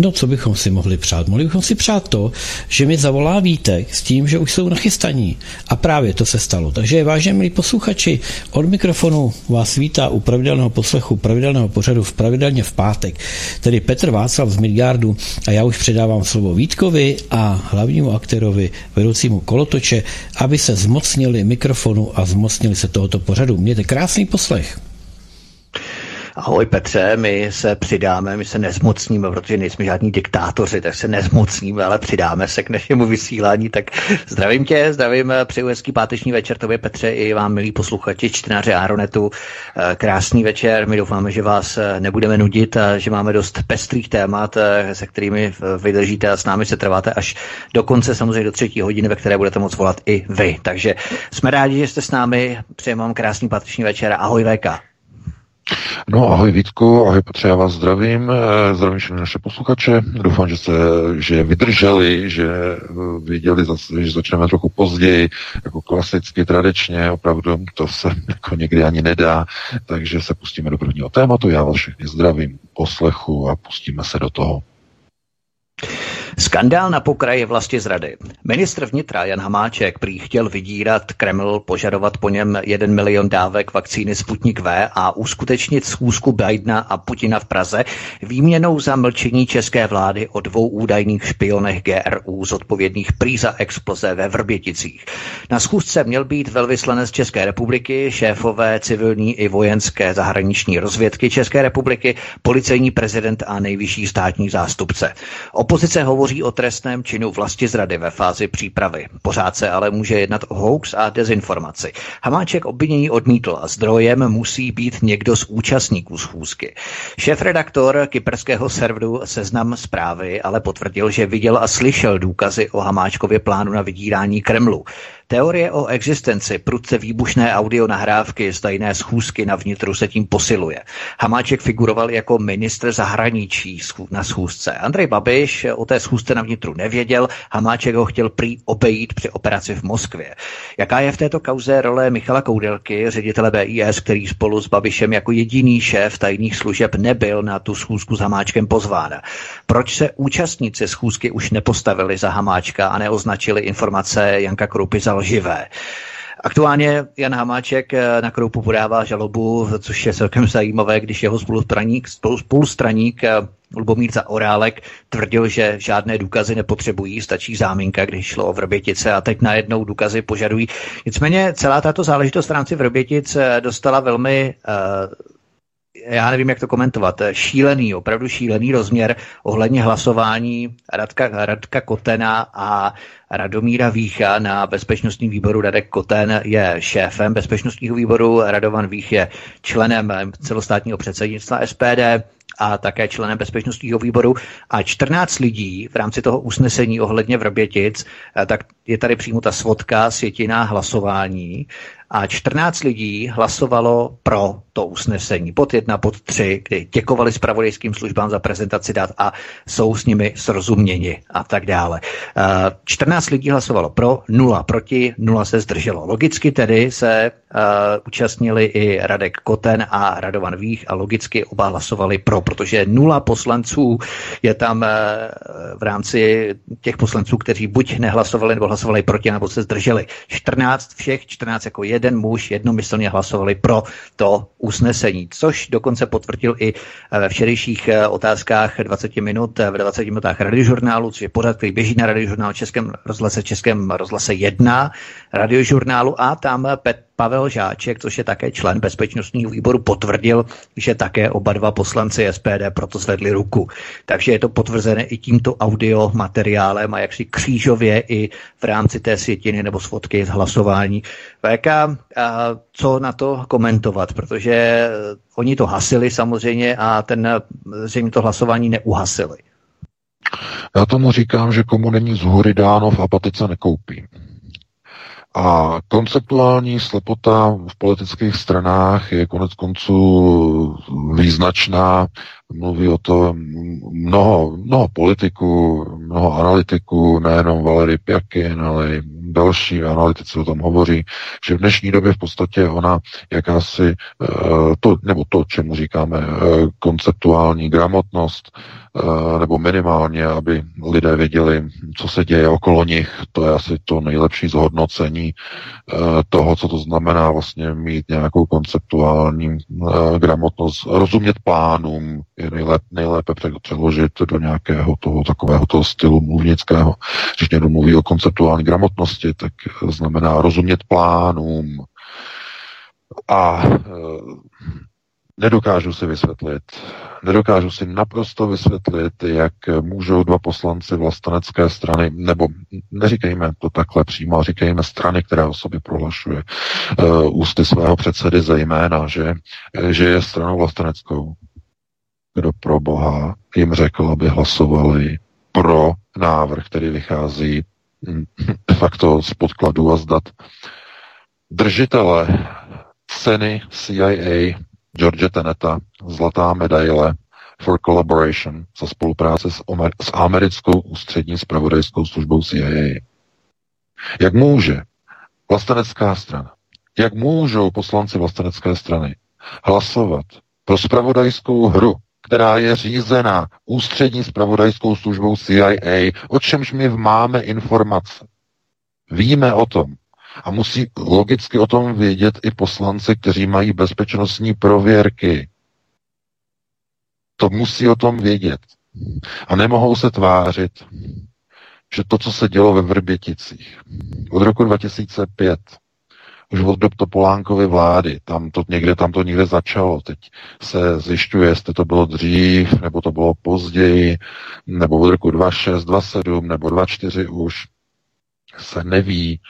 No, co bychom si mohli přát? Mohli bychom si přát to, že mi zavolá Vítek s tím, že už jsou nachystaní. A právě to se stalo. Takže vážně milí posluchači, od mikrofonu vás vítá u pravidelného poslechu, pravidelného pořadu v pravidelně v pátek, tedy Petr Václav z Midgardu a já už předávám slovo Vítkovi a hlavnímu aktérovi, vedoucímu kolotoče, aby se zmocnili mikrofonu a zmocnili se tohoto pořadu. Mějte krásný poslech. Ahoj Petře, my se přidáme, my se nezmocníme, protože nejsme žádní diktátoři, tak se nezmocníme, ale přidáme se k našemu vysílání. Tak zdravím tě, zdravím, přeju hezký páteční večer tobě Petře i vám milí posluchači, čtenáři Aronetu. Krásný večer, my doufáme, že vás nebudeme nudit a že máme dost pestrých témat, se kterými vydržíte a s námi se trváte až do konce, samozřejmě do třetí hodiny, ve které budete moc volat i vy. Takže jsme rádi, že jste s námi, přejeme vám krásný páteční večer, ahoj VK. No ahoj Vítku, ahoj Petře, já vás zdravím, eh, zdravím všechny naše posluchače, doufám, že se, že vydrželi, že eh, věděli, že začneme trochu později, jako klasicky, tradičně, opravdu to se jako někdy ani nedá, takže se pustíme do prvního tématu, já vás všechny zdravím, poslechu a pustíme se do toho. Skandál na pokraji vlasti zrady. Ministr vnitra Jan Hamáček prý chtěl vydírat Kreml, požadovat po něm 1 milion dávek vakcíny Sputnik V a uskutečnit schůzku Bidena a Putina v Praze výměnou za mlčení české vlády o dvou údajných špionech GRU zodpovědných prý za exploze ve Vrběticích. Na schůzce měl být velvyslanec České republiky, šéfové civilní i vojenské zahraniční rozvědky České republiky, policejní prezident a nejvyšší státní zástupce. Opozice hovoří hovoří o trestném činu vlasti zrady ve fázi přípravy. Pořád se ale může jednat o hoax a dezinformaci. Hamáček obvinění odmítl a zdrojem musí být někdo z účastníků schůzky. Šéf-redaktor kyperského serveru Seznam zprávy ale potvrdil, že viděl a slyšel důkazy o Hamáčkově plánu na vydírání Kremlu. Teorie o existenci prudce výbušné audio nahrávky z tajné schůzky na vnitru se tím posiluje. Hamáček figuroval jako ministr zahraničí na schůzce. Andrej Babiš o té schůzce na vnitru nevěděl, Hamáček ho chtěl prý obejít při operaci v Moskvě. Jaká je v této kauze role Michala Koudelky, ředitele BIS, který spolu s Babišem jako jediný šéf tajných služeb nebyl na tu schůzku s Hamáčkem pozván? Proč se účastníci schůzky už nepostavili za Hamáčka a neoznačili informace Janka Krupy za lživé. Aktuálně Jan Hamáček eh, na Kroupu podává žalobu, což je celkem zajímavé, když jeho spolustraník, spolustraník eh, Lubomír Orálek tvrdil, že žádné důkazy nepotřebují, stačí záminka, když šlo o Vrbětice a teď najednou důkazy požadují. Nicméně celá tato záležitost v rámci Vrbětic eh, dostala velmi uh, já nevím, jak to komentovat, šílený, opravdu šílený rozměr ohledně hlasování Radka, Radka Kotena a Radomíra Vícha na bezpečnostním výboru. Radek Koten je šéfem bezpečnostního výboru, Radovan Vích je členem celostátního předsednictva SPD a také členem bezpečnostního výboru. A 14 lidí v rámci toho usnesení ohledně Vrbětic, tak je tady přímo ta svodka, světina hlasování a 14 lidí hlasovalo pro to usnesení. Pod jedna, pod tři, kdy děkovali spravodajským službám za prezentaci dat a jsou s nimi srozuměni a tak dále. 14 lidí hlasovalo pro, nula proti, nula se zdrželo. Logicky tedy se uh, účastnili i Radek Koten a Radovan Vích a logicky oba hlasovali pro, protože nula poslanců je tam uh, v rámci těch poslanců, kteří buď nehlasovali nebo hlasovali proti, nebo se zdrželi. 14, všech 14 jako jeden muž jednomyslně hlasovali pro to usnesení, což dokonce potvrdil i eh, ve včerejších eh, otázkách 20 minut, eh, v 20 minutách radiožurnálu, což je pořád, který běží na radiožurnálu Českém rozhlase, Českém rozhlase 1 radiožurnálu a tam Pet Pavel Žáček, což je také člen bezpečnostního výboru, potvrdil, že také oba dva poslanci SPD proto zvedli ruku. Takže je to potvrzené i tímto audio materiálem a jaksi křížově i v rámci té světiny nebo svodky z hlasování. VK, co na to komentovat, protože oni to hasili samozřejmě a ten zřejmě to hlasování neuhasili. Já tomu říkám, že komu není z hory dáno v apatice nekoupí. A konceptuální slepota v politických stranách je konec konců význačná. Mluví o to mnoho, mnoho politiků, mnoho analytiků, nejenom Valery Pjakin, ale i další analytici o tom hovoří, že v dnešní době v podstatě ona jakási, eh, to, nebo to, čemu říkáme eh, konceptuální gramotnost, nebo minimálně, aby lidé věděli, co se děje okolo nich, to je asi to nejlepší zhodnocení toho, co to znamená vlastně mít nějakou konceptuální gramotnost, rozumět plánům, je nejlépe, nejlépe přeložit do nějakého toho takového toho stylu mluvnického. Když někdo mluví o konceptuální gramotnosti, tak znamená rozumět plánům. A nedokážu si vysvětlit, nedokážu si naprosto vysvětlit, jak můžou dva poslanci vlastenecké strany, nebo neříkejme to takhle přímo, říkejme strany, která o sobě prohlašuje uh, ústy svého předsedy zejména, že, že je stranou vlasteneckou kdo pro Boha jim řekl, aby hlasovali pro návrh, který vychází hm, de facto z podkladu a zdat. Držitele ceny CIA George Teneta, zlatá medaile for collaboration za spolupráce s, Omer- s americkou ústřední spravodajskou službou CIA. Jak může vlastenecká strana, jak můžou poslanci vlastenecké strany hlasovat pro spravodajskou hru, která je řízena ústřední spravodajskou službou CIA, o čemž my máme informace. Víme o tom. A musí logicky o tom vědět i poslanci, kteří mají bezpečnostní prověrky. To musí o tom vědět. A nemohou se tvářit, že to, co se dělo ve Vrběticích od roku 2005, už od dob Topolánkovy vlády. Tam to někde, tam to někde začalo. Teď se zjišťuje, jestli to bylo dřív, nebo to bylo později, nebo od roku 26, 27, nebo 24 už se neví,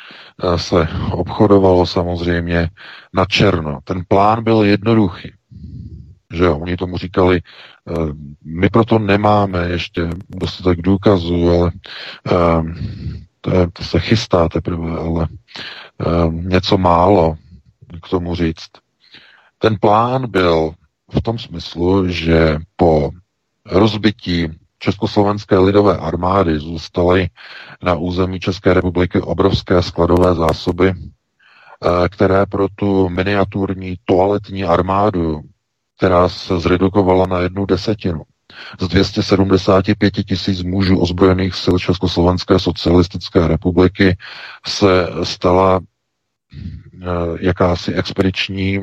eh, se obchodovalo samozřejmě na černo. Ten plán byl jednoduchý. Že jo, oni tomu říkali, eh, my proto nemáme ještě dostatek důkazů, ale eh, to, je, to se chystá teprve, ale něco málo k tomu říct. Ten plán byl v tom smyslu, že po rozbití Československé lidové armády zůstaly na území České republiky obrovské skladové zásoby, eh, které pro tu miniaturní toaletní armádu, která se zredukovala na jednu desetinu, z 275 tisíc mužů ozbrojených sil Československé socialistické republiky se stala eh, jakási expediční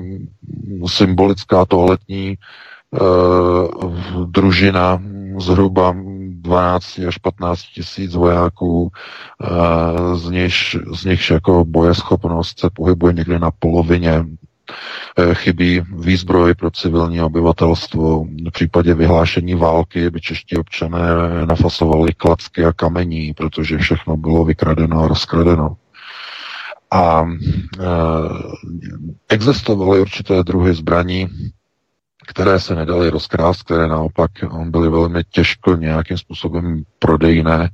symbolická toaletní uh, družina zhruba 12 až 15 tisíc vojáků, uh, z nichž, z nichž jako bojeschopnost se pohybuje někde na polovině Eh, chybí výzbroj pro civilní obyvatelstvo. V případě vyhlášení války by čeští občané nafasovali klacky a kamení, protože všechno bylo vykradeno a rozkradeno. A e, existovaly určité druhy zbraní, které se nedaly rozkrást, které naopak byly velmi těžko nějakým způsobem prodejné.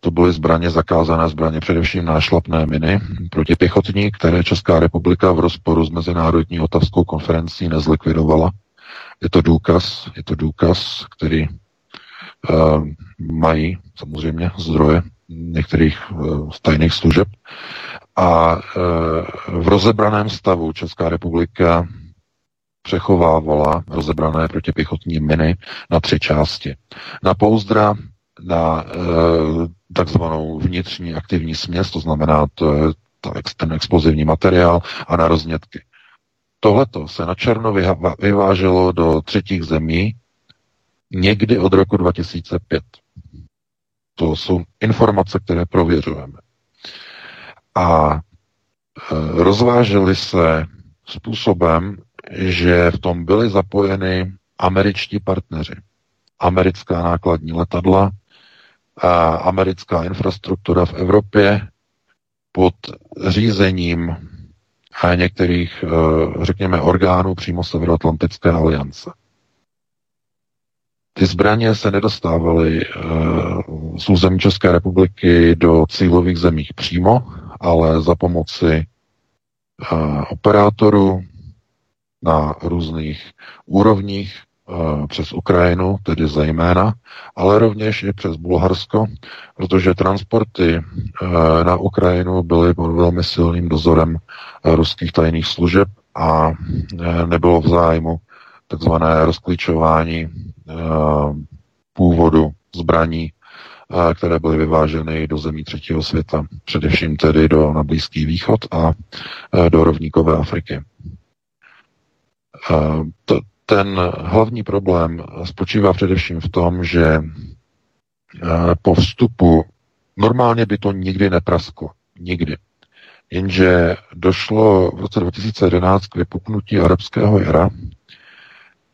To byly zbraně, zakázané zbraně, především nášlapné miny protipěchotní, které Česká republika v rozporu s Mezinárodní otavskou konferencí nezlikvidovala. Je to důkaz, je to důkaz, který uh, mají samozřejmě zdroje některých uh, tajných služeb. A uh, v rozebraném stavu Česká republika přechovávala rozebrané protipěchotní miny na tři části. Na pouzdra, na e, takzvanou vnitřní aktivní směs, to znamená to, to, ten explozivní materiál a na roznětky. Tohleto se na černo vyváželo do třetích zemí někdy od roku 2005. To jsou informace, které prověřujeme. A e, rozvážely se způsobem, že v tom byly zapojeny američtí partneři. Americká nákladní letadla, a americká infrastruktura v Evropě pod řízením některých, eh, řekněme, orgánů přímo Severoatlantické aliance. Ty zbraně se nedostávaly eh, z území České republiky do cílových zemích přímo, ale za pomoci operátorů na různých úrovních přes Ukrajinu, tedy zejména, ale rovněž i přes Bulharsko, protože transporty na Ukrajinu byly pod velmi silným dozorem ruských tajných služeb a nebylo v zájmu takzvané rozklíčování původu zbraní, které byly vyváženy do zemí třetího světa, především tedy do, na Blízký východ a do rovníkové Afriky. To, ten hlavní problém spočívá především v tom, že po vstupu normálně by to nikdy neprasklo. Nikdy. Jenže došlo v roce 2011 k vypuknutí arabského jara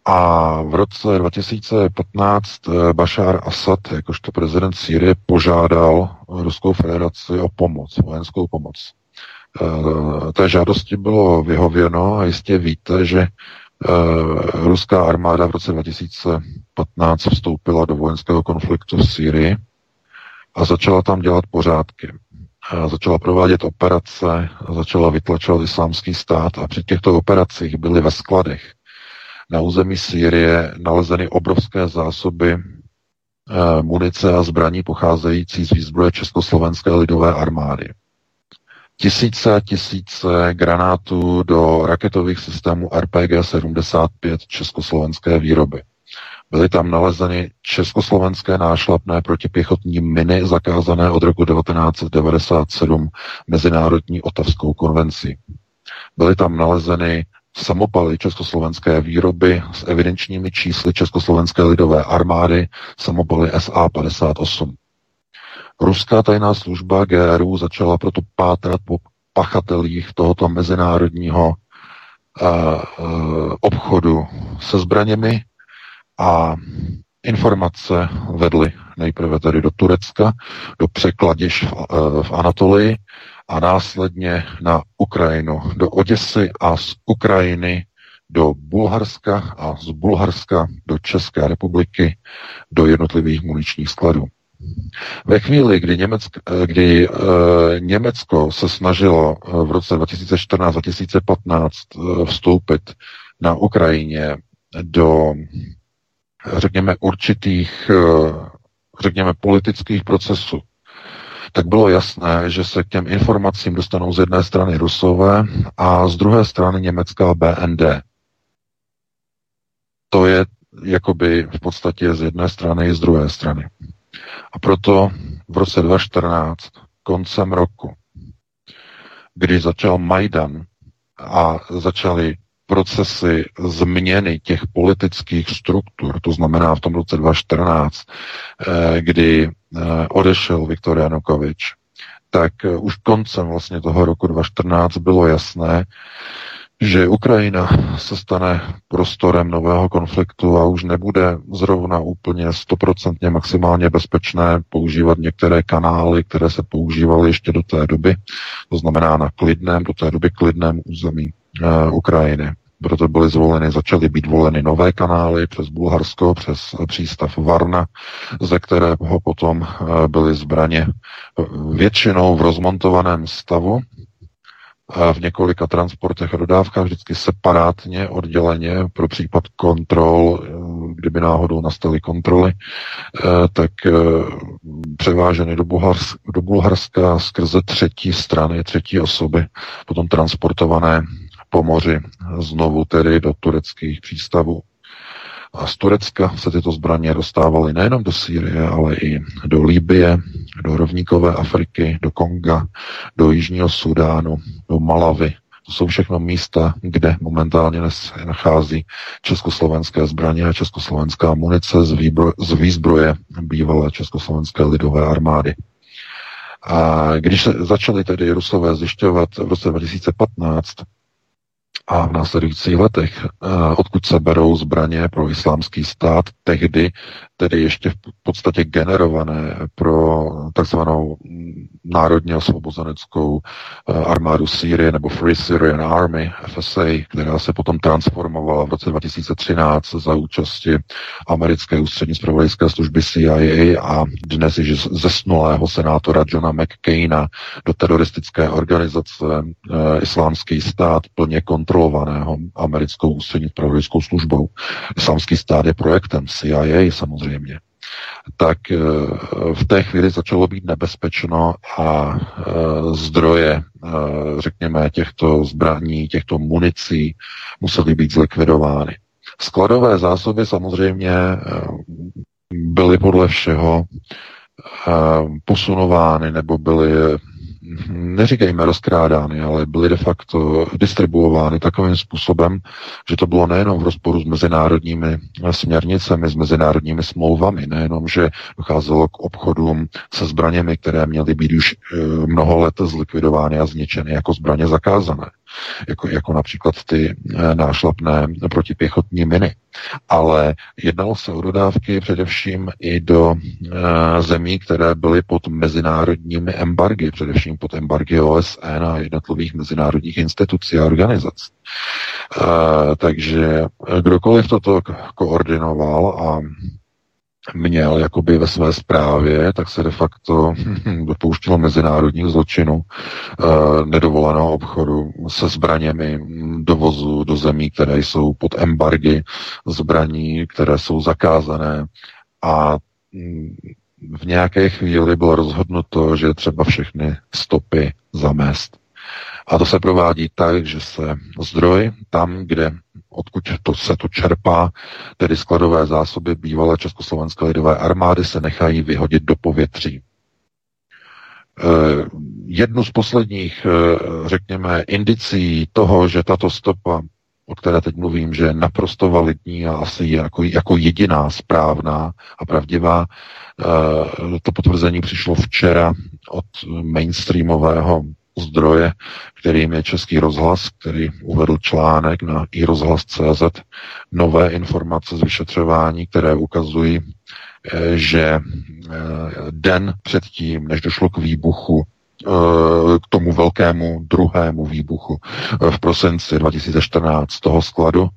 a v roce 2015 eh, Bashar Assad, jakožto prezident Sýrie, požádal Ruskou federaci o pomoc, vojenskou pomoc. Eh, té žádosti bylo vyhověno a jistě víte, že eh, ruská armáda v roce 2015 vstoupila do vojenského konfliktu v Sýrii a začala tam dělat pořádky. A začala provádět operace, začala vytlačovat islámský stát a při těchto operacích byly ve skladech na území Sýrie nalezeny obrovské zásoby eh, munice a zbraní pocházející z výzbroje Československé lidové armády. Tisíce a tisíce granátů do raketových systémů RPG-75 československé výroby. Byly tam nalezeny československé nášlapné protipěchotní miny zakázané od roku 1997 Mezinárodní otavskou konvenci. Byly tam nalezeny samopaly československé výroby s evidenčními čísly Československé lidové armády, samopaly SA-58. Ruská tajná služba GRU začala proto pátrat po pachatelích tohoto mezinárodního uh, uh, obchodu se zbraněmi a informace vedly nejprve tedy do Turecka, do překladiš v, uh, v Anatolii a následně na Ukrajinu, do Oděsy a z Ukrajiny do Bulharska a z Bulharska do České republiky do jednotlivých muničních skladů. Ve chvíli, kdy, Německ, kdy e, Německo se snažilo v roce 2014-2015 e, vstoupit na Ukrajině do, řekněme, určitých, řekněme, politických procesů, tak bylo jasné, že se k těm informacím dostanou z jedné strany Rusové a z druhé strany německá BND. To je jakoby v podstatě z jedné strany i z druhé strany. A proto v roce 2014, koncem roku, když začal Majdan a začaly procesy změny těch politických struktur, to znamená v tom roce 2014, eh, kdy eh, odešel Viktor Janukovič, tak eh, už koncem vlastně toho roku 2014 bylo jasné, že Ukrajina se stane prostorem nového konfliktu a už nebude zrovna úplně stoprocentně maximálně bezpečné používat některé kanály, které se používaly ještě do té doby, to znamená na klidném, do té doby klidném území uh, Ukrajiny. Proto byly zvoleny, začaly být voleny nové kanály přes Bulharsko, přes přístav Varna, ze kterého potom eh, byly zbraně eh, většinou v rozmontovaném stavu, v několika transportech a dodávkách, vždycky separátně, odděleně pro případ kontrol, eh, kdyby náhodou nastaly kontroly, tak převáženy do, Bulharska, do Bulharska skrze třetí strany, třetí osoby, potom transportované po moři, znovu tedy do tureckých přístavů. A z Turecka se tyto zbraně dostávaly nejenom do Sýrie, ale i do Líbie, do rovníkové Afriky, do Konga, do Jižního Sudánu, do Malavy. To jsou všechno místa, kde momentálně se nachází československé zbraně a československá munice z, výbro, z výzbroje bývalé československé lidové armády. A když se začali tedy Rusové zjišťovat v roce 2015, a v následujících letech, eh, odkud se berou zbraně pro islámský stát, tehdy tedy ještě v podstatě generované pro takzvanou národně osvobozeneckou eh, armádu Sýrie nebo Free Syrian Army, FSA, která se potom transformovala v roce 2013 za účasti americké ústřední zpravodajské služby CIA a dnes již zesnulého senátora Johna McCaina do teroristické organizace e, Islámský stát plně kontrolovaného americkou ústřední zpravodajskou službou. Islámský stát je projektem CIA samozřejmě tak eh, v té chvíli začalo být nebezpečno a eh, zdroje, eh, řekněme, těchto zbraní, těchto municí musely být zlikvidovány. Skladové zásoby samozřejmě byly podle všeho posunovány nebo byly neříkejme rozkrádány, ale byly de facto distribuovány takovým způsobem, že to bylo nejenom v rozporu s mezinárodními směrnicemi, s mezinárodními smlouvami, nejenom, že docházelo k obchodům se zbraněmi, které měly být už eh, mnoho let zlikvidovány a zničeny jako zbraně zakázané, jako, jako například ty eh, nášlapné protipěchotní miny. Ale jednalo se o dodávky především i do e, zemí, které byly pod mezinárodními embargy, především pod embargy OSN a jednotlivých mezinárodních institucí a organizací. E, takže kdokoliv toto koordinoval a měl jakoby ve své zprávě, tak se de facto dopouštělo mezinárodních zločinů, e, nedovoleného obchodu se zbraněmi, dovozu do zemí, které jsou pod embargy zbraní, které jsou zakázané a mm, v nějaké chvíli bylo rozhodnuto, že třeba všechny stopy zamést. A to se provádí tak, že se zdroj tam, kde odkud to se to čerpá, tedy skladové zásoby bývalé Československé lidové armády se nechají vyhodit do povětří. Eh, jednu z posledních, eh, řekněme, indicí toho, že tato stopa, o které teď mluvím, že je naprosto validní a asi jako, jako jediná správná a pravdivá, eh, to potvrzení přišlo včera od mainstreamového zdroje, kterým je Český rozhlas, který uvedl článek na i rozhlas.cz, nové informace z vyšetřování, které ukazují, eh, že eh, den předtím, než došlo k výbuchu k tomu velkému druhému výbuchu eh, v prosinci 2014 toho skladu,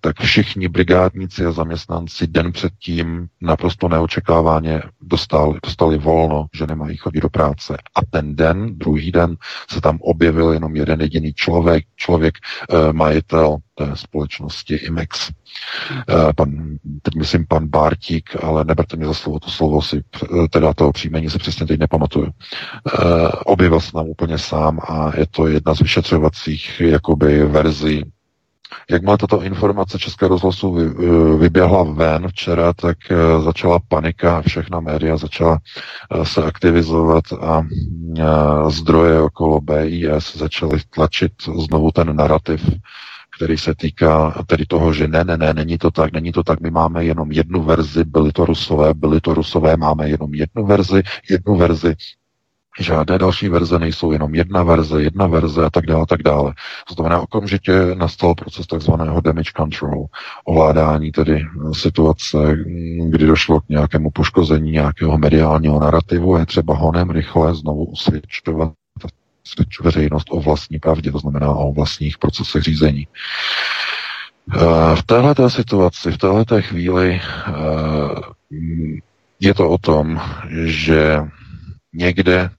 tak všichni brigádníci a zaměstnanci den předtím naprosto neočekávaně dostali, dostali volno, že nemají chodit do práce. A ten den, druhý den, se tam objevil jenom jeden jediný člověk, člověk, eh, majitel té společnosti IMEX. Pan, teď myslím pan Bártík, ale neberte mi za slovo, to slovo si, teda to příjmení si přesně teď nepamatuju. Objevil se nám úplně sám a je to jedna z vyšetřovacích jakoby verzí. Jakmile tato informace České rozhlasu vy, eh, vyběhla ven včera, tak začala panika, všechna média začala se aktivizovat a zdroje okolo BIS začaly tlačit znovu ten narrativ který se týká tedy toho, že ne, ne, ne, není to tak, není to tak, my máme jenom jednu verzi, byli to rusové, byli to rusové, máme jenom jednu verzi, jednu verzi, žádné další verze nejsou, jenom jedna verze, jedna verze a tak dále, tak dále. To znamená, okamžitě nastal proces takzvaného damage control, ovládání tedy situace, kdy došlo k nějakému poškození nějakého mediálního narrativu a je třeba honem rychle znovu usvědčovat veřejnost o vlastní pravdě, to znamená o vlastních procesech řízení. Eh, v této situaci, v této chvíli eh, je to o tom, že někde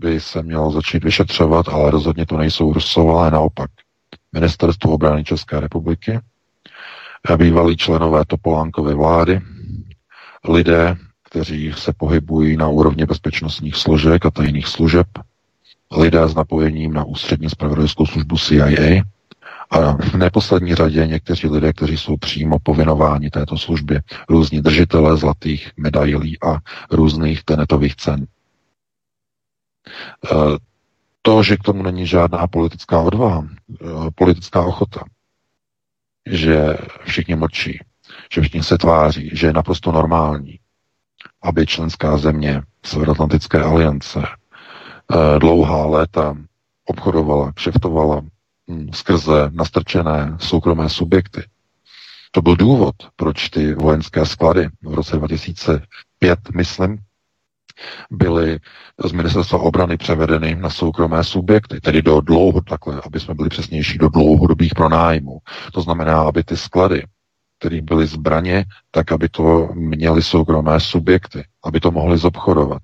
by se mělo začít vyšetřovat, ale rozhodně to nejsou Rusové, ale naopak. Ministerstvo obrany České republiky, bývalí členové Topolánkovy vlády, lidé, kteří se pohybují na úrovni bezpečnostních složek a tajných služeb, lidé s napojením na ústřední spravodajskou službu CIA a v neposlední řadě někteří lidé, kteří jsou přímo povinováni této službě, různí držitelé zlatých medailí a různých tenetových cen. E, to, že k tomu není žádná politická odvaha, e, politická ochota, že všichni mlčí, že všichni se tváří, že je naprosto normální, aby členská země Severoatlantické aliance Eh, dlouhá léta obchodovala, kšeftovala hm, skrze nastrčené soukromé subjekty. To byl důvod, proč ty vojenské sklady v roce 2005, myslím, byly z ministerstva obrany převedeny na soukromé subjekty, tedy do dlouho, takhle, aby jsme byli přesnější, do dlouhodobých pronájmů. To znamená, aby ty sklady, které byly zbraně, tak aby to měly soukromé subjekty, aby to mohli zobchodovat.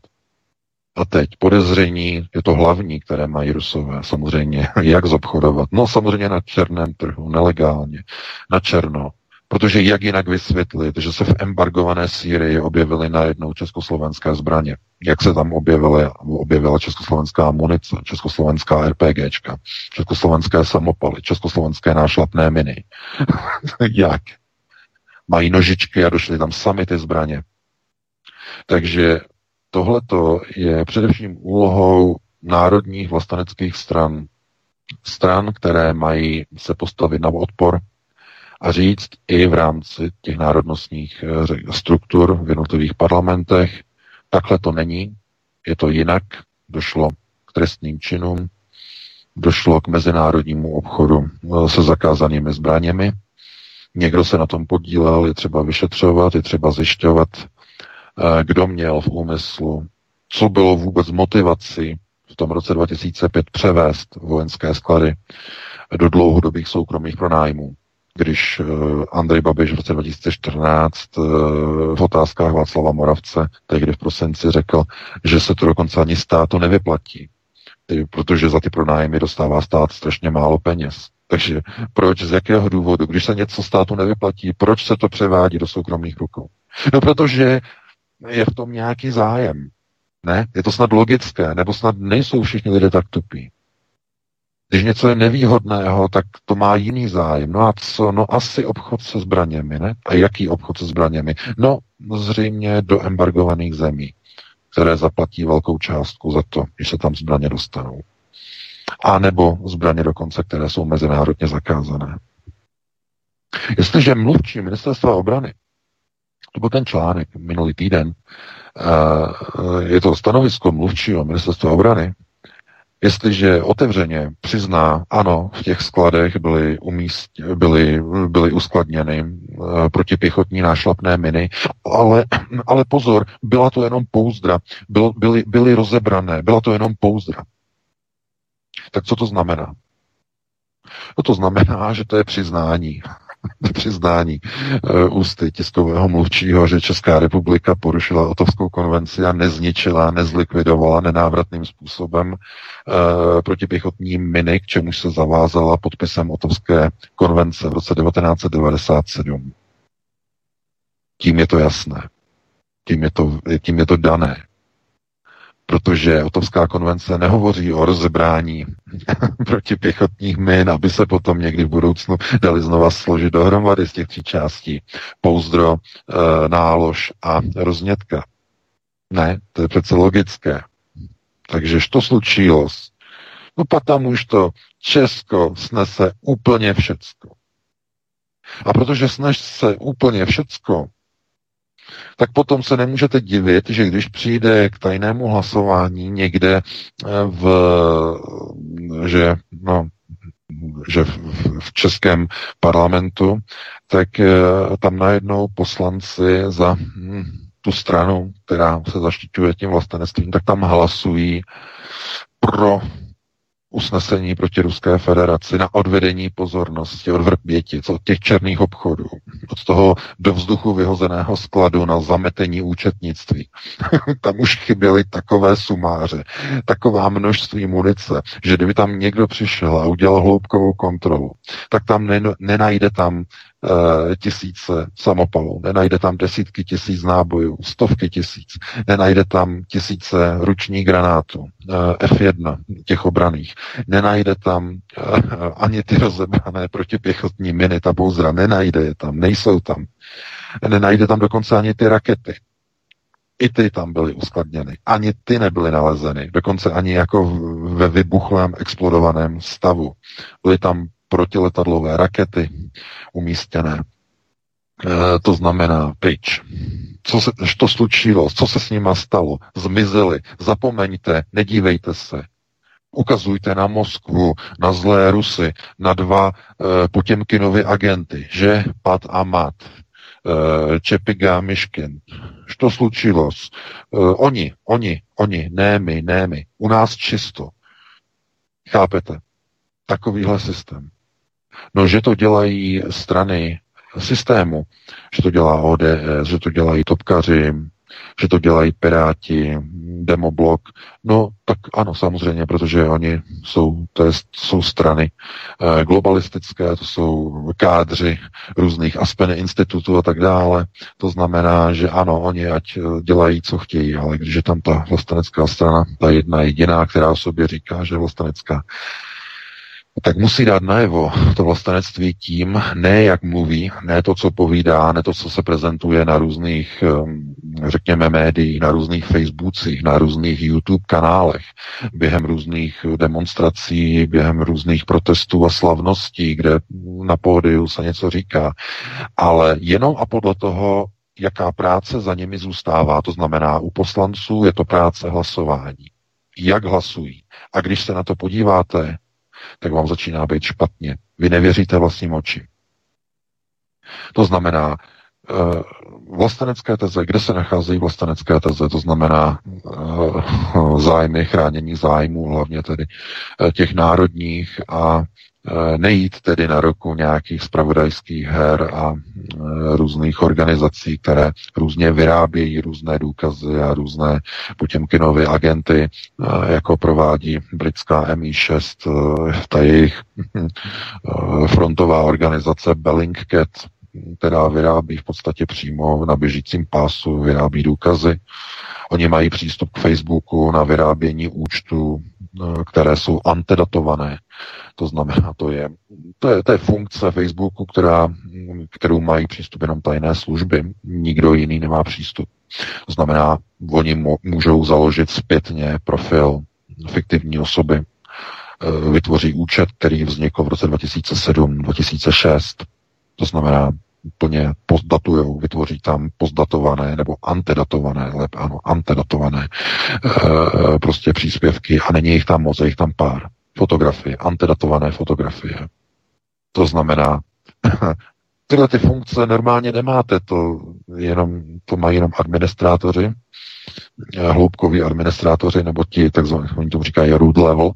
A teď podezření je to hlavní, které mají Rusové. Samozřejmě, jak zobchodovat? No samozřejmě na černém trhu, nelegálně, na černo. Protože jak jinak vysvětlit, že se v embargované Sýrii objevily najednou československé zbraně? Jak se tam objevily, objevila československá munice, československá RPGčka, československé samopaly, československé nášlapné miny? jak? Mají nožičky a došly tam sami ty zbraně. Takže tohleto je především úlohou národních vlasteneckých stran, stran, které mají se postavit na odpor a říct i v rámci těch národnostních eh, struktur v jednotlivých parlamentech, takhle to není, je to jinak, došlo k trestným činům, došlo k mezinárodnímu obchodu eh, se zakázanými zbraněmi, někdo se na tom podílel, je třeba vyšetřovat, je třeba zjišťovat, eh, kdo měl v úmyslu, co bylo vůbec motivací v tom roce 2005 převést vojenské sklady do dlouhodobých soukromých pronájmů když eh, Andrej Babiš v roce 2014 eh, v otázkách Václava Moravce, tehdy v prosinci, řekl, že se to dokonce ani státu nevyplatí, protože za ty pronájmy dostává stát strašně málo peněz. Takže proč, z jakého důvodu, když se něco státu nevyplatí, proč se to převádí do soukromých rukou? No protože je v tom nějaký zájem. Ne? Je to snad logické, nebo snad nejsou všichni lidé tak tupí. Když něco je nevýhodného, tak to má jiný zájem. No a co? No asi obchod se zbraněmi, ne? A jaký obchod se zbraněmi? No zřejmě do embargovaných zemí, které zaplatí velkou částku za to, když se tam zbraně dostanou. A nebo zbraně dokonce, které jsou mezinárodně zakázané. Jestliže mluvčí ministerstva obrany, to byl ten článek minulý týden, eh, je to stanovisko mluvčího ministerstva obrany, Jestliže otevřeně přizná, ano, v těch skladech byly, umíst, byly, byly uskladněny uh, protipěchotní nášlapné miny, ale, ale pozor, byla to jenom pouzdra, bylo, byly, byly rozebrané, byla to jenom pouzdra. Tak co to znamená? No to znamená, že to je přiznání. přiznání uh, ústy tiskového mluvčího, že Česká republika porušila Otovskou konvenci a nezničila, nezlikvidovala nenávratným způsobem uh, protipěchotní miny, k čemu se zavázala podpisem Otovské konvence v roce 1997. Tím je to jasné. Tím je to, tím je to dané protože Otovská konvence nehovoří o rozebrání protipěchotních min, aby se potom někdy v budoucnu dali znova složit dohromady z těch tří částí. Pouzdro, e, nálož a roznětka. Ne, to je přece logické. Takže to slučilo. No potom už to Česko snese úplně všecko. A protože snese úplně všecko, tak potom se nemůžete divit, že když přijde k tajnému hlasování někde eh, v, že, no, že v, v českém parlamentu, tak eh, tam najednou poslanci za hm, tu stranu, která se zaštiťuje tím vlastenectvím, tak tam hlasují pro usnesení proti Ruské federaci na odvedení pozornosti od vrběti, od těch černých obchodů, od toho do vzduchu vyhozeného skladu na zametení účetnictví. tam už chyběly takové sumáře, taková množství munice, že kdyby tam někdo přišel a udělal hloubkovou kontrolu, tak tam nenajde tam tisíce samopalů, nenajde tam desítky tisíc nábojů, stovky tisíc, nenajde tam tisíce ručních granátů, eh, F1 těch obraných, nenajde tam eh, ani ty rozebrané protipěchotní miny, ta bouzdra, nenajde je tam, nejsou tam. Nenajde tam dokonce ani ty rakety. I ty tam byly uskladněny. Ani ty nebyly nalezeny. Dokonce ani jako ve vybuchlém, explodovaném stavu. Byly tam protiletadlové rakety umístěné. E, to znamená pryč. Co se to slučilo? Co se s nima stalo? Zmizeli. Zapomeňte, nedívejte se. Ukazujte na Moskvu, na zlé Rusy, na dva e, Potěmkinovy agenty, že? Pat a Mat, e, Čepiga a Miškin. Što slučilo? E, oni, oni, oni, ne my, ne my. U nás čisto. Chápete? Takovýhle systém. No, že to dělají strany systému, že to dělá ODS, že to dělají topkaři, že to dělají Piráti, Demoblok. No, tak ano, samozřejmě, protože oni jsou, to je, jsou strany eh, globalistické, to jsou kádři různých Aspen institutů a tak dále. To znamená, že ano, oni ať eh, dělají, co chtějí, ale když je tam ta vlastenecká strana, ta jedna jediná, která o sobě říká, že vlastenecká, tak musí dát najevo to vlastenectví tím, ne jak mluví, ne to, co povídá, ne to, co se prezentuje na různých, ehm, řekněme, médiích, na různých Facebookích, na různých YouTube kanálech, během různých demonstrací, během různých protestů a slavností, kde na pódiu se něco říká, ale jenom a podle toho, jaká práce za nimi zůstává. To znamená, u poslanců je to práce hlasování. Jak hlasují. A když se na to podíváte, tak vám začíná být špatně. Vy nevěříte vlastním očím. To znamená, eh, vlastenecké teze, kde se nacházejí vlastenecké teze, to znamená eh, zájmy, chránění zájmů, hlavně tedy eh, těch národních a nejít tedy na roku nějakých spravodajských her a eh, různých organizací, které různě vyrábějí různé důkazy a různé Putěmkinovy agenty, eh, jako provádí britská MI6, ta jejich frontová organizace Bellingcat, která vyrábí v podstatě přímo na běžícím pásu, vyrábí důkazy. Oni mají přístup k Facebooku na vyrábění účtů, které jsou antedatované. To znamená, to je, to je, to je funkce Facebooku, která, kterou mají přístup jenom tajné služby. Nikdo jiný nemá přístup. To znamená, oni můžou založit zpětně profil fiktivní osoby, e, vytvoří účet, který vznikl v roce 2007-2006. To znamená, plně pozdatujou, vytvoří tam pozdatované nebo antedatované, lep, ano, antedatované e, prostě příspěvky a není jich tam moc, je jich tam pár fotografie, antedatované fotografie. To znamená, tyhle ty funkce normálně nemáte, to, jenom, to mají jenom administrátoři, eh, hloubkoví administrátoři, nebo ti takzvaní, oni tomu říkají root level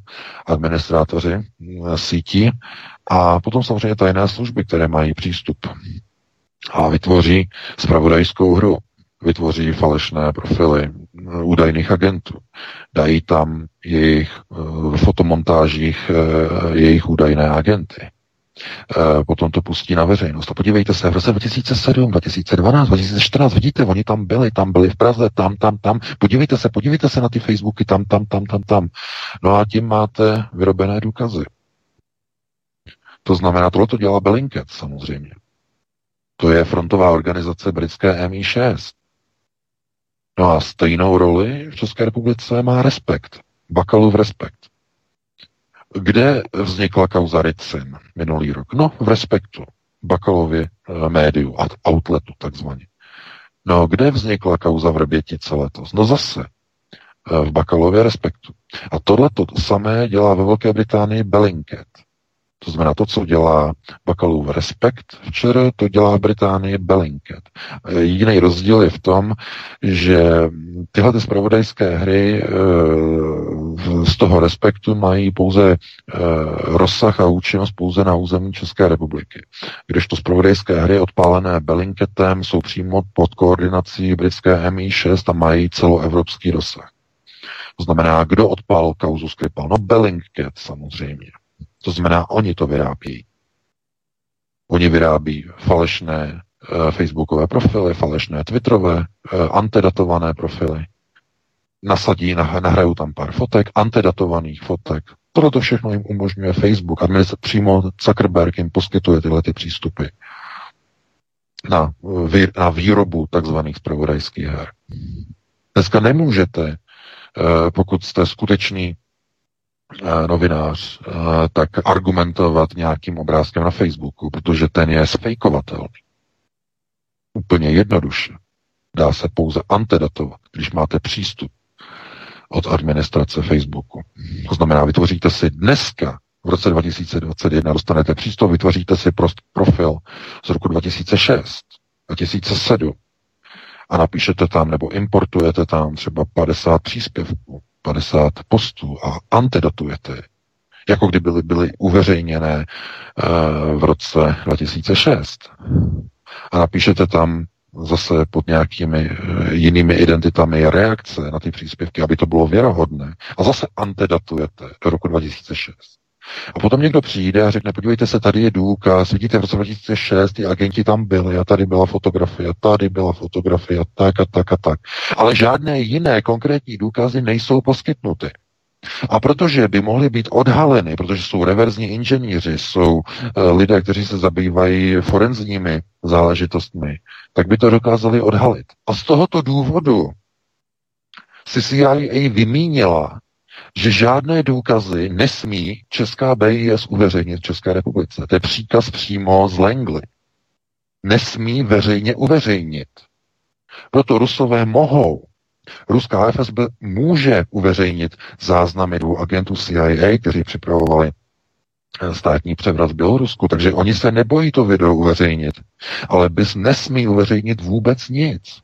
administrátoři eh, sítí, a potom samozřejmě tajné služby, které mají přístup a vytvoří spravodajskou hru, vytvoří falešné profily údajných agentů, dají tam jejich v fotomontážích eh, jejich údajné agenty. Eh, potom to pustí na veřejnost. A podívejte se, v roce 2007, 2012, 2014, vidíte, oni tam byli, tam byli v Praze, tam, tam, tam. Podívejte se, podívejte se na ty Facebooky, tam, tam, tam, tam, tam. No a tím máte vyrobené důkazy. To znamená, tohle to dělá Bellingcat samozřejmě. To je frontová organizace britské MI6. No a stejnou roli v České republice má Respekt. Bakalův Respekt. Kde vznikla kauza Ricin minulý rok? No, v Respektu. Bakalově e, médiu, outletu takzvaně. No, kde vznikla kauza v Rebětice letos? No zase e, v Bakalově Respektu. A tohle to samé dělá ve Velké Británii Bellingcat. To znamená, to, co dělá Bakalův Respekt včera, to dělá v Británii Bellingcat. Jediný rozdíl je v tom, že tyhle ty spravodajské hry e, z toho Respektu mají pouze e, rozsah a účinnost pouze na území České republiky. Kdežto spravodajské hry odpálené Bellingcatem jsou přímo pod koordinací britské MI6 a mají celoevropský rozsah. To znamená, kdo odpálil kauzu Skripal? No Bellingcat samozřejmě. To znamená, oni to vyrábí. Oni vyrábí falešné uh, facebookové profily, falešné twitterové, uh, antedatované profily. Nasadí, nah, nahrajou tam pár fotek, antedatovaných fotek. Tohle to všechno jim umožňuje Facebook. Administrace přímo Zuckerberg jim poskytuje tyhle ty přístupy na, vý, na výrobu takzvaných spravodajských her. Dneska nemůžete, uh, pokud jste skutečný Eh, novinář, eh, tak argumentovat nějakým obrázkem na Facebooku, protože ten je sfejkovatelný. Úplně jednoduše. Dá se pouze antedatovat, když máte přístup od administrace Facebooku. To znamená, vytvoříte si dneska v roce 2021 dostanete přístup, vytvoříte si prost profil z roku 2006, 2007 a napíšete tam nebo importujete tam třeba 50 příspěvků, 50 postů a antidatujete jako kdy byly, byly uveřejněné uh, v roce 2006. A napíšete tam zase pod nějakými uh, jinými identitami reakce na ty příspěvky, aby to bylo věrohodné. A zase antedatujete do roku 2006. A potom někdo přijde a řekne, podívejte se, tady je důkaz, vidíte, v roce 2006 ty agenti tam byli a tady byla fotografie, tady byla fotografie, tak a tak a tak. Ale žádné jiné konkrétní důkazy nejsou poskytnuty. A protože by mohly být odhaleny, protože jsou reverzní inženýři, jsou uh, lidé, kteří se zabývají forenzními záležitostmi, tak by to dokázali odhalit. A z tohoto důvodu si CIA vymínila že žádné důkazy nesmí Česká BIS uveřejnit v České republice. To je příkaz přímo z Langley. Nesmí veřejně uveřejnit. Proto Rusové mohou. Ruská FSB může uveřejnit záznamy dvou agentů CIA, kteří připravovali eh, státní převrat v Bělorusku, takže oni se nebojí to video uveřejnit. Ale bys nesmí uveřejnit vůbec nic.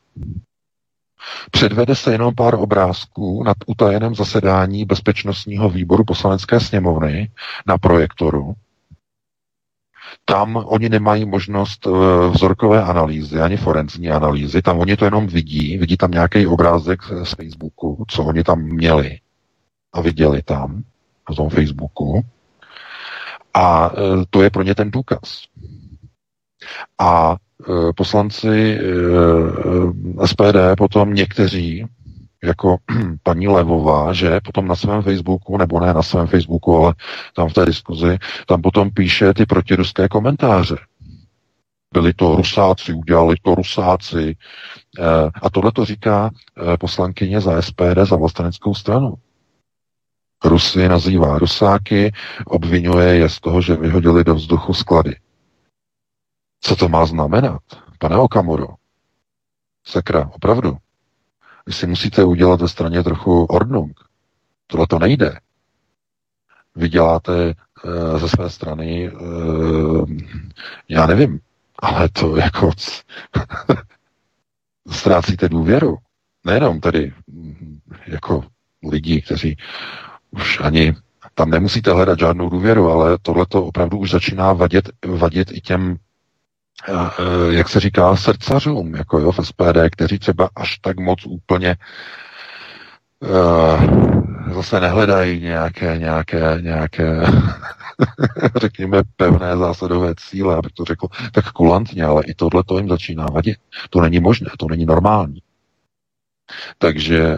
Předvede se jenom pár obrázků nad utajeném zasedání bezpečnostního výboru poslanecké sněmovny na projektoru. Tam oni nemají možnost eh, vzorkové analýzy, ani forenzní analýzy, tam oni to jenom vidí, vidí tam nějaký obrázek z Facebooku, co oni tam měli a viděli tam, na tom Facebooku. A eh, to je pro ně ten důkaz. A poslanci eh, SPD potom někteří, jako paní Levová, že potom na svém Facebooku, nebo ne na svém Facebooku, ale tam v té diskuzi, tam potom píše ty protiruské komentáře. Byli to rusáci, udělali to rusáci. Eh, a tohle to říká poslankyně za SPD, za vlasteneckou stranu. Rusy nazývá rusáky, obvinuje je z toho, že vyhodili do vzduchu sklady. Co to má znamenat? Pane Okamuro, sakra, opravdu. Vy si musíte udělat ve straně trochu ordnung. Tohle to nejde. Vy děláte e, ze své strany, e, já nevím, ale to jako ztrácíte důvěru. Nejenom tedy jako lidi, kteří už ani tam nemusíte hledat žádnou důvěru, ale tohle to opravdu už začíná vadit, vadit i těm jak se říká, srdcařům, jako jo, v SPD, kteří třeba až tak moc úplně uh, zase nehledají nějaké, nějaké, nějaké řekněme, pevné zásadové cíle, abych to řekl tak kulantně, ale i tohle to jim začíná vadit. To není možné, to není normální. Takže eh,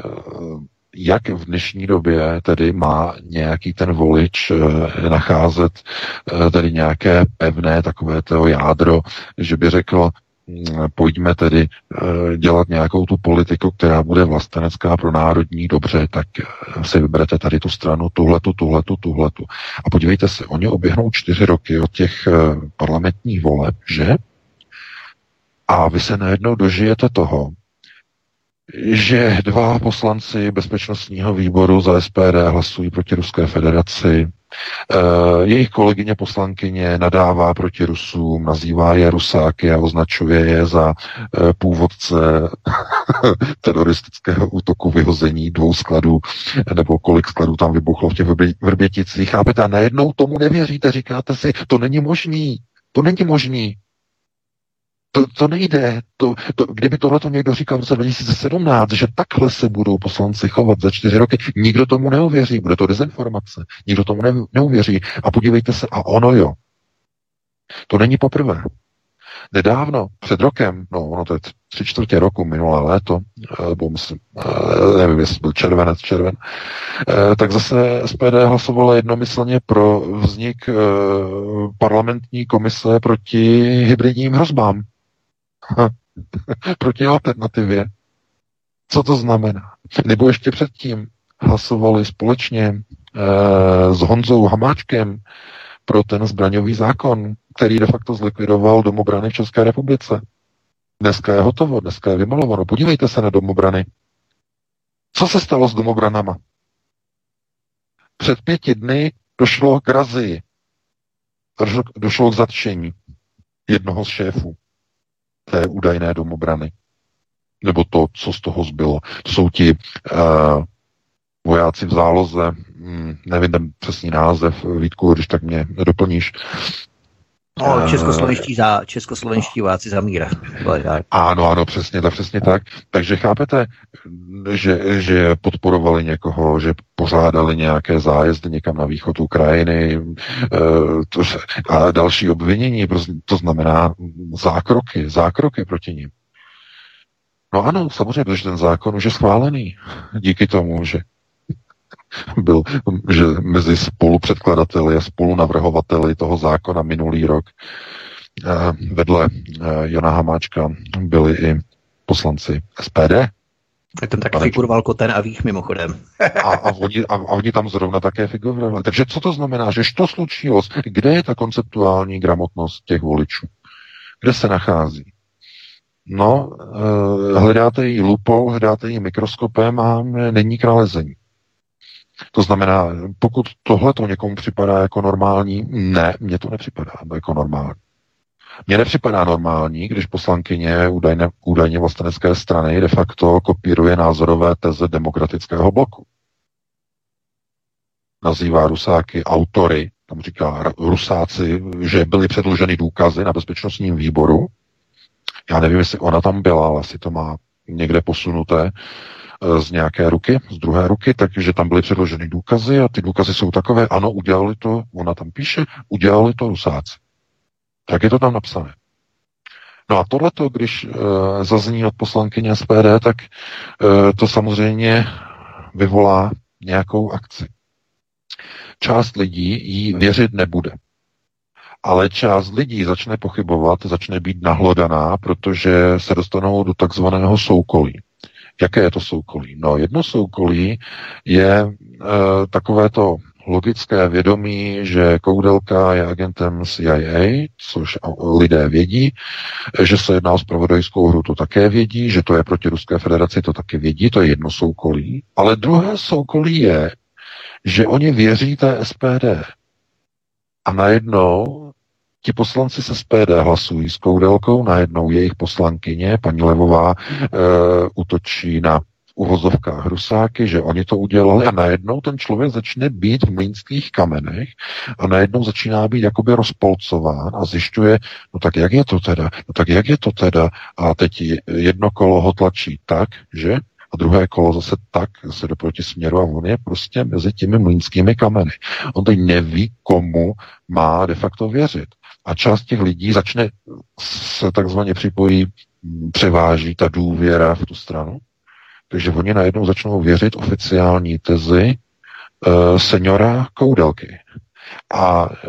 jak v dnešní době tedy má nějaký ten volič eh, nacházet eh, tedy nějaké pevné takové toho jádro, že by řekl, mm, pojďme tedy eh, dělat nějakou tu politiku, která bude vlastenecká pro národní, dobře, tak si vyberete tady tu stranu, tuhletu, tuhletu, tuhletu. A podívejte se, oni oběhnou čtyři roky od těch parlamentních voleb, že? A vy se najednou dožijete toho, že dva poslanci bezpečnostního výboru za SPD hlasují proti Ruské federaci. Uh, jejich kolegyně poslankyně nadává proti Rusům, nazývá je Rusáky a označuje je za uh, původce teroristického útoku vyhození dvou skladů, nebo kolik skladů tam vybuchlo v těch Vrběticích. Chápete? A najednou tomu nevěříte, říkáte si, to není možný. To není možný. To, to nejde. To, to, kdyby tohle to někdo říkal v roce 2017, že takhle se budou poslanci chovat za čtyři roky, nikdo tomu neuvěří, bude to dezinformace. Nikdo tomu ne, neuvěří. A podívejte se, a ono jo. To není poprvé. Nedávno, před rokem, no ono to je tři čtvrtě roku, minulé léto, eh, nebo myslím, eh, nevím, jestli byl červenec, červen, eh, tak zase SPD hlasovala jednomyslně pro vznik parlamentní komise proti hybridním hrozbám. proti alternativě. Co to znamená? Nebo ještě předtím hlasovali společně e, s Honzou Hamáčkem pro ten zbraňový zákon, který de facto zlikvidoval domobrany v České republice. Dneska je hotovo, dneska je vymalováno. Podívejte se na domobrany. Co se stalo s domobranama? Před pěti dny došlo k razii. Došlo k zatčení jednoho z šéfů té údajné domobrany. Nebo to, co z toho zbylo. To jsou ti uh, vojáci v záloze, hmm, nevím ten přesný název, Vítku, když tak mě doplníš, No, eh, českoslovenští, za, českoslovenští vojáci za míra. Ano, ano, přesně tak, přesně tak. Takže chápete, že, že podporovali někoho, že pořádali nějaké zájezdy někam na východ Ukrajiny eh, to, a další obvinění, to znamená zákroky, zákroky proti ním. No ano, samozřejmě, protože ten zákon už je schválený díky tomu, že byl že mezi spolupředkladateli a spolunavrhovateli toho zákona minulý rok eh, vedle eh, Jana Hamáčka byli i poslanci SPD. Tak ten taky figuroval Koten a Vích mimochodem. a, a, oni, a, a oni tam zrovna také figurovali. Takže co to znamená? Že to slučilo? Kde je ta konceptuální gramotnost těch voličů? Kde se nachází? No, eh, hledáte ji lupou, hledáte ji mikroskopem a není k nalezení. To znamená, pokud tohle to někomu připadá jako normální, ne, mně to nepřipadá jako normální. Mně nepřipadá normální, když poslankyně údajně, údajně vlastenecké strany de facto kopíruje názorové teze demokratického bloku. Nazývá Rusáky autory, tam říká Rusáci, že byly předloženy důkazy na bezpečnostním výboru. Já nevím, jestli ona tam byla, ale asi to má někde posunuté Eh, z nějaké ruky, z druhé ruky, takže tam byly předloženy důkazy a ty důkazy jsou takové, ano, udělali to, ona tam píše, udělali to Rusáci. Tak je to tam napsané. No a tohleto, když e, zazní od poslankyně SPD, tak e, to samozřejmě vyvolá nějakou akci. Část lidí jí věřit nebude. Ale část lidí začne pochybovat, začne být nahlodaná, protože se dostanou do takzvaného soukolí. Jaké je to soukolí? No, jedno soukolí je e, takové to logické vědomí, že Koudelka je agentem CIA, což lidé vědí, že se jedná o spravodajskou hru, to také vědí, že to je proti Ruské federaci, to také vědí, to je jedno soukolí. Ale druhé soukolí je, že oni věří té SPD. A najednou Ti poslanci se SPD hlasují s Koudelkou, najednou jejich poslankyně, paní Levová, e, útočí na uvozovkách Rusáky, že oni to udělali a najednou ten člověk začne být v mlínských kamenech a najednou začíná být jakoby rozpolcován a zjišťuje, no tak jak je to teda, no tak jak je to teda a teď jedno kolo ho tlačí tak, že a druhé kolo zase tak, zase do směru a on je prostě mezi těmi mlínskými kameny. On teď neví, komu má de facto věřit. A část těch lidí začne se takzvaně připojí, převáží ta důvěra v tu stranu. Takže oni najednou začnou věřit oficiální tezi e, seniora Koudelky. A e,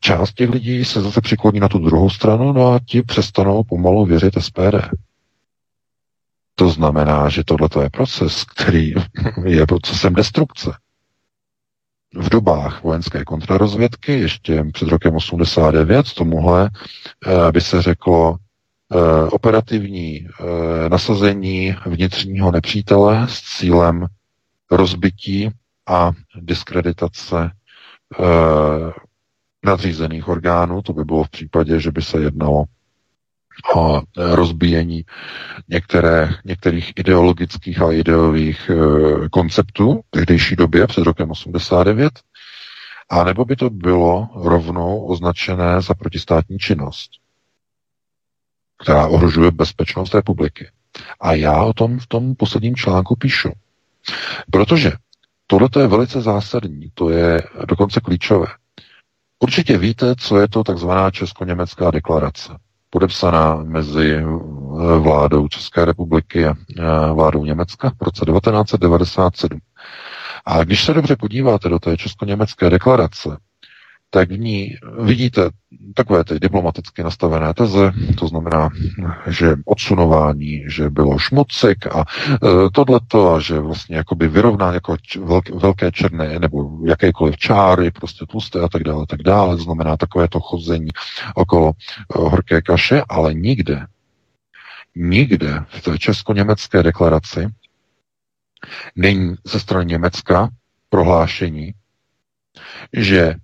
část těch lidí se zase přikloní na tu druhou stranu, no a ti přestanou pomalu věřit SPD. To znamená, že tohle je proces, který je procesem destrukce v dobách vojenské kontrarozvědky, ještě před rokem 89, tomuhle eh, by se řeklo eh, operativní eh, nasazení vnitřního nepřítele s cílem rozbití a diskreditace nadřízených orgánů. To by bylo v případě, že by se jednalo o rozbíjení některé, některých ideologických a ideových e, konceptů v tehdejší době před rokem 89, a nebo by to bylo rovnou označené za protistátní činnost, která ohrožuje bezpečnost republiky. A já o tom v tom posledním článku píšu. Protože tohle je velice zásadní, to je dokonce klíčové. Určitě víte, co je to takzvaná česko-německá deklarace podepsaná mezi eh, vládou České republiky a eh, vládou Německa v roce 1997. A když se dobře podíváte do té česko-německé deklarace, tak v ní vidíte takové ty diplomaticky nastavené teze, to znamená, že odsunování, že bylo šmocek a e, tohleto a že vlastně jakoby vyrovná jako velké, černé nebo jakékoliv čáry, prostě tlusté a tak dále, tak dále, znamená takové to chození okolo e, horké kaše, ale nikde, nikde v té česko-německé deklaraci Není ze strany Německa prohlášení, že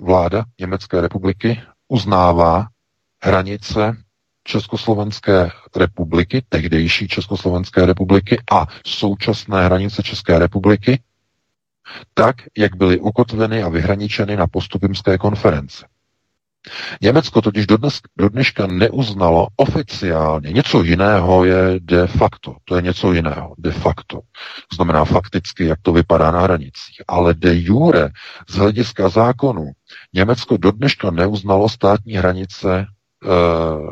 vláda Německé republiky uznává hranice Československé republiky, tehdejší Československé republiky a současné hranice České republiky, tak, jak byly ukotveny a vyhraničeny na postupimské konferenci. Německo totiž dodnes, do dneška neuznalo oficiálně. Něco jiného je de facto. To je něco jiného. De facto. To znamená fakticky, jak to vypadá na hranicích. Ale de jure, z hlediska zákonu, Německo do dneška neuznalo státní hranice e,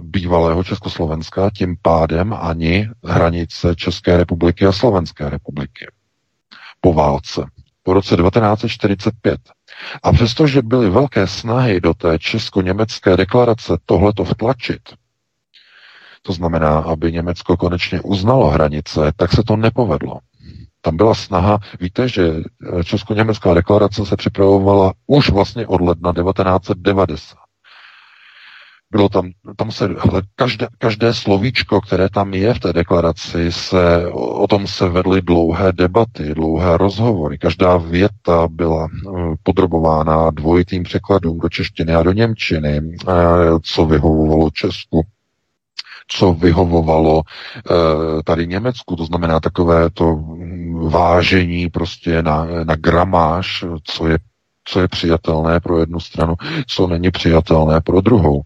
bývalého Československa, tím pádem ani hranice České republiky a Slovenské republiky. Po válce. Po roce 1945 a přestože byly velké snahy do té česko-německé deklarace tohleto vtlačit, to znamená, aby Německo konečně uznalo hranice, tak se to nepovedlo. Tam byla snaha, víte, že Česko-německá deklarace se připravovala už vlastně od ledna 1990. Bylo tam, tam se, hele, každé, každé slovíčko, které tam je v té deklaraci, se, o tom se vedly dlouhé debaty, dlouhé rozhovory. Každá věta byla eh, podrobována dvojitým překladům do češtiny a do němčiny, eh, co vyhovovalo Česku co vyhovovalo eh, tady Německu, to znamená takové to vážení prostě na, na gramáž, co je co je přijatelné pro jednu stranu, co není přijatelné pro druhou.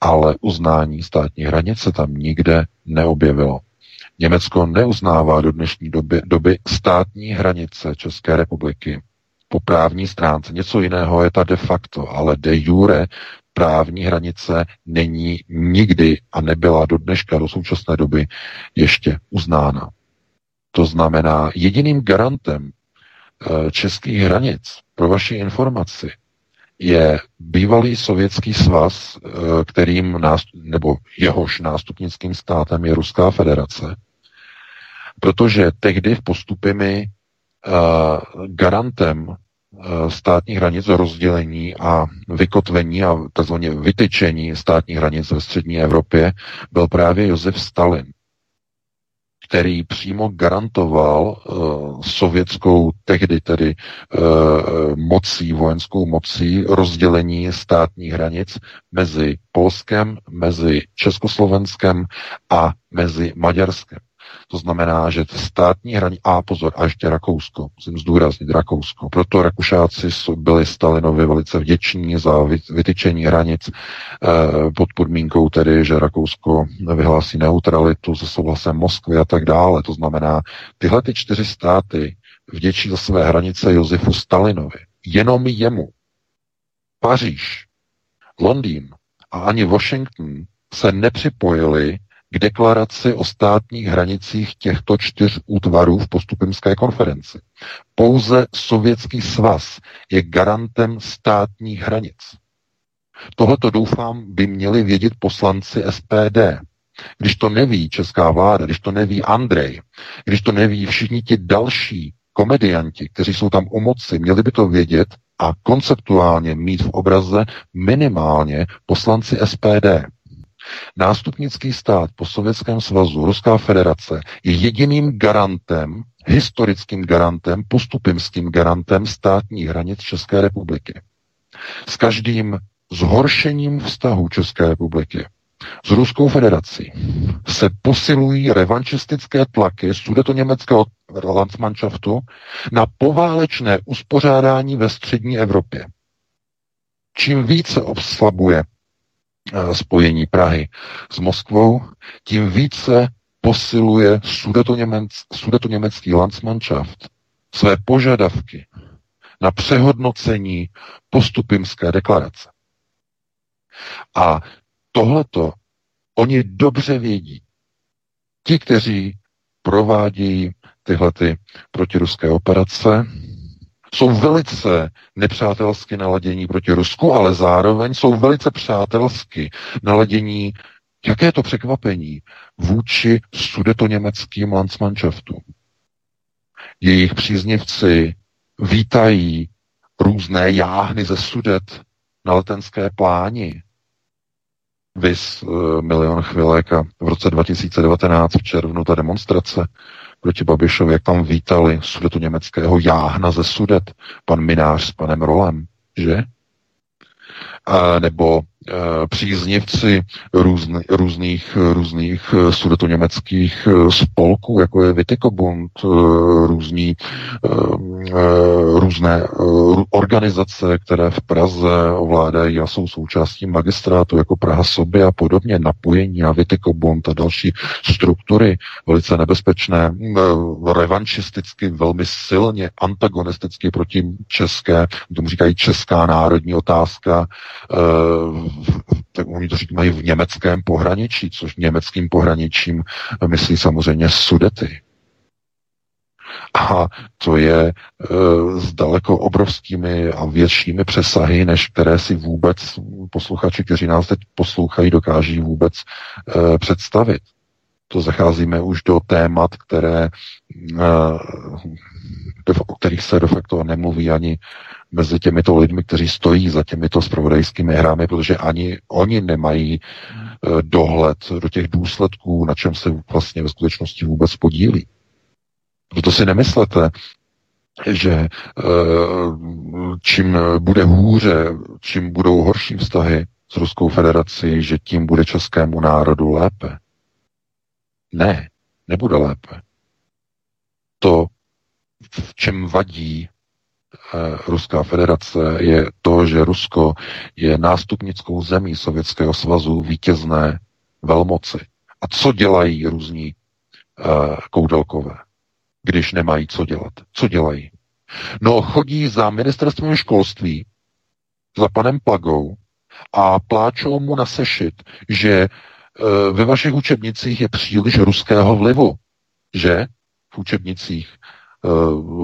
Ale uznání státní hranice tam nikde neobjevilo. Německo neuznává do dnešní doby, doby státní hranice České republiky po právní stránce. Něco jiného je ta de facto, ale de jure právní hranice není nikdy a nebyla do dneška, do současné doby ještě uznána. To znamená, jediným garantem českých hranic, pro vaši informaci, je bývalý sovětský svaz, eh, kterým nástup, nebo jehož nástupnickým státem je Ruská federace, protože tehdy v postupy uh, garantem státních hranic rozdělení a vykotvení a tzv. vytyčení státních hranic ve střední Evropě byl právě Josef Stalin který přímo garantoval uh, sovětskou tehdy tedy uh, mocí, vojenskou mocí rozdělení státních hranic mezi Polskem, mezi Československem a mezi Maďarskem. To znamená, že státní hraní, a pozor, a ještě Rakousko, musím zdůraznit Rakousko. Proto Rakušáci byli Stalinovi velice vděční za vytyčení hranic eh, pod podmínkou tedy, že Rakousko vyhlásí neutralitu se souhlasem Moskvy a tak dále. To znamená, tyhle ty čtyři státy vděčí za své hranice Josefu Stalinovi. Jenom jemu. Paříž, Londýn a ani Washington se nepřipojili k deklaraci o státních hranicích těchto čtyř útvarů v postupimské konferenci. Pouze Sovětský svaz je garantem státních hranic. Tohleto doufám by měli vědět poslanci SPD. Když to neví česká vláda, když to neví Andrej, když to neví všichni ti další komedianti, kteří jsou tam u moci, měli by to vědět a konceptuálně mít v obraze minimálně poslanci SPD. Nástupnický stát po Sovětském svazu, Ruská federace, je jediným garantem, historickým garantem, postupimským garantem státních hranic České republiky. S každým zhoršením vztahu České republiky s Ruskou federací se posilují revanšistické tlaky německého Landsmannschaftu na poválečné uspořádání ve střední Evropě. Čím více obslabuje spojení Prahy s Moskvou, tím více posiluje sudetoněmecký Landsmannschaft své požadavky na přehodnocení postupimské deklarace. A tohleto oni dobře vědí. Ti, kteří provádějí tyhle ty protiruské operace, jsou velice nepřátelsky naladění proti Rusku, ale zároveň jsou velice přátelsky naladění, jaké to překvapení, vůči sudetoněmeckým Landsmannschaftům. Jejich příznivci vítají různé jáhny ze sudet na letenské pláni. Vys milion chvilek a v roce 2019 v červnu ta demonstrace proti Babišovi, jak tam vítali sudetu německého jáhna ze sudet, pan Minář s panem Rolem, že? A nebo příznivci různy, různých, různých eh, sudetoněmeckých eh, spolků, jako je Vitekobund, různí, různé organizace, které v Praze ovládají a jsou součástí magistrátu, jako Praha sobě a podobně, napojení na Vitekobund a další struktury, velice nebezpečné, revanšisticky, velmi silně antagonisticky proti české, tomu říkají česká národní otázka, tak oni to říkají v německém pohraničí, což německým pohraničím myslí samozřejmě Sudety. A to je e, s daleko obrovskými a většími přesahy, než které si vůbec posluchači, kteří nás teď poslouchají, dokáží vůbec e, představit. To zacházíme už do témat, které, e, o kterých se de facto nemluví ani mezi těmito lidmi, kteří stojí za těmito spravodajskými hrami, protože ani oni nemají eh, dohled do těch důsledků, na čem se vlastně ve skutečnosti vůbec podílí. Proto si nemyslete, že eh, čím bude hůře, čím budou horší vztahy s Ruskou federací, že tím bude českému národu lépe. Ne, nebude lépe. To, v čem vadí Ruská federace je to, že Rusko je nástupnickou zemí Sovětského svazu vítězné velmoci. A co dělají různí uh, koudelkové, když nemají co dělat? Co dělají? No, chodí za ministerstvem školství, za panem Plagou a pláčou mu na sešit, že uh, ve vašich učebnicích je příliš ruského vlivu, že v učebnicích Eh,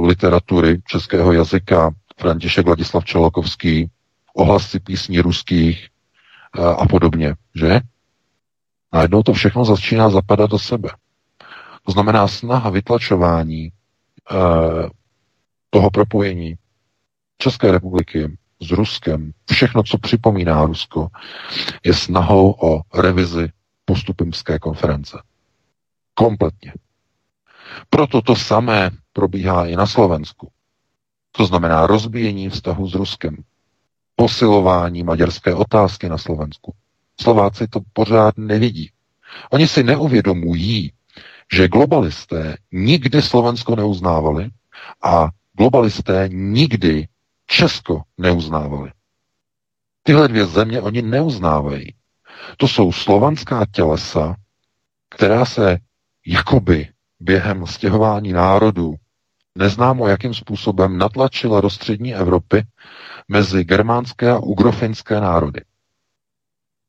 literatury českého jazyka František Vladislav Čelokovský, ohlasy písní ruských eh, a podobně, že? Najednou to všechno začíná zapadat do sebe. To znamená snaha vytlačování eh, toho propojení České republiky s Ruskem, všechno, co připomíná Rusko, je snahou o revizi postupimské konference. Kompletně. Proto to samé probíhá i na Slovensku. To znamená rozbíjení vztahu s Ruskem, posilování maďarské otázky na Slovensku. Slováci to pořád nevidí. Oni si neuvědomují, že globalisté nikdy Slovensko neuznávali a globalisté nikdy Česko neuznávali. Tyhle dvě země oni neuznávají. To jsou slovanská tělesa, která se jakoby během stěhování národů neznámo jakým způsobem natlačila do střední Evropy mezi germánské a ugrofinské národy.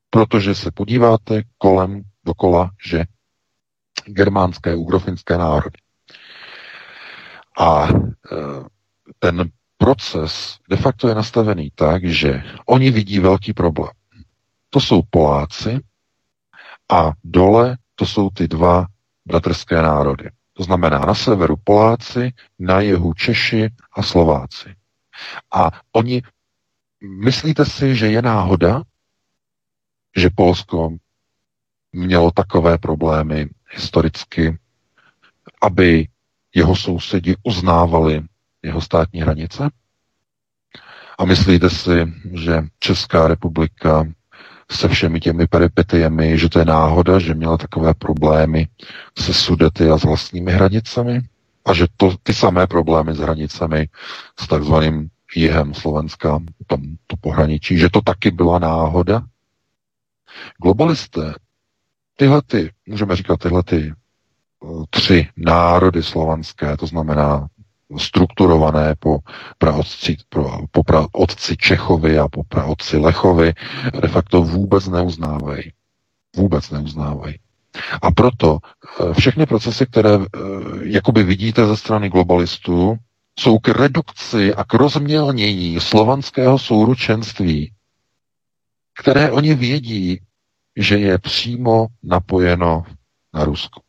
Protože se podíváte kolem dokola, že germánské, ugrofinské národy. A e, ten proces de facto je nastavený tak, že oni vidí velký problém. To jsou Poláci a dole to jsou ty dva bratrské národy. To znamená na severu Poláci, na jihu Češi a Slováci. A oni, myslíte si, že je náhoda, že Polsko mělo takové problémy historicky, aby jeho sousedi uznávali jeho státní hranice? A myslíte si, že Česká republika se všemi těmi peripetiemi, že to je náhoda, že měla takové problémy se sudety a s vlastními hranicemi a že to, ty samé problémy s hranicemi s takzvaným jihem Slovenska, tam to pohraničí, že to taky byla náhoda. Globalisté, tyhle ty, můžeme říkat tyhle ty eh, tři národy slovanské, to znamená strukturované po praotci, po praotci Čechovi a po praotci Lechovi de facto vůbec neuznávají. Vůbec neuznávají. A proto eh, všechny procesy, které eh, jakoby vidíte ze strany globalistů, jsou k redukci a k rozmělnění slovanského souručenství, které oni vědí, že je přímo napojeno na Rusko.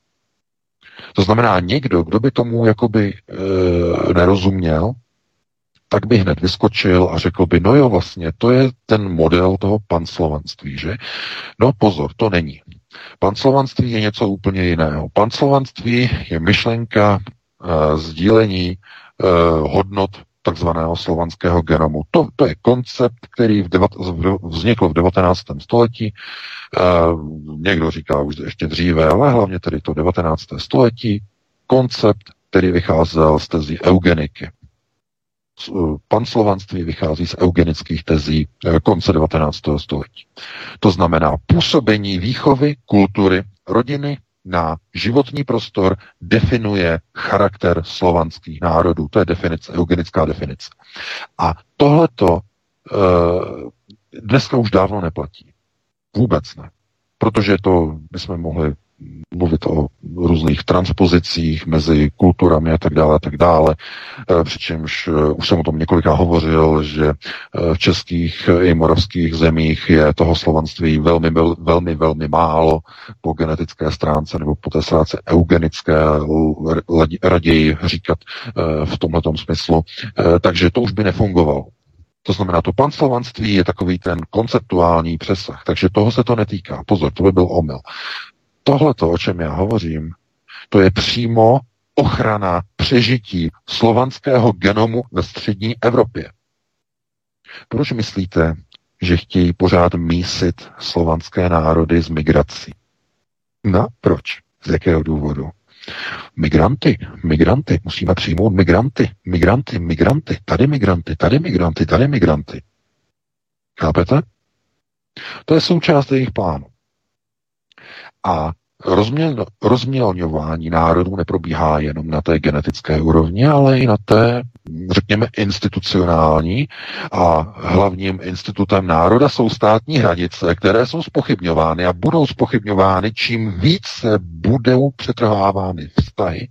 To znamená, někdo, kdo by tomu jakoby e, nerozuměl, tak by hned vyskočil a řekl by, no jo, vlastně, to je ten model toho panslovanství, že? No pozor, to není. Panslovanství je něco úplně jiného. Panslovanství je myšlenka uh, sdílení uh, hodnot takzvaného slovanského genomu. To, to je koncept, který v devat, vznikl v 19. století. Uh, někdo říká už ještě dříve, ale hlavně tedy to 19. století. Koncept, který vycházel z tezí eugeniky. Panslovanství vychází z eugenických tezí konce 19. století. To znamená působení výchovy, kultury, rodiny na životní prostor definuje charakter slovanských národů. To je definice, eugenická definice. A tohleto e, dneska už dávno neplatí. Vůbec ne. Protože to bychom mohli mluvit o různých transpozicích mezi kulturami a tak dále a tak dále. E, přičemž e, už jsem o tom několikrát hovořil, že e, v českých i moravských zemích je toho slovanství velmi, velmi, velmi málo po genetické stránce nebo po té stránce eugenické, raději říkat v tomto smyslu. Takže to už by nefungovalo. To znamená, to panslovanství je takový ten konceptuální přesah, takže toho se to netýká. Pozor, to by byl omyl tohleto, o čem já hovořím, to je přímo ochrana přežití slovanského genomu ve střední Evropě. Proč myslíte, že chtějí pořád mísit slovanské národy z migrací? No, proč? Z jakého důvodu? Migranty, migranty, musíme přijmout migranty, migranty, migranty, tady migranty, tady migranty, tady migranty. Chápete? To je součást jejich plánu. A rozměl, rozmělňování národů neprobíhá jenom na té genetické úrovni, ale i na té, řekněme, institucionální a hlavním institutem národa jsou státní hranice, které jsou spochybňovány a budou spochybňovány, čím více budou přetrhávány vztahy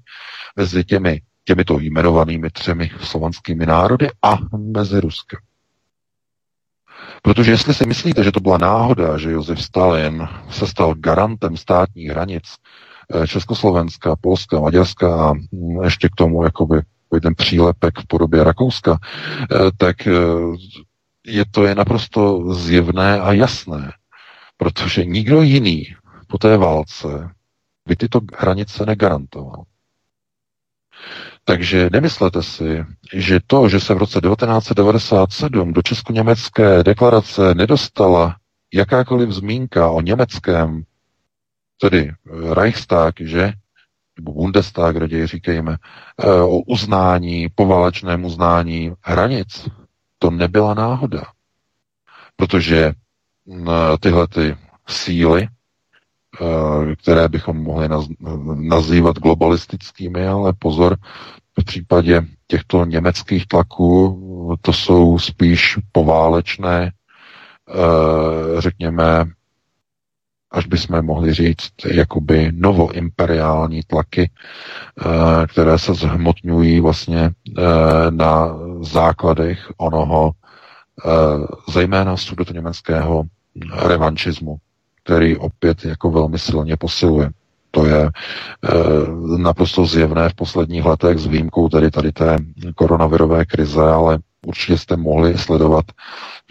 mezi těmi těmito jmenovanými třemi slovanskými národy a mezi Ruskem. Protože jestli si myslíte, že to byla náhoda, že Josef Stalin se stal garantem státních hranic eh, Československa, Polska, Maďarska a mm, ještě k tomu jakoby ten přílepek v podobě Rakouska, eh, tak eh, je to je naprosto zjevné a jasné, protože nikdo jiný po té válce by tyto hranice negarantoval. Takže nemyslete si, že to, že se v roce 1997 do Česko-německé deklarace nedostala jakákoliv zmínka o německém, tedy Reichstag, že, nebo Bundestag, raději říkejme, eh, o uznání, poválečném uznání hranic, to nebyla náhoda. Protože mm, tyhle ty síly, eh, které bychom mohli nazývat globalistickými, ale pozor, v případě těchto německých tlaků to jsou spíš poválečné, eh, řekněme, až bychom mohli říct, jakoby novoimperiální tlaky, eh, které se zhmotňují vlastně eh, na základech onoho zejména německého revanšismu, který opět jako velmi silně posiluje. To je e, naprosto zjevné v posledních letech s výjimkou tedy tady té koronavirové krize, ale určitě jste mohli sledovat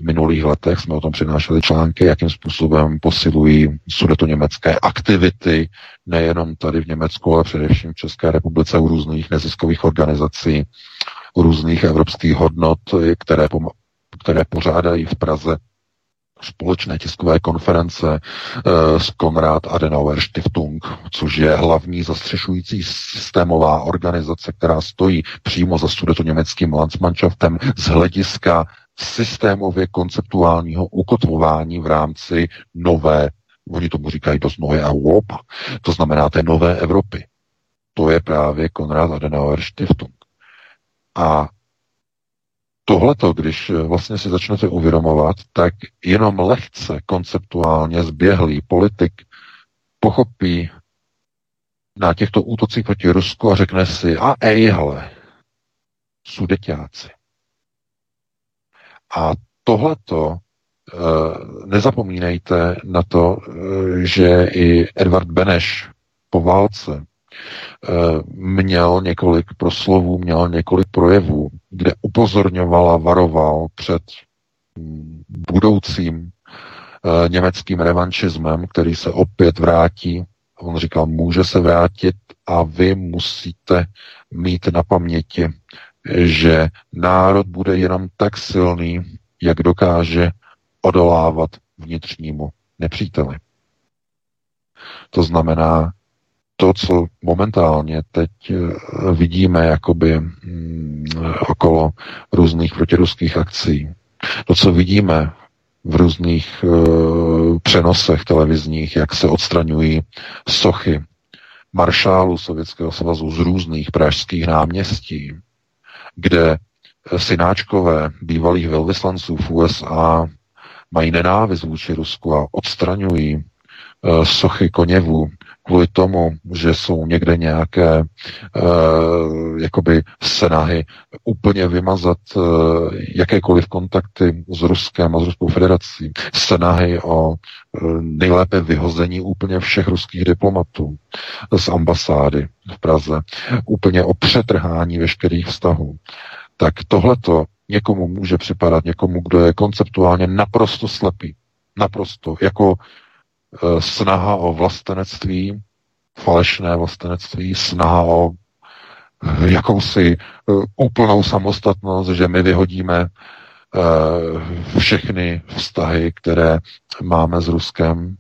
v minulých letech, jsme o tom přinášeli články, jakým způsobem posilují německé aktivity, nejenom tady v Německu, ale především v České republice u různých neziskových organizací, u různých evropských hodnot, které, které pořádají v Praze společné tiskové konference uh, s Konrad Adenauer Stiftung, což je hlavní zastřešující systémová organizace, která stojí přímo za německým Landsmannschaftem z hlediska systémově konceptuálního ukotvování v rámci nové, oni tomu říkají dost nové Europa, to znamená té nové Evropy. To je právě Konrad Adenauer Stiftung. A tohleto, když eh, vlastně si začnete uvědomovat, tak jenom lehce konceptuálně zběhlý politik pochopí na těchto útocích proti Rusku a řekne si, a ejhle, sudeťáci. A tohleto e, nezapomínejte na to, e, že i Edvard Beneš po válce měl několik proslovů, měl několik projevů, kde upozorňoval a varoval před mm, budoucím německým revanšismem, který se opět vrátí. On říkal, může se vrátit a vy musíte mít na paměti, že národ bude jenom tak silný, jak dokáže odolávat vnitřnímu nepříteli. To znamená, to, co momentálně teď eh, vidíme jakoby mm, okolo různých protiruských akcí, to, co vidíme v různých uh, přenosech televizních, jak se odstraňují sochy maršálů Sovětského svazu z různých pražských náměstí, kde synáčkové bývalých velvyslanců v USA mají nenávist vůči Rusku a odstraňují sochy koněvů kvůli tomu, že jsou někde nějaké uh, jakoby snahy úplně vymazat uh, jakékoliv kontakty s Ruskem a s Ruskou federací, snahy o uh, nejlépe vyhození úplně všech ruských diplomatů z ambasády v Praze, úplně o přetrhání veškerých vztahů. Tak tohleto někomu může připadat, někomu, kdo je konceptuálně naprosto slepý. Naprosto. Jako snaha o vlastenectví, falešné vlastenectví, snaha o e, jakousi e, úplnou samostatnost, že my vyhodíme všechny vztahy, které máme s Ruskem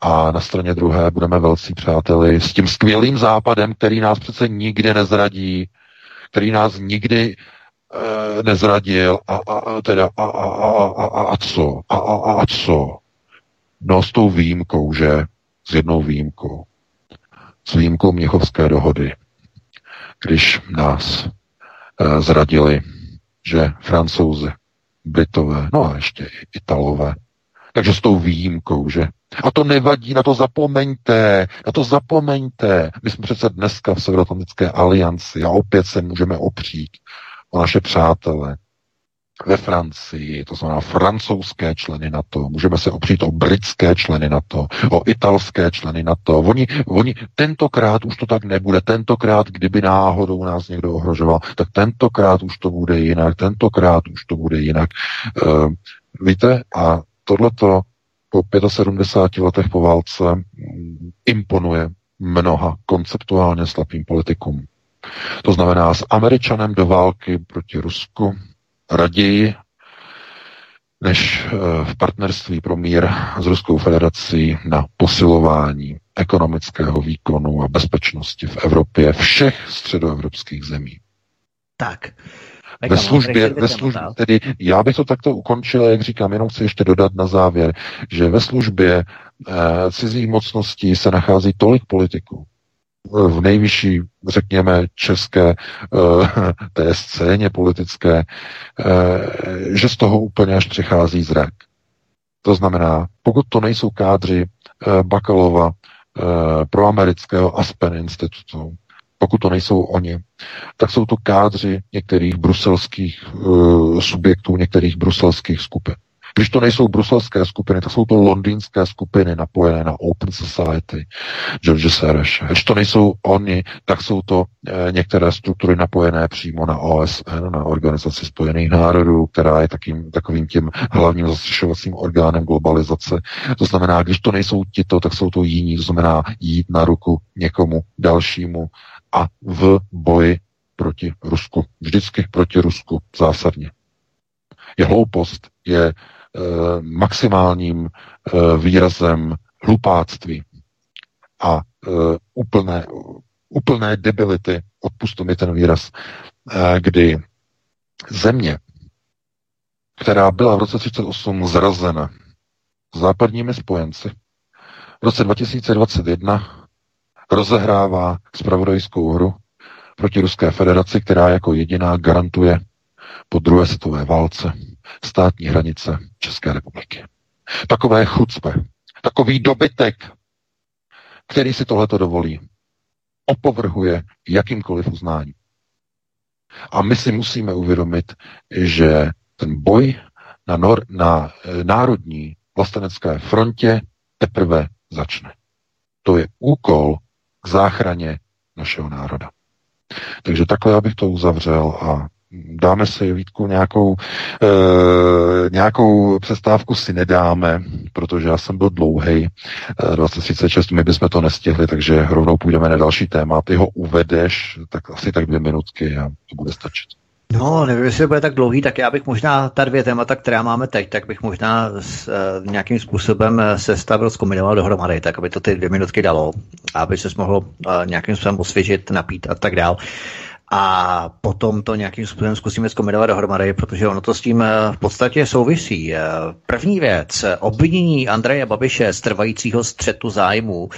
a na straně druhé budeme velcí přáteli s tím skvělým západem, který nás přece nikdy nezradí, který nás nikdy nezradil a, a, a teda a, a, a, a, a co? A, a, a co? No s tou výjimkou, že? S jednou výjimkou. S výjimkou Měchovské dohody. Když nás e, zradili, že francouzi, Britové, no a ještě i Italové, takže s tou výjimkou, že? A to nevadí, na to zapomeňte, na to zapomeňte. My jsme přece dneska v Severoatlantické alianci a opět se můžeme opřít o naše přátele ve Francii, to znamená francouzské členy NATO, můžeme se opřít o britské členy NATO, o italské členy NATO. Oni, oni tentokrát už to tak nebude, tentokrát, kdyby náhodou nás někdo ohrožoval, tak tentokrát už to bude jinak, tentokrát už to bude jinak. Uh, víte, a tohleto po 75 letech po válce mm, imponuje mnoha konceptuálně slabým politikům. To znamená s Američanem do války proti Rusku raději než eh, v partnerství pro mír s Ruskou federací na posilování ekonomického výkonu a bezpečnosti v Evropě všech středoevropských zemí. Tak. Ve službě, ve službě, tedy já bych to takto ukončil, jak říkám, jenom chci ještě dodat na závěr, že ve službě e, cizích mocností se nachází tolik politiků, v nejvyšší, řekněme, české e, té scéně politické, e, že z toho úplně až přichází zrak. To znamená, pokud to nejsou kádři e, Bakalova e, proamerického Aspen institutu, pokud to nejsou oni, tak jsou to kádři některých bruselských subjektů, některých bruselských skupin. Když to nejsou bruselské skupiny, tak jsou to londýnské skupiny napojené na Open Society, George Soros. Když to nejsou oni, tak jsou to e, některé struktury napojené přímo na OSN, na Organizaci spojených národů, která je takým, takovým tím hlavním zastřešovacím orgánem globalizace. To znamená, když to nejsou tito, tak jsou to jiní, to znamená jít na ruku někomu dalšímu a v boji proti Rusku. Vždycky proti Rusku zásadně. Je hloupost, je maximálním e, výrazem hlupáctví a e, úplné, úplné debility, odpustu mi ten výraz, kdy země, která byla v roce 1938 zrazena západními spojenci, v roce 2021 rozehrává spravodajskou hru proti Ruské federaci, která jako jediná garantuje po druhé světové válce státní hranice České republiky. Takové chucpe, takový dobytek, který si tohleto dovolí, opovrhuje jakýmkoliv uznáním. A my si musíme uvědomit, že ten boj na, nor- na e, národní vlastenecké frontě teprve začne. To je úkol k záchraně našeho národa. Takže takhle já bych to uzavřel a dáme si Vítku nějakou, e, nějakou přestávku si nedáme, protože já jsem byl dlouhý, e, 2036, my bychom to nestihli, takže rovnou půjdeme na další téma. Ty ho uvedeš, tak asi tak dvě minutky a to bude stačit. No, nevím, jestli bude tak dlouhý, tak já bych možná ta dvě témata, která máme teď, tak bych možná s, uh, nějakým způsobem eh, sestavil, zkombinoval dohromady, tak aby to ty dvě minutky dalo, aby se mohl uh, nějakým způsobem osvěžit, napít a tak dál. A potom to nějakým způsobem zkusíme zkombinovat dohromady, protože ono to s tím v podstatě souvisí. První věc, obvinění Andreje Babiše z trvajícího střetu zájmu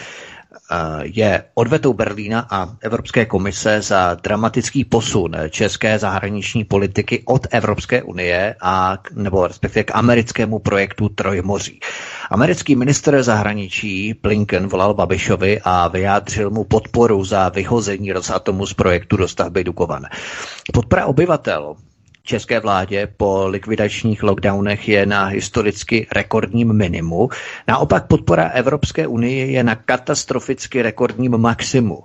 je odvetou Berlína a Evropské komise za dramatický posun české zahraniční politiky od Evropské unie a nebo respektive k americkému projektu Trojmoří. Americký minister zahraničí Blinken volal Babišovi a vyjádřil mu podporu za vyhození Rosatomu z projektu dostavby Dukovan. Podpora obyvatel české vládě po likvidačních lockdownech je na historicky rekordním minimu. Naopak podpora Evropské unie je na katastroficky rekordním maximu.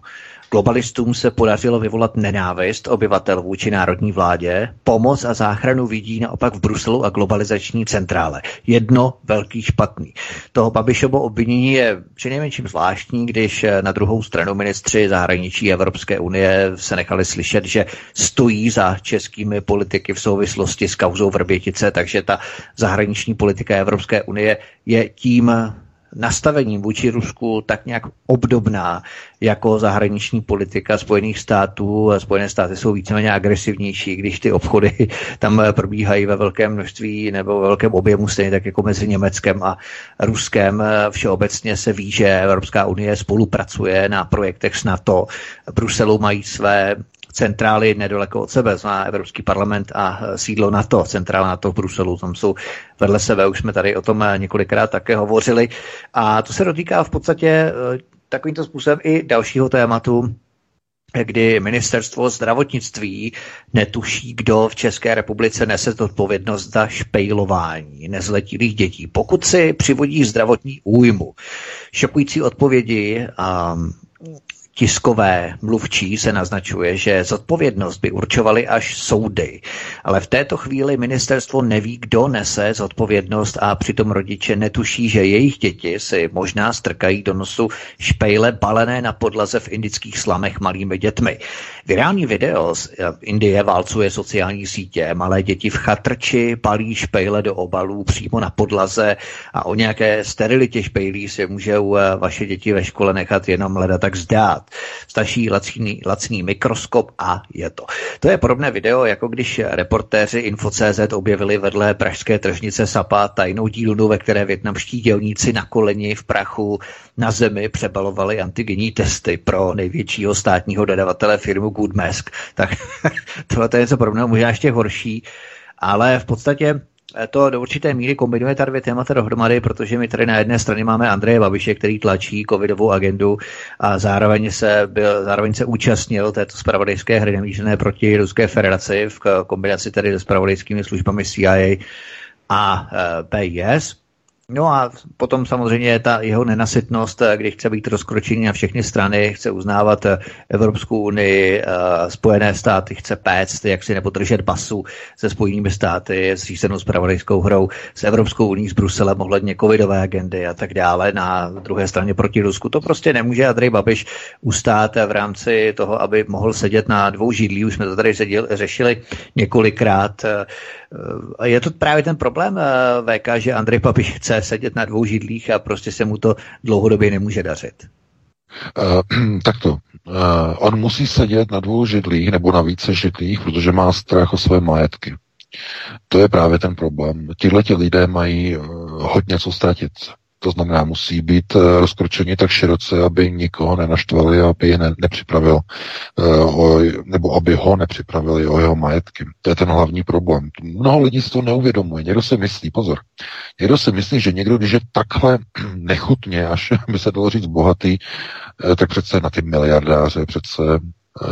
Globalistům se podařilo vyvolat nenávist obyvatel vůči národní vládě. Pomoc a záchranu vidí naopak v Bruselu a globalizační centrále. Jedno velký špatný. Toho Babišovo obvinění je přinejmenším zvláštní, když na druhou stranu ministři zahraničí Evropské unie se nechali slyšet, že stojí za českými politiky v souvislosti s kauzou Vrbětice, takže ta zahraniční politika Evropské unie je tím nastavením vůči Rusku tak nějak obdobná jako zahraniční politika Spojených států. Spojené státy jsou víceméně agresivnější, když ty obchody tam probíhají ve velkém množství nebo ve velkém objemu, stejně tak jako mezi Německem a Ruskem. Všeobecně se ví, že Evropská unie spolupracuje na projektech s NATO. Bruselu mají své centrály nedaleko od sebe, zná Evropský parlament a e, sídlo NATO, centrála NATO v Bruselu, tam jsou vedle sebe, už jsme tady o tom e, několikrát také hovořili. A to se dotýká v podstatě e, takovýmto způsobem i dalšího tématu, kdy ministerstvo zdravotnictví netuší, kdo v České republice nese odpovědnost za špejlování nezletilých dětí. Pokud si přivodí zdravotní újmu, šokující odpovědi um, tiskové mluvčí se naznačuje, že zodpovědnost by určovaly až soudy. Ale v této chvíli ministerstvo neví, kdo nese zodpovědnost a přitom rodiče netuší, že jejich děti si možná strkají do nosu špejle balené na podlaze v indických slamech malými dětmi. Virální video z eh, Indie válcuje sociální sítě. Malé děti v chatrči palí špejle do obalů přímo na podlaze a o nějaké sterilitě špejlí si můžou eh, vaše děti ve škole nechat jenom leda tak zdát stačí lacný, lacný mikroskop a je to. To je podobné video, jako když reportéři Info.cz objevili vedle pražské tržnice Sapa tajnou dílnu, ve které větnamští dělníci na koleni v prachu na zemi přebalovali antigenní testy pro největšího státního dodavatele firmu Goodmask. Tak tohle je něco podobného, možná ještě horší, ale v podstatě to do určité míry kombinuje ta dvě témata dohromady, protože my tady na jedné straně máme Andreje Babiše, který tlačí covidovou agendu a zároveň se, byl, zároveň se účastnil této spravodajské hry namířené proti Ruské federaci v kombinaci tedy se spravodajskými službami CIA a BIS. No a potom samozřejmě ta jeho nenasytnost, eh, když chce být rozkročený na všechny strany, chce uznávat eh, Evropskou unii, eh, Spojené státy, chce péct, jak si nepodržet basu se Spojenými státy, s řízenou spravodajskou hrou, s Evropskou unii, s Bruselem ohledně covidové agendy a tak dále. Na druhé straně proti Rusku to prostě nemůže Andrej Babiš ustát v rámci toho, aby mohl sedět na dvou židlí. Už jsme to tady řešili několikrát. Je to právě ten problém VK, že Andrej Babiš chce sedět na dvou židlích a prostě se mu to dlouhodobě nemůže dařit. Uh, takto. Uh, on musí sedět na dvou židlích nebo na více židlích, protože má strach o své majetky. To je právě ten problém. Tihle lidé mají uh, hodně co ztratit. To znamená, musí být uh, rozkročeni tak široce, aby nikoho nenaštvali, aby je ne, nepřipravil, o, nebo aby ho nepřipravili o jeho majetky. To je ten hlavní problém. Mnoho lidí si to neuvědomuje. Někdo si myslí, pozor, někdo si myslí, že někdo, když je takhle nechutně, až by se dalo říct bohatý, uh, tak přece na ty miliardáře přece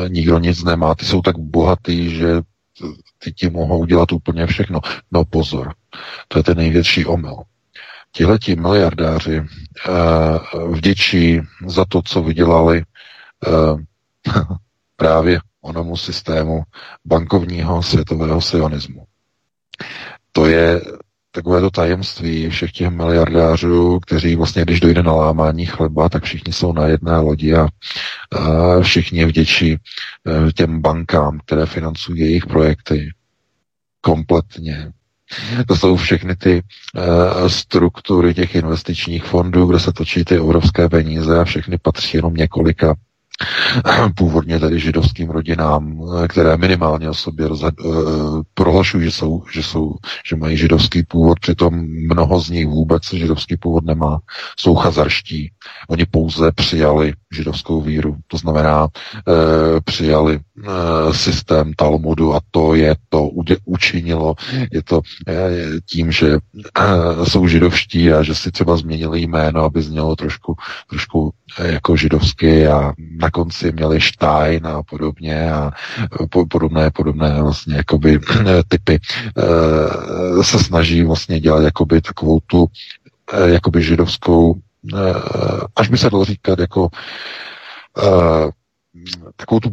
nikdo nic nemá. Ty jsou tak bohatý, že ty ti mohou dělat úplně všechno. No pozor, to je ten největší omyl tihleti miliardáři uh, vděčí za to, co vydělali právě onomu systému bankovního světového sionismu. To je takové to tajemství všech těch miliardářů, kteří vlastně, když dojde na lámání chleba, tak všichni jsou na jedné lodi a, a všichni vděčí e, těm bankám, které financují jejich projekty kompletně. To jsou všechny ty uh, struktury těch investičních fondů, kde se točí ty obrovské peníze a všechny patří jenom několika původně tedy židovským rodinám, které minimálně o sobě uh, prohlašují, že, jsou, že, jsou, že mají židovský původ, přitom mnoho z nich vůbec židovský původ nemá, jsou chazarští. Oni pouze přijali židovskou víru, to znamená uh, přijali systém Talmudu a to je to učinilo, je to tím, že jsou židovští a že si třeba změnili jméno, aby znělo trošku, trošku jako židovsky a na konci měli Stein a podobně a podobné, podobné vlastně jakoby typy eh, se snaží vlastně dělat jakoby takovou tu eh, jakoby židovskou, eh, až by se dalo říkat jako takovou tu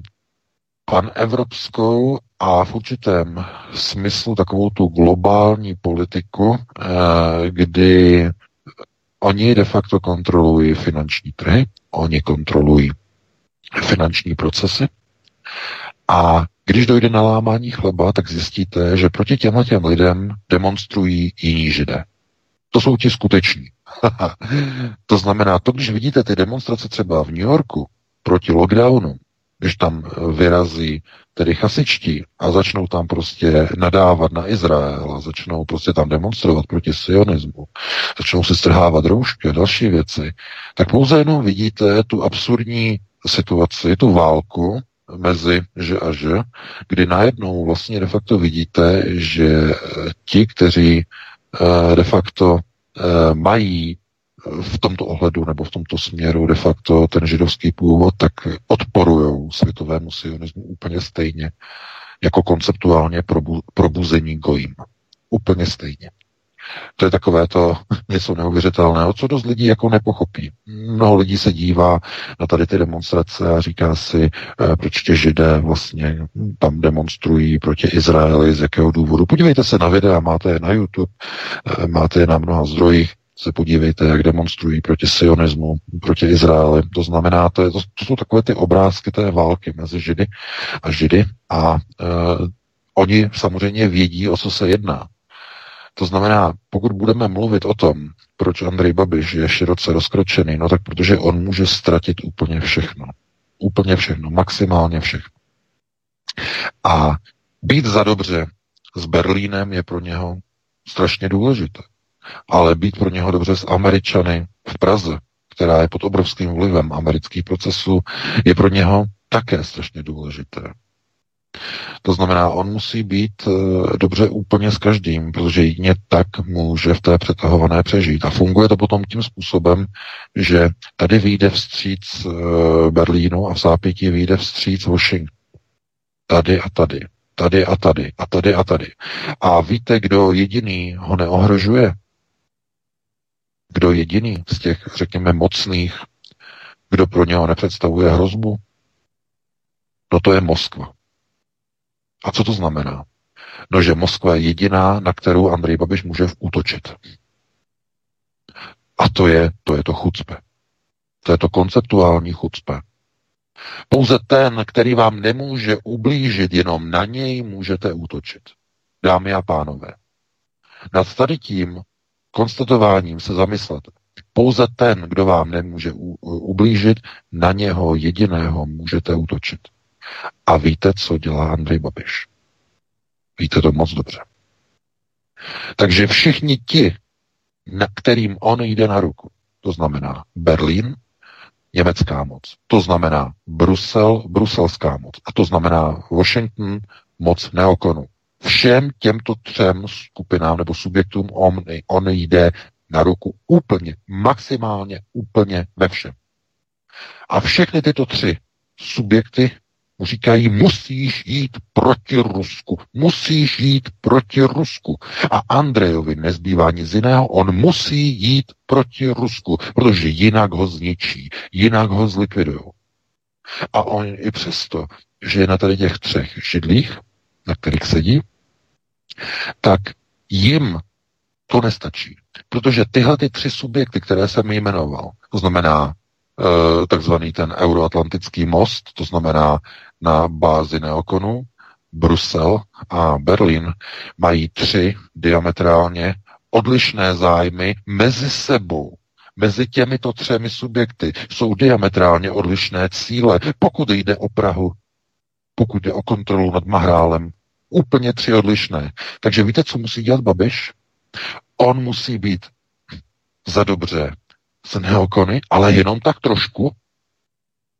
panevropskou a v určitém smyslu takovou tu globální politiku, kdy oni de facto kontrolují finanční trhy, oni kontrolují finanční procesy. A když dojde na lámání chleba, tak zjistíte, že proti těmhle těm lidem demonstrují jiní židé. To jsou ti skuteční. to znamená, to, když vidíte ty demonstrace třeba v New Yorku proti lockdownu, když tam vyrazí tedy chasičtí a začnou tam prostě nadávat na Izrael a začnou prostě tam demonstrovat proti sionismu, začnou si strhávat roušky a další věci, tak pouze jenom vidíte tu absurdní situaci, tu válku mezi že a že, kdy najednou vlastně de facto vidíte, že ti, kteří eh, de facto eh, mají v tomto ohledu nebo v tomto směru de facto ten židovský původ, tak odporují světovému sionismu úplně stejně jako konceptuálně probu, probuzení gojím. Úplně stejně. To je takové to něco neuvěřitelného, co dost lidí jako nepochopí. Mnoho lidí se dívá na tady ty demonstrace a říká si, eh, proč tě židé vlastně tam demonstrují proti Izraeli, z jakého důvodu. Podívejte se na videa, máte je na YouTube, eh, máte je na mnoha zdrojích, se podívejte, jak demonstrují proti sionismu, proti Izraeli. To znamená, to, je, to, to jsou takové ty obrázky té války mezi Židy a Židy a uh, oni samozřejmě vědí, o co se jedná. To znamená, pokud budeme mluvit o tom, proč Andrej Babiš je široce rozkročený, no tak protože on může ztratit úplně všechno. Úplně všechno, maximálně všechno. A být za dobře s Berlínem je pro něho strašně důležité. Ale být pro něho dobře s Američany v Praze, která je pod obrovským vlivem amerických procesů, je pro něho také strašně důležité. To znamená, on musí být e, dobře úplně s každým, protože jedině tak může v té přetahované přežít. A funguje to potom tím způsobem, že tady vyjde vstříc e, Berlínu a v zápětí vyjde vstříc Washington. Tady a tady. Tady a tady. A tady a tady. A víte, kdo jediný ho neohrožuje? Kdo jediný z těch, řekněme, mocných, kdo pro něho nepředstavuje hrozbu? No to je Moskva. A co to znamená? No, že Moskva je jediná, na kterou Andrej Babiš může útočit. A to je, to je to chucpe. To je to konceptuální chucpe. Pouze ten, který vám nemůže ublížit, jenom na něj můžete útočit. Dámy a pánové. Nad tady tím konstatováním se zamyslete. Pouze ten, kdo vám nemůže ublížit, na něho jediného můžete útočit. A víte, co dělá Andrej Babiš? Víte to moc dobře. Takže všichni ti, na kterým on jde na ruku, to znamená Berlín, německá moc, to znamená Brusel, bruselská moc, a to znamená Washington, moc neokonu. Všem těmto třem skupinám nebo subjektům on, on jde na ruku úplně, maximálně úplně ve všem. A všechny tyto tři subjekty mu říkají, musíš jít proti Rusku, musíš jít proti Rusku. A Andrejovi nezbývá nic jiného, on musí jít proti Rusku, protože jinak ho zničí, jinak ho zlikvidují. A on i přesto, že je na tady těch třech židlích, na kterých sedí, tak jim to nestačí. Protože tyhle ty tři subjekty, které jsem jmenoval, to znamená e, takzvaný ten euroatlantický most, to znamená na bázi neokonu, Brusel a Berlín mají tři diametrálně odlišné zájmy mezi sebou. Mezi těmito třemi subjekty jsou diametrálně odlišné cíle, pokud jde o Prahu, pokud jde o kontrolu nad Mahrálem. Úplně tři odlišné. Takže víte, co musí dělat Babiš? On musí být za dobře s neokony, ale jenom tak trošku,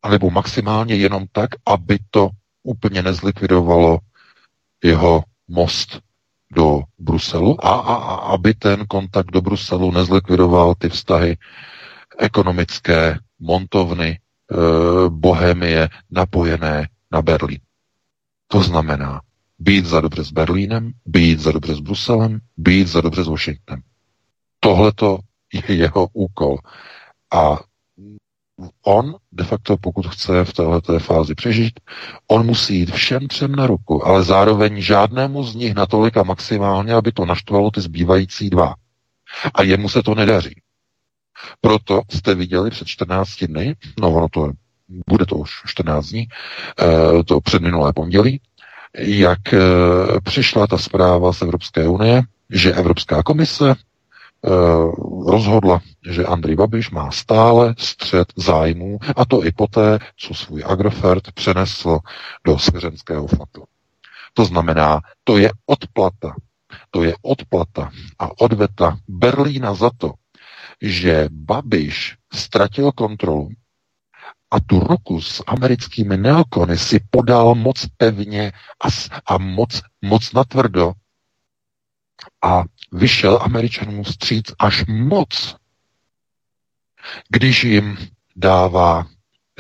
alebo maximálně jenom tak, aby to úplně nezlikvidovalo jeho most do Bruselu a, a, a aby ten kontakt do Bruselu nezlikvidoval ty vztahy ekonomické, montovny, e, bohemie napojené na Berlín. To znamená být za dobře s Berlínem, být za dobře s Bruselem, být za dobře s Washingtonem. Tohle to je jeho úkol. A on de facto, pokud chce v této fázi přežít, on musí jít všem třem na ruku, ale zároveň žádnému z nich natolika maximálně, aby to naštvalo ty zbývající dva. A jemu se to nedaří. Proto jste viděli před 14 dny, no ono to je, bude to už 14 dní, eh, to před minulé pondělí, jak eh, přišla ta zpráva z Evropské unie, že Evropská komise Eh, rozhodla, že Andrej Babiš má stále střed zájmů, a to i poté, co svůj Agrofert přenesl do svěřenského fondu. To znamená, to je odplata, to je odplata a odveta Berlína za to, že Babiš ztratil kontrolu a tu ruku s americkými neokony si podal moc pevně a, a moc, moc natvrdo a vyšel američanům stříc až moc, když jim dává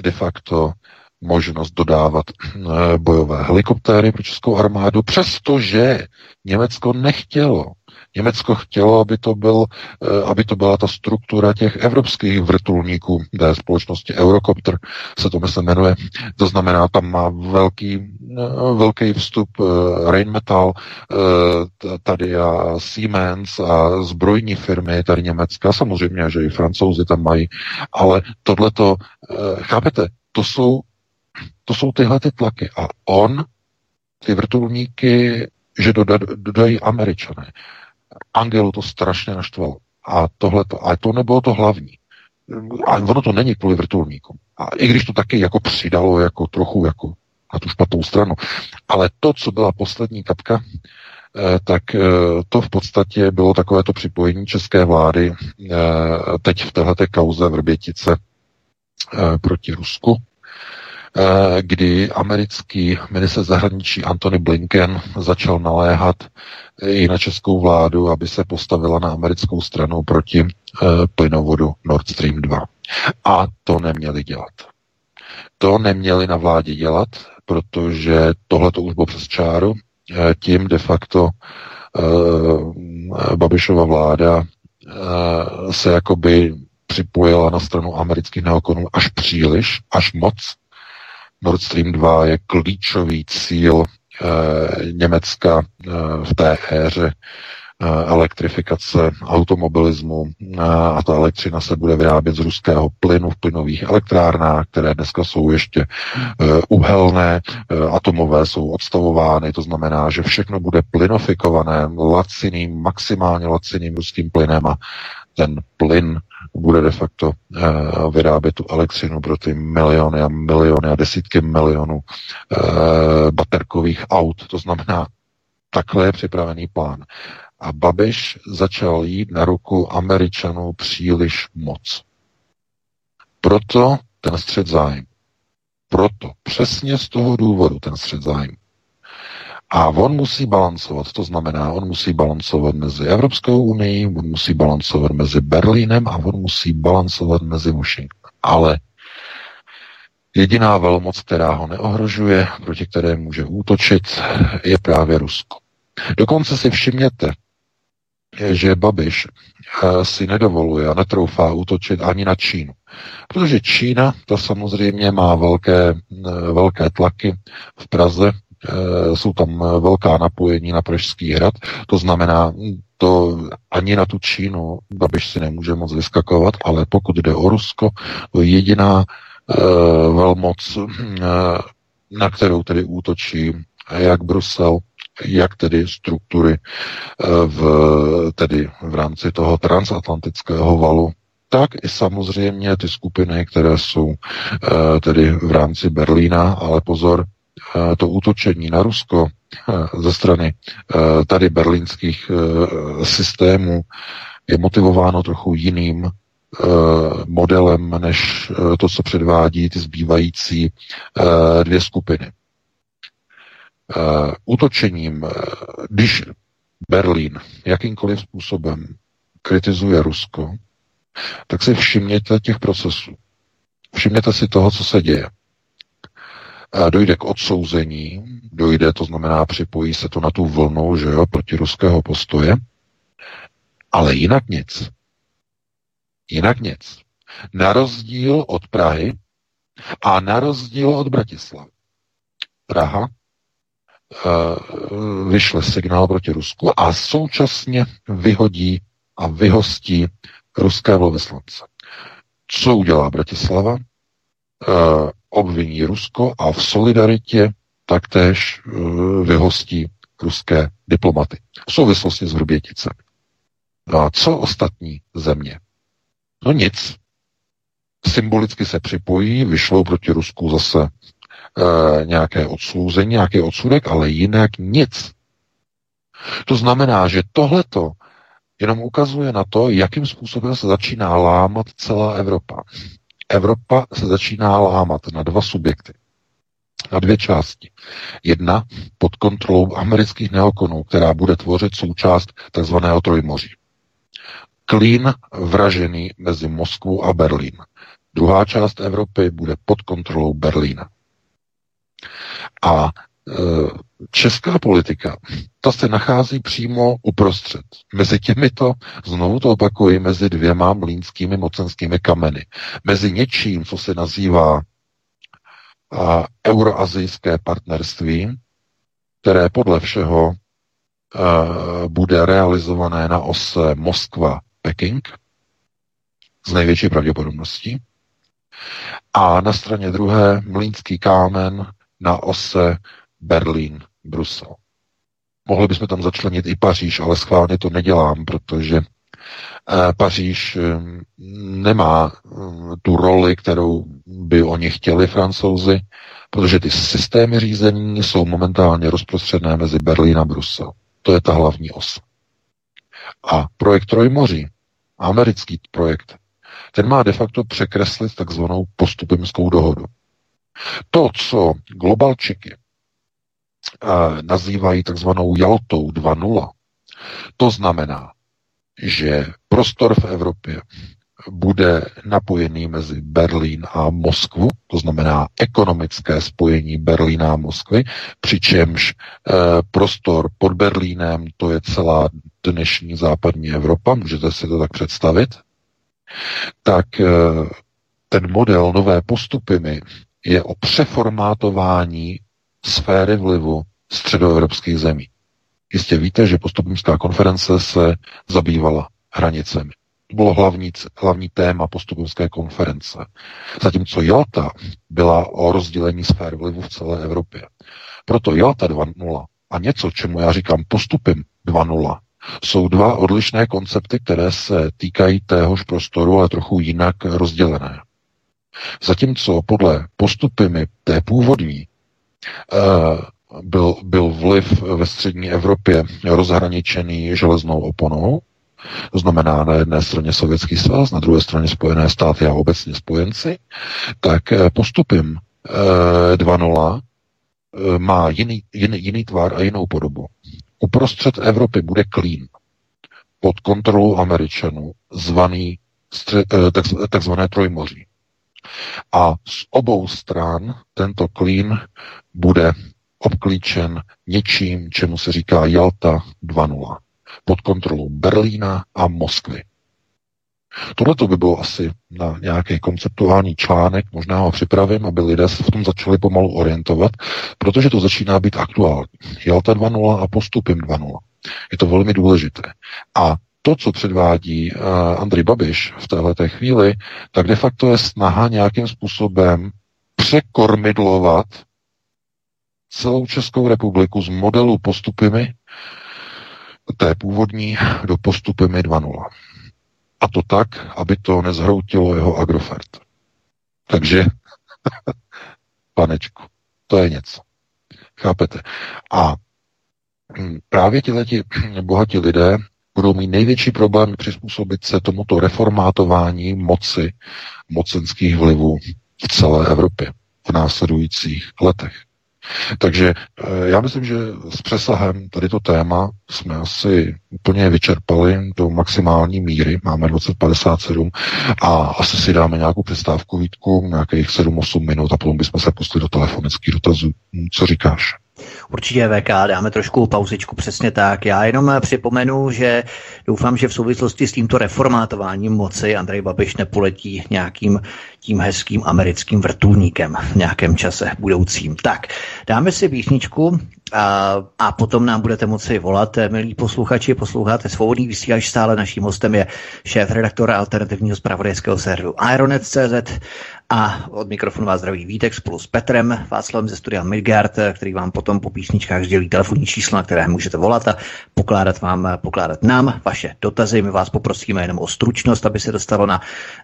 de facto možnost dodávat eh, bojové helikoptéry pro českou armádu, přestože Německo nechtělo. Německo chtělo, aby to, byl, eh, aby to byla ta struktura těch evropských vrtulníků té společnosti Eurocopter, se to myslím jmenuje. To znamená, tam má velký, eh, velký vstup Rheinmetall, tady a Siemens a zbrojní firmy tady Německa, samozřejmě, že i francouzi tam mají, ale tohleto, chápete, to jsou to jsou tyhle ty tlaky. A on ty vrtulníky, že dodají američané. Angelu to strašně naštvalo. A tohle to, a to nebylo to hlavní. A ono to není kvůli vrtulníkům. A i když to taky jako přidalo jako trochu jako na tu špatnou stranu. Ale to, co byla poslední kapka, eh, tak eh, to v podstatě bylo takové to připojení české vlády eh, teď v této kauze Vrbětice proti Rusku, kdy americký minister zahraničí Antony Blinken začal naléhat i na českou vládu, aby se postavila na americkou stranu proti eh, plynovodu Nord Stream 2. A to neměli dělat. To neměli na vládě dělat, protože tohle to už bylo přes čáru. Eh, tím de facto Babišova vláda se jakoby připojila na stranu amerických neokonů až příliš, až moc, Nord Stream 2 je klíčový cíl e, Německa e, v té éře e, elektrifikace automobilismu a ta elektřina se bude vyrábět z ruského plynu v plynových elektrárnách, které dneska jsou ještě uhelné, atomové jsou odstavovány, to znamená, že všechno bude plynofikované laciným, maximálně laciným ruským plynem a ten plyn bude de facto uh, vyrábět tu elektřinu pro ty miliony a miliony a desítky milionů uh, baterkových aut. To znamená, takhle je připravený plán. A Babiš začal jít na ruku Američanů příliš moc. Proto ten střed zájem. Proto, přesně z toho důvodu ten střed zájem. A on musí balancovat, to znamená, on musí balancovat mezi Evropskou unii, on musí balancovat mezi Berlínem a on musí balancovat mezi Washingtonem. Ale jediná velmoc, která ho neohrožuje, proti které může útočit, je právě Rusko. Dokonce si všimněte, že Babiš eh, si nedovoluje a netroufá útočit ani na Čínu. Protože Čína, ta samozřejmě má velké, eh, velké tlaky v Praze, jsou tam velká napojení na Pražský hrad, to znamená, to ani na tu Čínu Babiš si nemůže moc vyskakovat, ale pokud jde o Rusko, to je jediná velmoc, na kterou tedy útočí jak Brusel, jak tedy struktury eh, v, tedy v rámci toho transatlantického valu, tak i samozřejmě ty skupiny, které jsou eh, tedy v rámci Berlína, ale pozor, eh, to útočení na Rusko ze strany tady berlínských systémů je motivováno trochu jiným modelem, než to, co předvádí ty zbývající dvě skupiny. Útočením, když Berlín jakýmkoliv způsobem kritizuje Rusko, tak si všimněte těch procesů. Všimněte si toho, co se děje. Dojde k odsouzení, dojde, to znamená, připojí se to na tu vlnu, že jo, proti ruského postoje, ale jinak nic. Jinak nic. Na rozdíl od Prahy a na rozdíl od Bratislavy. Praha Eh, vyšle signál proti Rusku a současně vyhodí a vyhostí ruské velvyslance. Co udělá Bratislava? Eh, obviní Rusko a v solidaritě taktéž eh, vyhostí ruské diplomaty v souvislosti s Vrběticem. No a co ostatní země? No nic. Symbolicky se připojí, vyšlou proti Rusku zase e, nějaké odsouzení, nějaký odsudek, ale jinak nic. To znamená, že tohleto jenom ukazuje na to, jakým způsobem se začíná lámat celá Evropa. Evropa se začíná lámat na dva subjekty, na dvě části. Jedna pod kontrolou amerických neokonů, která bude tvořit součást tzv. trojmoří. Klín vražený mezi Moskvou a Berlín. Druhá část Evropy bude pod kontrolou Berlína. A česká politika, ta se nachází přímo uprostřed. Mezi těmito, znovu to opakuji, mezi dvěma mlínskými mocenskými kameny. Mezi něčím, co se nazývá euroazijské partnerství, které podle všeho a, e, bude realizované na ose Moskva-Peking z největší pravděpodobností. A na straně druhé mlínský kámen na ose Berlín-Brusel. Mohli bychom tam začlenit i Paříž, ale schválně to nedělám, protože eh, Paříž eh, nemá eh, tu roli, kterou by oni chtěli francouzi, protože ty systémy řízení jsou momentálně rozprostřené mezi Berlín a Brusel. To je ta hlavní os. A projekt Trojmoří, americký projekt, ten má de facto překreslit takzvanou postupimskou dohodu. To, co globalčiky nazývají takzvanou Jaltou 2.0, to znamená, že prostor v Evropě bude napojený mezi Berlín a Moskvu, to znamená ekonomické spojení Berlína a Moskvy, přičemž e, prostor pod Berlínem to je celá dnešní západní Evropa, můžete si to tak představit, tak e, ten model nové postupy je o přeformátování sféry vlivu středoevropských zemí. Jistě víte, že postupimská konference se zabývala hranicemi. To bylo hlavní, hlavní téma postupimské konference. Zatímco Jalta byla o rozdělení sfér vlivu v celé Evropě. Proto Jalta 2.0 a něco, čemu já říkám postupem 2.0, jsou dva odlišné koncepty, které se týkají téhož prostoru, ale trochu jinak rozdělené. Zatímco podle postupy té původní byl, byl vliv ve střední Evropě rozhraničený železnou oponou, to znamená na jedné straně Sovětský svaz, na druhé straně Spojené státy a obecně spojenci, tak eh, postupem 2.0 eh, má jiný, jiný, jiný tvar a jinou podobu. Uprostřed Evropy bude klín pod kontrolou Američanů, zvaný takzvané trojmoří. A z obou stran tento klín bude obklíčen něčím, čemu se říká Jalta 2.0. pod kontrolou Berlína a Moskvy. Tohle to by bylo asi na nějaký konceptuální článek, možná ho připravím, aby lidé se v tom začali pomalu orientovat, protože to začíná být aktuální. Jalta 2.0 a postupím 2.0. Je to velmi důležité. A to, co předvádí uh, Andrej Babiš v této chvíli, tak de facto je snaha nějakým způsobem překormidlovat celou Českou republiku z modelu postupy té původní do postupy 2.0. A to tak, aby to nezhroutilo jeho agrofert. Takže, panečku, to je něco. Chápete? A hm, právě ti bohatí lidé budou mít největší problém přizpůsobit se tomuto reformátování moci mocenských vlivů v celé Evropě v následujících letech. Takže eh, já myslím, že s přesahem tady to téma jsme asi úplně vyčerpali do maximální míry. Máme 2057 a asi si dáme nějakou přestávku výtku, nějakých 7-8 minut a potom bychom se pustili do telefonických dotazů. Co říkáš? Určitě VK, dáme trošku pauzičku, přesně tak. Já jenom připomenu, že doufám, že v souvislosti s tímto reformátováním moci Andrej Babiš nepoletí nějakým tím hezkým americkým vrtulníkem v nějakém čase budoucím. Tak, dáme si písničku a, a potom nám budete moci volat, milí posluchači, posloucháte svobodný vysílač, stále naším hostem je šéf redaktora alternativního zpravodajského serveru Ironet.cz a od mikrofonu vás zdraví Vítek spolu s Petrem Václavem ze studia Midgard, který vám potom po písničkách sdělí telefonní číslo, na které můžete volat a pokládat vám, pokládat nám vaše dotazy. My vás poprosíme jenom o stručnost, aby se dostalo na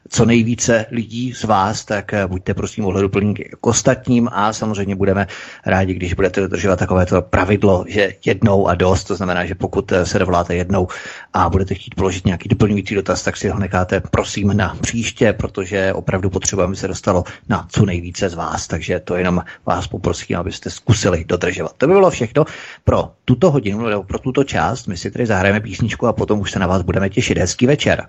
co nejvíce lidí z vás, tak buďte prosím ohleduplní k ostatním a samozřejmě budeme rádi, když budete dodržovat takovéto pravidlo, že jednou a dost, to znamená, že pokud se dovoláte jednou a budete chtít položit nějaký doplňující dotaz, tak si ho necháte prosím na příště, protože opravdu potřebujeme se dostalo na co nejvíce z vás, takže to jenom vás poprosím, abyste zkusili dodržovat. To by bylo všechno pro tuto hodinu nebo pro tuto část. My si tedy zahrajeme písničku a potom už se na vás budeme těšit. Hezký večer.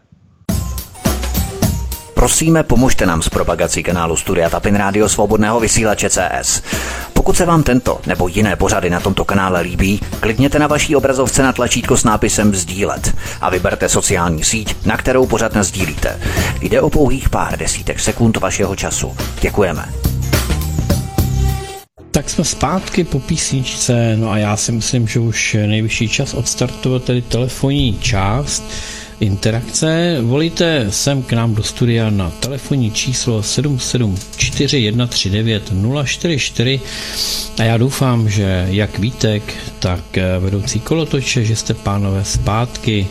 Prosíme, pomožte nám s propagací kanálu Studia Tapin Rádio Svobodného vysílače CS. Pokud se vám tento nebo jiné pořady na tomto kanále líbí, klikněte na vaší obrazovce na tlačítko s nápisem Sdílet a vyberte sociální síť, na kterou pořád sdílíte. Jde o pouhých pár desítek sekund vašeho času. Děkujeme. Tak jsme zpátky po písničce, no a já si myslím, že už nejvyšší čas odstartovat tedy telefonní část interakce. Volíte sem k nám do studia na telefonní číslo 774139044 a já doufám, že jak Vítek, tak vedoucí kolotoče, že jste pánové zpátky.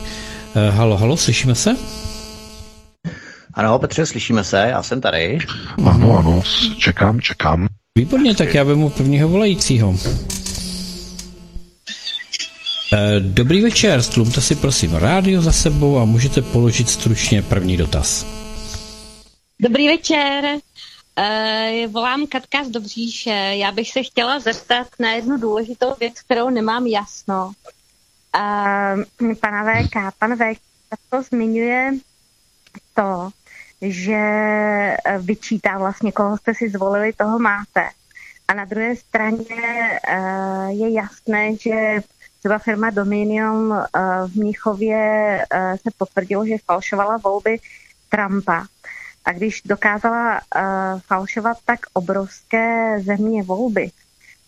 Eh, halo, halo, slyšíme se? Ano, Petře, slyšíme se, já jsem tady. Ano, ano, čekám, čekám. Výborně, tak já vemu prvního volajícího. Eh, dobrý večer, stlumte si prosím rádio za sebou a můžete položit stručně první dotaz. Dobrý večer, uh, volám Katka z Dobříše. Já bych se chtěla zeptat na jednu důležitou věc, kterou nemám jasno. Uh, pana VK, pan VK to zmiňuje to, že vyčítá vlastně, koho jste si zvolili, toho máte. A na druhé straně uh, je jasné, že třeba firma Dominion uh, v Mnichově uh, se potvrdilo, že falšovala volby Trumpa. A když dokázala uh, falšovat tak obrovské země volby,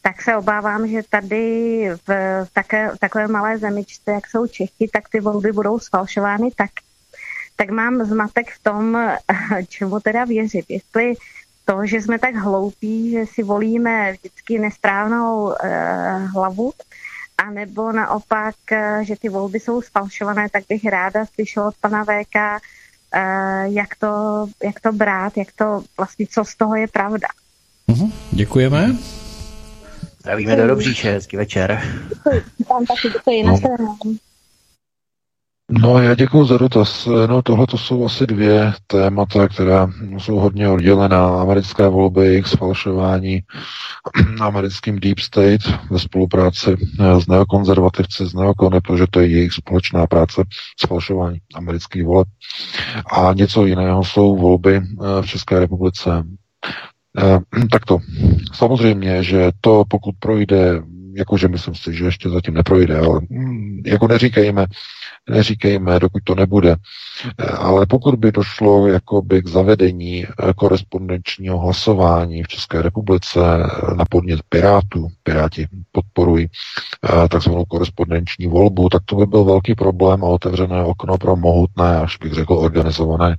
tak se obávám, že tady v, také, takové malé zemičce, jak jsou Čechy, tak ty volby budou sfalšovány tak. Tak mám zmatek v tom, čemu teda věřit. Jestli to, že jsme tak hloupí, že si volíme vždycky nesprávnou uh, hlavu, a nebo naopak, eh, že ty volby jsou sfalšované, tak bych ráda slyšela od pana VK, eh, jak to, jak to brát, jak to vlastně, co z toho je pravda. Uhum, děkujeme. Zdravíme do Dobříše, hezký večer. Děkuji, tam taky děkuji, no. No já děkuji za dotaz. No tohle to jsou asi dvě témata, která jsou hodně oddělená. Americké volby, jejich sfalšování americkým Deep State ve spolupráci s neokonzervativci, s neokony, protože to je jejich společná práce sfalšování amerických voleb. A něco jiného jsou volby eh, v České republice. Eh, tak to. Samozřejmě, že to, pokud projde jakože myslím si, že ještě zatím neprojde, ale mm, jako neříkejme, neříkejme, dokud to nebude. Eh, ale pokud by došlo jakoby k zavedení eh, korespondenčního hlasování v České republice eh, na podnět Pirátů, Piráti podporují takzvanou korespondenční volbu, tak to by byl velký problém a otevřené okno pro mohutné, až bych řekl, organizované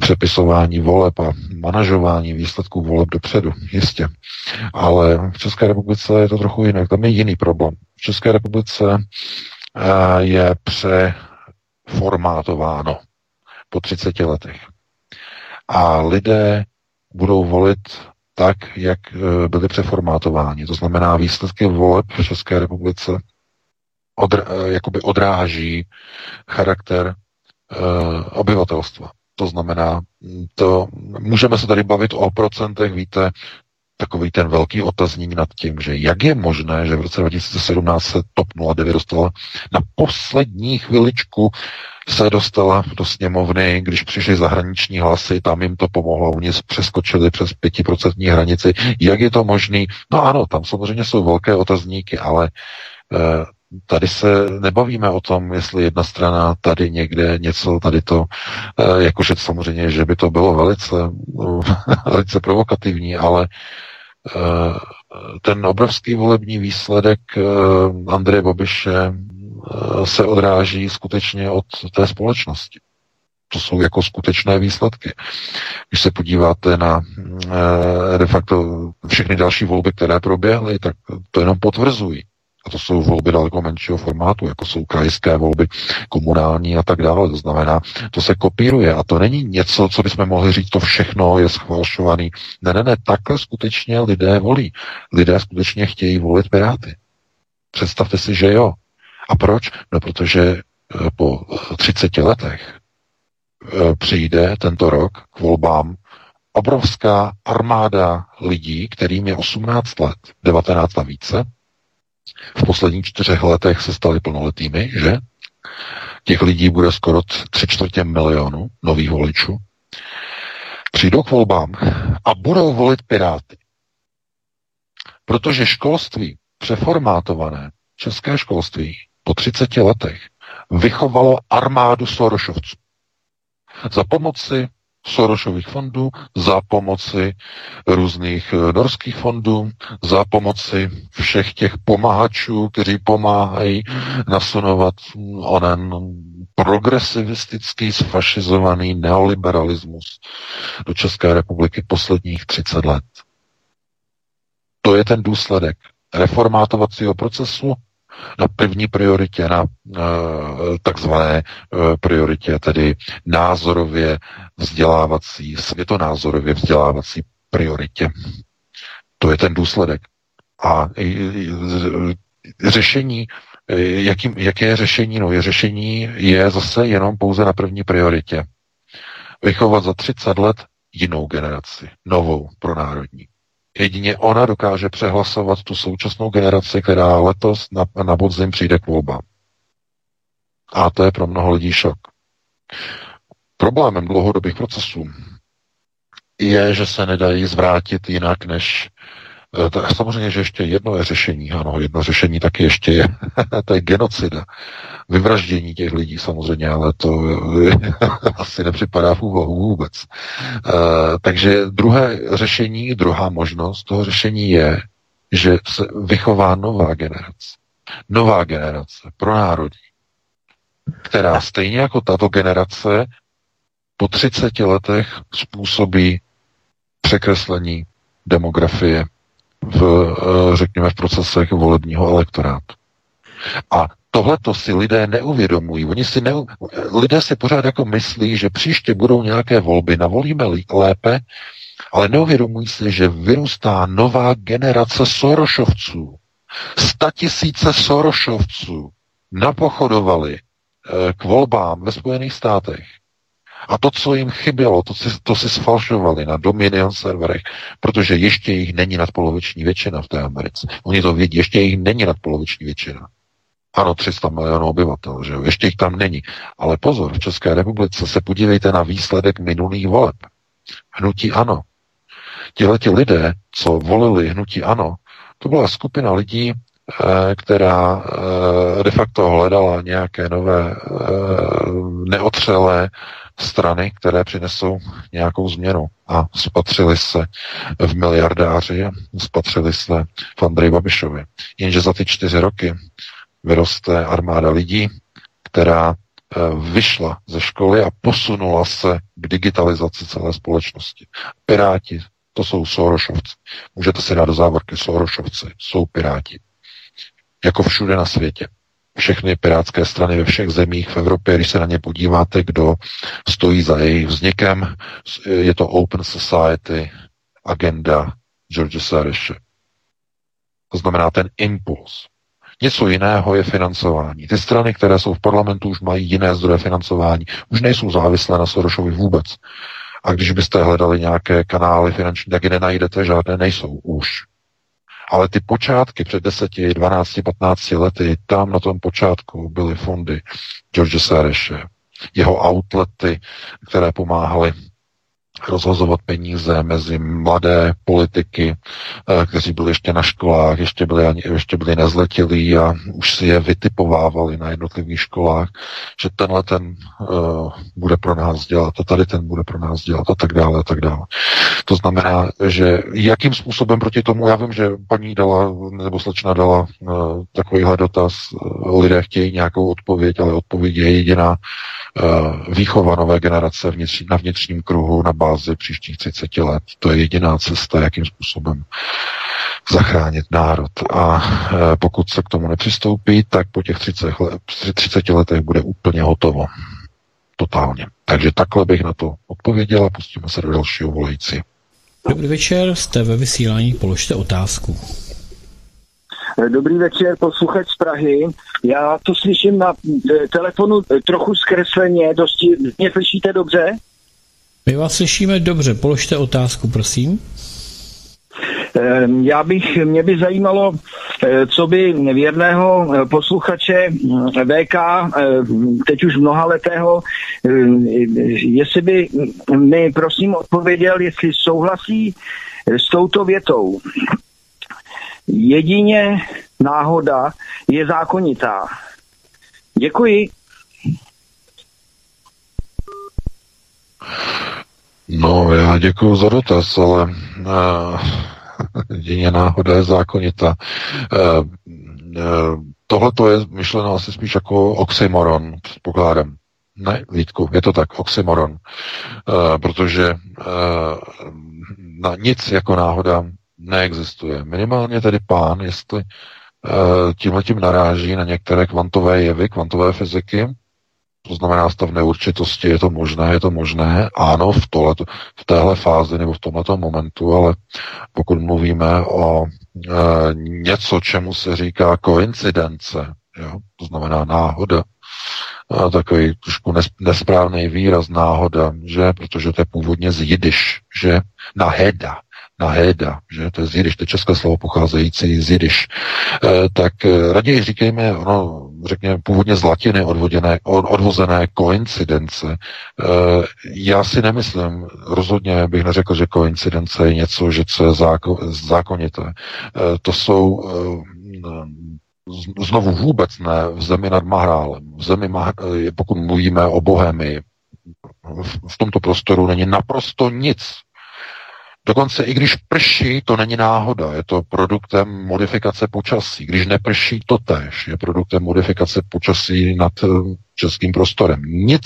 přepisování voleb a manažování výsledků voleb dopředu, jistě. Ale v České republice je to trochu jinak, tam je jiný problém. V České republice je přeformátováno po 30 letech. A lidé budou volit tak, jak e, byly přeformátováni. To znamená, výsledky voleb v České republice odr- e, jakoby odráží charakter uh, obyvatelstva. To znamená, to můžeme se tady bavit o procentech, víte, takový ten velký otazník nad tím, že jak je možné, že v roce 2017 se TOP 09 dostala na poslední chviličku se dostala do sněmovny, když přišly zahraniční hlasy, tam jim to pomohlo, oni přeskočili přes pětiprocentní hranici. Jak je to možné? No ano, tam samozřejmě jsou velké otazníky, ale eh, tady se nebavíme o tom, jestli jedna strana tady někde něco, tady to, eh, jakože samozřejmě, že by to bylo velice, velice provokativní, ale eh, ten obrovský volební výsledek eh, Andreje Babiše se odráží skutečně od té společnosti. To jsou jako skutečné výsledky. Když se podíváte na de facto všechny další volby, které proběhly, tak to jenom potvrzují. A to jsou volby daleko menšího formátu, jako jsou krajské volby, komunální a tak dále. To znamená, to se kopíruje a to není něco, co bychom mohli říct, to všechno je schvalšovaný. Ne, ne, ne, takhle skutečně lidé volí. Lidé skutečně chtějí volit Piráty. Představte si, že jo. A proč? No, protože eh, po 30 letech eh, přijde tento rok k volbám obrovská armáda lidí, kterým je 18 let, 19 a více, v posledních čtyřech letech se stali plnoletými, že? Těch lidí bude skoro tři čtvrtě milionu nových voličů. Přijdou k volbám a budou volit Piráty. Protože školství, přeformátované, české školství po 30 letech vychovalo armádu Sorošovců. Za pomoci Sorosových fondů, za pomoci různých eh, norských fondů, za pomoci všech těch pomáhačů, kteří pomáhají nasunovat onen progresivistický, sfašizovaný neoliberalismus do České republiky posledních 30 let. To je ten důsledek reformátovacího procesu na první prioritě, na uh, takzvané uh, prioritě, tedy názorově vzdělávací, světonázorově vzdělávací prioritě. To je ten důsledek. A řešení, jakým, jaké je řešení? No, je řešení je zase jenom pouze na první prioritě. Vychovat za 30 let jinou generaci, novou pro národní. Jedině ona dokáže přehlasovat tu současnou generaci, která letos na, na podzim přijde k volbám. A to je pro mnoho lidí šok. Problémem dlouhodobých procesů je, že se nedají zvrátit jinak než samozřejmě, že ještě jedno je řešení, ano, jedno řešení taky ještě je, to je genocida, vyvraždění těch lidí samozřejmě, ale to asi nepřipadá v úvahu vůbec. Uh, takže druhé řešení, druhá možnost toho řešení je, že se vychová nová generace. Nová generace pro národí, která stejně jako tato generace po 30 letech způsobí překreslení demografie, v, eh, řekněme, v procesech volebního elektorátu. A tohle to si lidé neuvědomují. Oni si neu... Lidé si pořád jako myslí, že příště budou nějaké volby, navolíme lépe, ale neuvědomují si, že vyrůstá nová generace Sorošovců. Sta tisíce Sorošovců napochodovali eh, k volbám ve Spojených státech a to, co jim chybělo, to si, to si sfalšovali na Dominion serverech, protože ještě jich není nadpoloviční většina v té Americe. Oni to vědí, ještě jich není nadpoloviční většina. Ano, 300 milionů obyvatel, že jo? ještě jich tam není. Ale pozor, v České republice se podívejte na výsledek minulých voleb. Hnutí ano. Tihleti lidé, co volili hnutí ano, to byla skupina lidí, která de facto hledala nějaké nové neotřelé strany, které přinesou nějakou změnu a spatřili se v miliardáři spatřili se v Andrej Babišovi. Jenže za ty čtyři roky vyroste armáda lidí, která eh, vyšla ze školy a posunula se k digitalizaci celé společnosti. Piráti, to jsou Sorošovci. Můžete si dát do závorky Sorošovci, jsou Piráti. Jako všude na světě všechny pirátské strany ve všech zemích v Evropě, když se na ně podíváte, kdo stojí za jejich vznikem, je to Open Society agenda George Soreše. To znamená ten impuls. Něco jiného je financování. Ty strany, které jsou v parlamentu, už mají jiné zdroje financování. Už nejsou závislé na Sorošovi vůbec. A když byste hledali nějaké kanály finanční, tak je nenajdete, žádné nejsou už. Ale ty počátky před 10, 12, 15 lety, tam na tom počátku byly fondy George Soreše, jeho outlety, které pomáhaly rozhazovat peníze mezi mladé politiky, eh, kteří byli ještě na školách, ještě byli, ještě byli nezletilí a už si je vytipovávali na jednotlivých školách, že tenhle ten uh, bude pro nás dělat a tady ten bude pro nás dělat a tak dále a tak dále. To znamená, že jakým způsobem proti tomu, já vím, že paní dala, nebo slečna dala uh, takovýhle dotaz, lidé chtějí nějakou odpověď, ale odpověď je jediná, výchova nové generace vnitř, na vnitřním kruhu na bázi příštích 30 let. To je jediná cesta, jakým způsobem zachránit národ. A eh, pokud se k tomu nepřistoupí, tak po těch 30, let, 30 letech bude úplně hotovo. Totálně. Takže takhle bych na to odpověděl a pustíme se do dalšího volající. Dobrý večer, jste ve vysílání, položte otázku. Dobrý večer, posluchač z Prahy. Já to slyším na eh, telefonu eh, trochu zkresleně, dosti, mě slyšíte dobře? My vás slyšíme dobře, položte otázku, prosím. Ehm, já bych, mě by zajímalo, eh, co by věrného posluchače VK, teď už mnoha letého, jestli by mi prosím odpověděl, jestli souhlasí s touto větou. Jedině náhoda je zákonitá. Děkuji. No, já děkuji za dotaz, ale uh, jedině náhoda je zákonitá. Uh, uh, Tohle to je myšleno asi spíš jako oxymoron, předpokládám. Ne, Vítku, je to tak, oxymoron. Uh, protože uh, na nic jako náhoda neexistuje. Minimálně tedy pán, jestli uh, tím naráží na některé kvantové jevy, kvantové fyziky, to znamená stav neurčitosti, je to možné, je to možné, ano, v, tohleto, v téhle fázi nebo v tomto momentu, ale pokud mluvíme o e, něco, čemu se říká koincidence, jo, to znamená náhoda, a takový trošku nesprávný výraz náhoda, že, protože to je původně z jidiš, že, naheda, na héda, že to je z to je české slovo pocházející z jidiš, e, tak e, raději říkejme, ono, řekněme, původně z latiny odvoděné, od, odvozené koincidence. E, já si nemyslím, rozhodně bych neřekl, že koincidence je něco, že co je záko, zákonité. E, to jsou e, znovu vůbec ne v zemi nad Mahrálem. V zemi, pokud mluvíme o Bohemii, v tomto prostoru není naprosto nic, Dokonce i když prší, to není náhoda, je to produktem modifikace počasí. Když neprší, to tež je produktem modifikace počasí nad eh, českým prostorem. Nic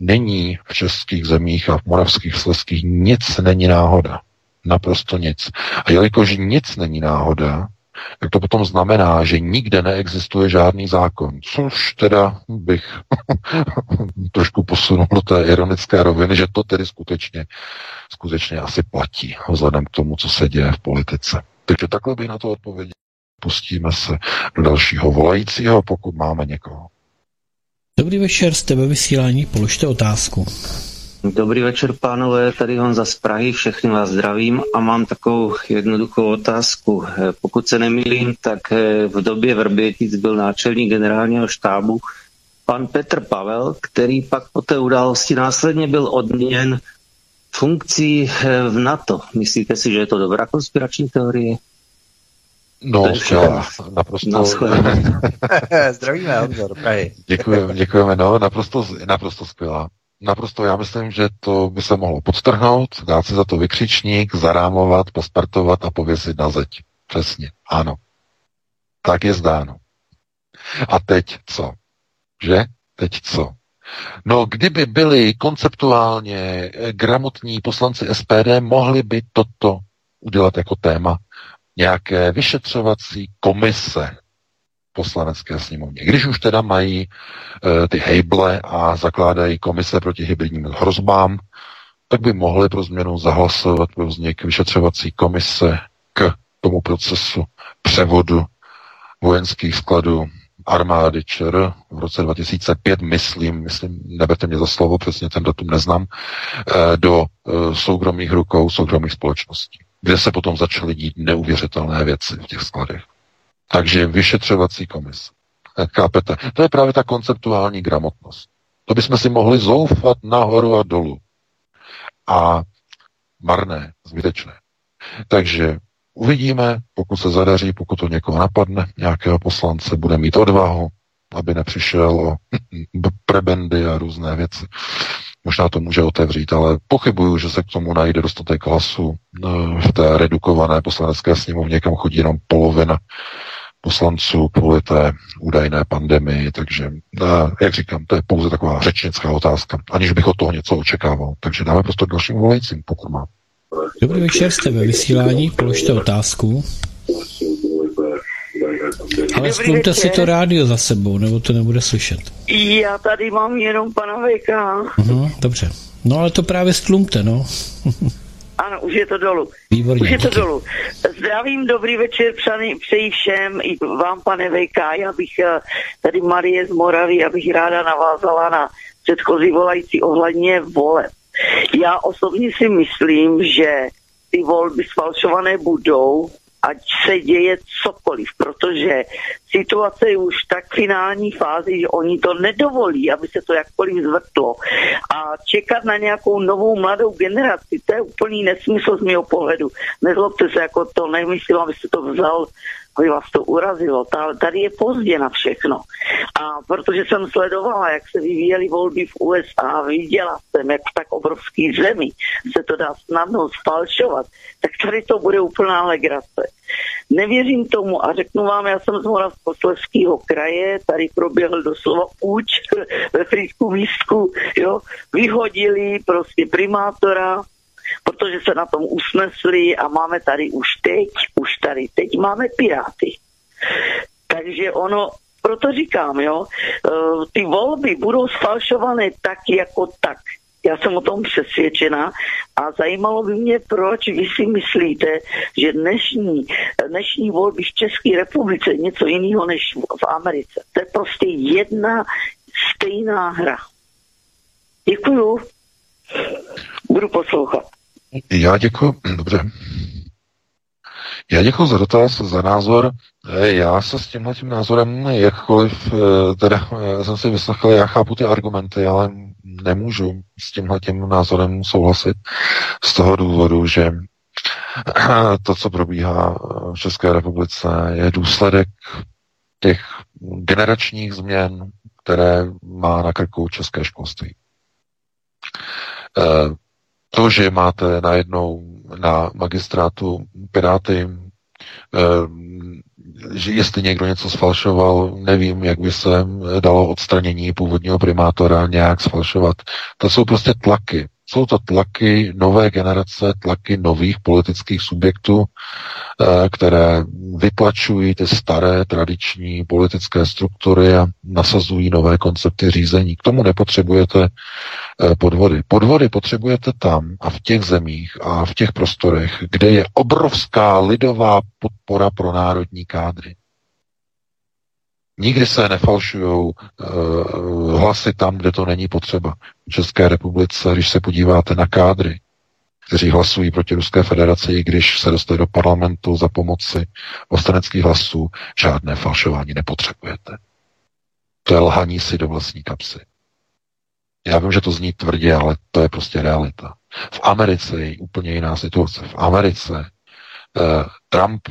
není v českých zemích a v moravských sleských, nic není náhoda. Naprosto nic. A jelikož nic není náhoda, tak to potom znamená, že nikde neexistuje žádný zákon, což teda bych trošku posunul do té ironické roviny, že to tedy skutečně, skutečně asi platí, vzhledem k tomu, co se děje v politice. Takže takhle bych na to odpověděl. Pustíme se do dalšího volajícího, pokud máme někoho. Dobrý večer, jste ve vysílání, položte otázku. Dobrý večer, pánové, tady Honza z Prahy, všechny vás zdravím a mám takovou jednoduchou otázku. Pokud se nemýlím, tak v době Vrbětic byl náčelník generálního štábu pan Petr Pavel, který pak po té události následně byl odměněn funkcí v NATO. Myslíte si, že je to dobrá konspirační teorie? No, skvělá. Naprosto... Zdravíme, Honzo, Děkujeme, děkujeme, no, naprosto, naprosto skvělá. Naprosto, já myslím, že to by se mohlo podstrhnout, dát si za to vykřičník, zarámovat, pospartovat a pověsit na zeď. Přesně, ano. Tak je zdáno. A teď co? Že? Teď co? No, kdyby byli konceptuálně gramotní poslanci SPD, mohli by toto udělat jako téma nějaké vyšetřovací komise poslanecké sněmovně. Když už teda mají e, ty hejble a zakládají komise proti hybridním hrozbám, tak by mohli pro změnu zahlasovat pro vznik vyšetřovací komise k tomu procesu převodu vojenských skladů armády ČR v roce 2005, myslím, myslím, neberte mě za slovo, přesně ten datum neznám, e, do e, soukromých rukou soukromých společností, kde se potom začaly dít neuvěřitelné věci v těch skladech. Takže vyšetřovací komise. Chápete? To je právě ta konceptuální gramotnost. To bychom si mohli zoufat nahoru a dolů. A marné, zbytečné. Takže uvidíme, pokud se zadaří, pokud to někoho napadne, nějakého poslance, bude mít odvahu, aby nepřišel o prebendy a různé věci. Možná to může otevřít, ale pochybuju, že se k tomu najde dostatek hlasu eh, v té redukované poslanecké sněmovně, kam chodí jenom polovina poslanců kvůli té údajné pandemii, takže, jak říkám, to je pouze taková řečnická otázka, aniž bych od toho něco očekával. Takže dáme prostě dalším volajícím, pokud má. Dobrý večer, jste ve vysílání, položte otázku. Ale sklumte si to rádio za sebou, nebo to nebude slyšet. Já tady mám jenom pana Vejka. Uh-huh, dobře. No ale to právě sklumte, no. Ano, už je to dolů. Výborně, už je to díky. dolů. Zdravím, dobrý večer, přani, přeji všem, i vám, pane VK. Já bych eh, tady Marie z Moravy, abych ráda navázala na předchozí volající ohledně voleb. Já osobně si myslím, že ty volby sfalšované budou, ať se děje cokoliv, protože situace je už tak finální fázi, že oni to nedovolí, aby se to jakkoliv zvrtlo. A čekat na nějakou novou mladou generaci, to je úplný nesmysl z mého pohledu. Nezlobte se, jako to nemyslím, aby se to vzal aby vás to urazilo. Tady je pozdě na všechno. A protože jsem sledovala, jak se vyvíjely volby v USA, viděla jsem, jak v tak obrovský zemi se to dá snadno sfalšovat, tak tady to bude úplná legrace. Nevěřím tomu a řeknu vám, já jsem z Moravskoslezského kraje, tady proběhl doslova půjč ve Frýsku místku, jo, vyhodili prostě primátora, protože se na tom usnesli a máme tady už teď, už tady teď máme Piráty. Takže ono, proto říkám, jo, eh, ty volby budou sfalšované tak jako tak. Já jsem o tom přesvědčena a zajímalo by mě, proč vy si myslíte, že dnešní, dnešní volby v České republice je něco jiného než v Americe. To je prostě jedna stejná hra. Děkuju. Budu poslouchat. Já děkuji, dobře. Já děkuji za dotaz, za názor. Já se s tímhle tím názorem jakkoliv, teda jsem si vyslechl, já chápu ty argumenty, ale nemůžu s tímhle tím názorem souhlasit z toho důvodu, že to, co probíhá v České republice, je důsledek těch generačních změn, které má na krku české školství. To, že máte najednou na magistrátu Piráty, že jestli někdo něco sfalšoval, nevím, jak by se dalo odstranění původního primátora nějak sfalšovat. To jsou prostě tlaky. Jsou to tlaky nové generace, tlaky nových politických subjektů, které vyplačují ty staré tradiční politické struktury a nasazují nové koncepty řízení. K tomu nepotřebujete podvody. Podvody potřebujete tam a v těch zemích a v těch prostorech, kde je obrovská lidová podpora pro národní kádry. Nikdy se nefalšují uh, hlasy tam, kde to není potřeba. V České republice, když se podíváte na kádry, kteří hlasují proti Ruské federaci, i když se dostali do parlamentu za pomoci ostaneckých hlasů, žádné falšování nepotřebujete. To je lhaní si do vlastní kapsy. Já vím, že to zní tvrdě, ale to je prostě realita. V Americe je úplně jiná situace. V Americe eh, Trump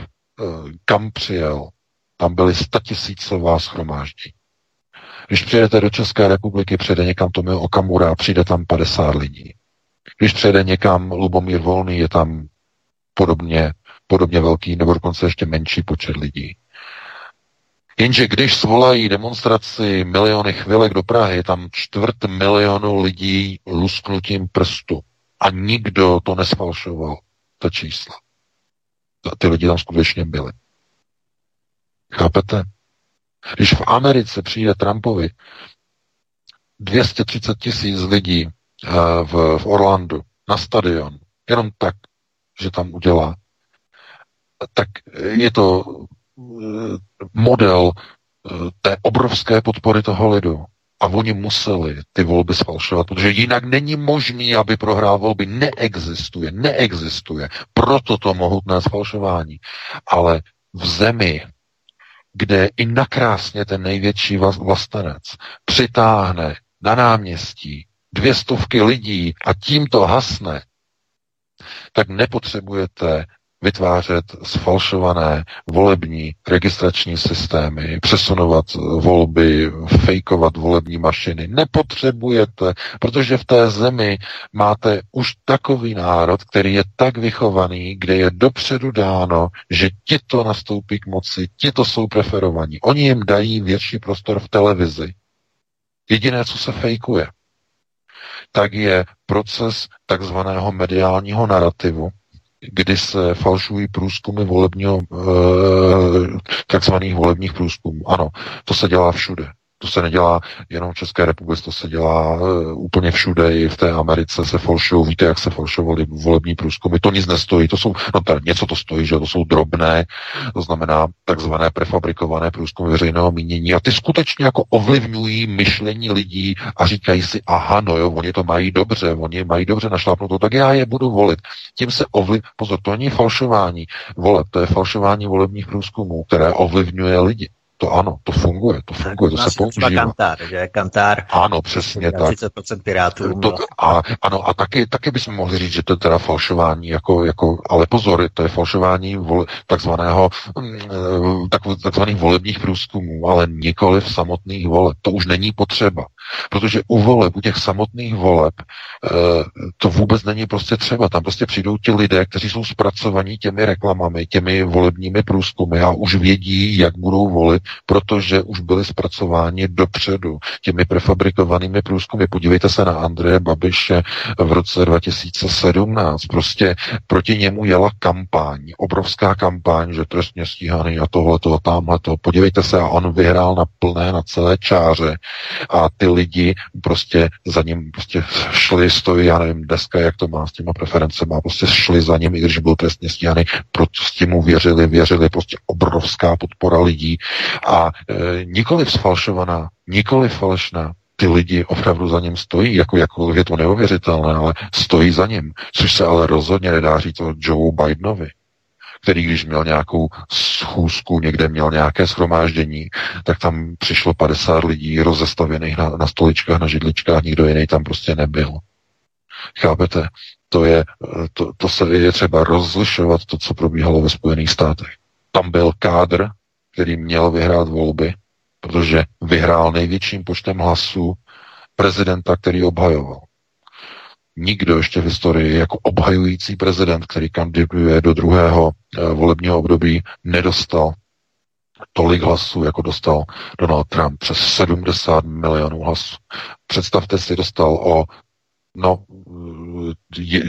kam přijel, tam byly statisícová schromáždí. Když přijedete do České republiky, přijede někam Tomio Okamura přijde tam 50 lidí. Když přijede někam Lubomír Volný, je tam podobně, podobně velký nebo dokonce ještě menší počet lidí. Jenže když svolají demonstraci miliony chvilek do Prahy, tam čtvrt milionu lidí lusknutím prstu. A nikdo to nesfalšoval, ta čísla. Ty lidi tam skutečně byli. Chápete? Když v Americe přijde Trumpovi 230 tisíc lidí eh, v, Orlandu na stadion, jenom tak, že tam udělá, tak je to eh, model eh, té obrovské podpory toho lidu. A oni museli ty volby sfalšovat, protože jinak není možný, aby prohrál volby. Neexistuje, neexistuje. Proto to mohutné sfalšování. Ale v zemi, kde i nakrásně ten největší vlastenec přitáhne na náměstí dvě stovky lidí a tím to hasne, tak nepotřebujete vytvářet sfalšované volební registrační systémy, přesunovat volby, fejkovat volební mašiny. Nepotřebujete, protože v té zemi máte už takový národ, který je tak vychovaný, kde je dopředu dáno, že ti to nastoupí k moci, ti to jsou preferovaní. Oni jim dají větší prostor v televizi. Jediné, co se fejkuje, tak je proces takzvaného mediálního narrativu, kdy se falšují průzkumy volebního, eh, takzvaných volebních průzkumů. Ano, to se dělá všude. To se nedělá jenom v České republice, to se dělá uh, úplně všude, i v té Americe se falšují. Víte, jak se falšovaly volební průzkumy? To nic nestojí, to jsou, no tady něco to stojí, že to jsou drobné, to znamená takzvané prefabrikované průzkumy veřejného mínění a ty skutečně jako ovlivňují myšlení lidí a říkají si, aha, no jo, oni to mají dobře, oni mají dobře našlápnuto, tak já je budu volit. Tím se ovliv... Pozor, to není falšování voleb, to je falšování volebních průzkumů, které ovlivňuje lidi. To ano, to funguje, to funguje, to se používá. Kantár, že? Kantár. Ano, přesně tak. 30% pirátů. To, a, ano, a taky, taky bychom mohli říct, že to je teda falšování, jako, jako, ale pozor, to je falšování vol, takzvaného, mm, eh, tak, takzvaných volebních průzkumů, ale nikoli v samotných voleb. To už není potřeba, protože u voleb, u těch samotných voleb, eh, to vůbec není prostě třeba. Tam prostě přijdou ti lidé, kteří jsou zpracovaní těmi reklamami, těmi volebními průzkumy a už vědí, jak budou volit protože už byly zpracováni dopředu těmi prefabrikovanými průzkumy. Podívejte se na Andreje Babiše v roce 2017. Prostě proti němu jela kampaň, obrovská kampaň, že trestně stíhaný a tohle, to, tamhle to. Podívejte se, a on vyhrál na plné, na celé čáře a ty lidi prostě za ním prostě šli, stojí, já nevím, deska, jak to má s těma preferencemi, prostě šli za ním, i když byl trestně stíhaný, prostě mu věřili, věřili, prostě obrovská podpora lidí a e, nikoli sfalšovaná, nikoli falešná, ty lidi opravdu za ním stojí, jako jakkoliv je to neuvěřitelné, ale stojí za ním, což se ale rozhodně nedá říct o Joe Bidenovi, který když měl nějakou schůzku, někde měl nějaké schromáždění, tak tam přišlo 50 lidí rozestavěných na, na stoličkách, na židličkách, nikdo jiný tam prostě nebyl. Chápete? To, je, to, to se je třeba rozlišovat to, co probíhalo ve Spojených státech. Tam byl kádr, který měl vyhrát volby, protože vyhrál největším počtem hlasů prezidenta, který obhajoval. Nikdo ještě v historii jako obhajující prezident, který kandiduje do druhého eh, volebního období, nedostal tolik hlasů, jako dostal Donald Trump, přes 70 milionů hlasů. Představte si, dostal o No, je,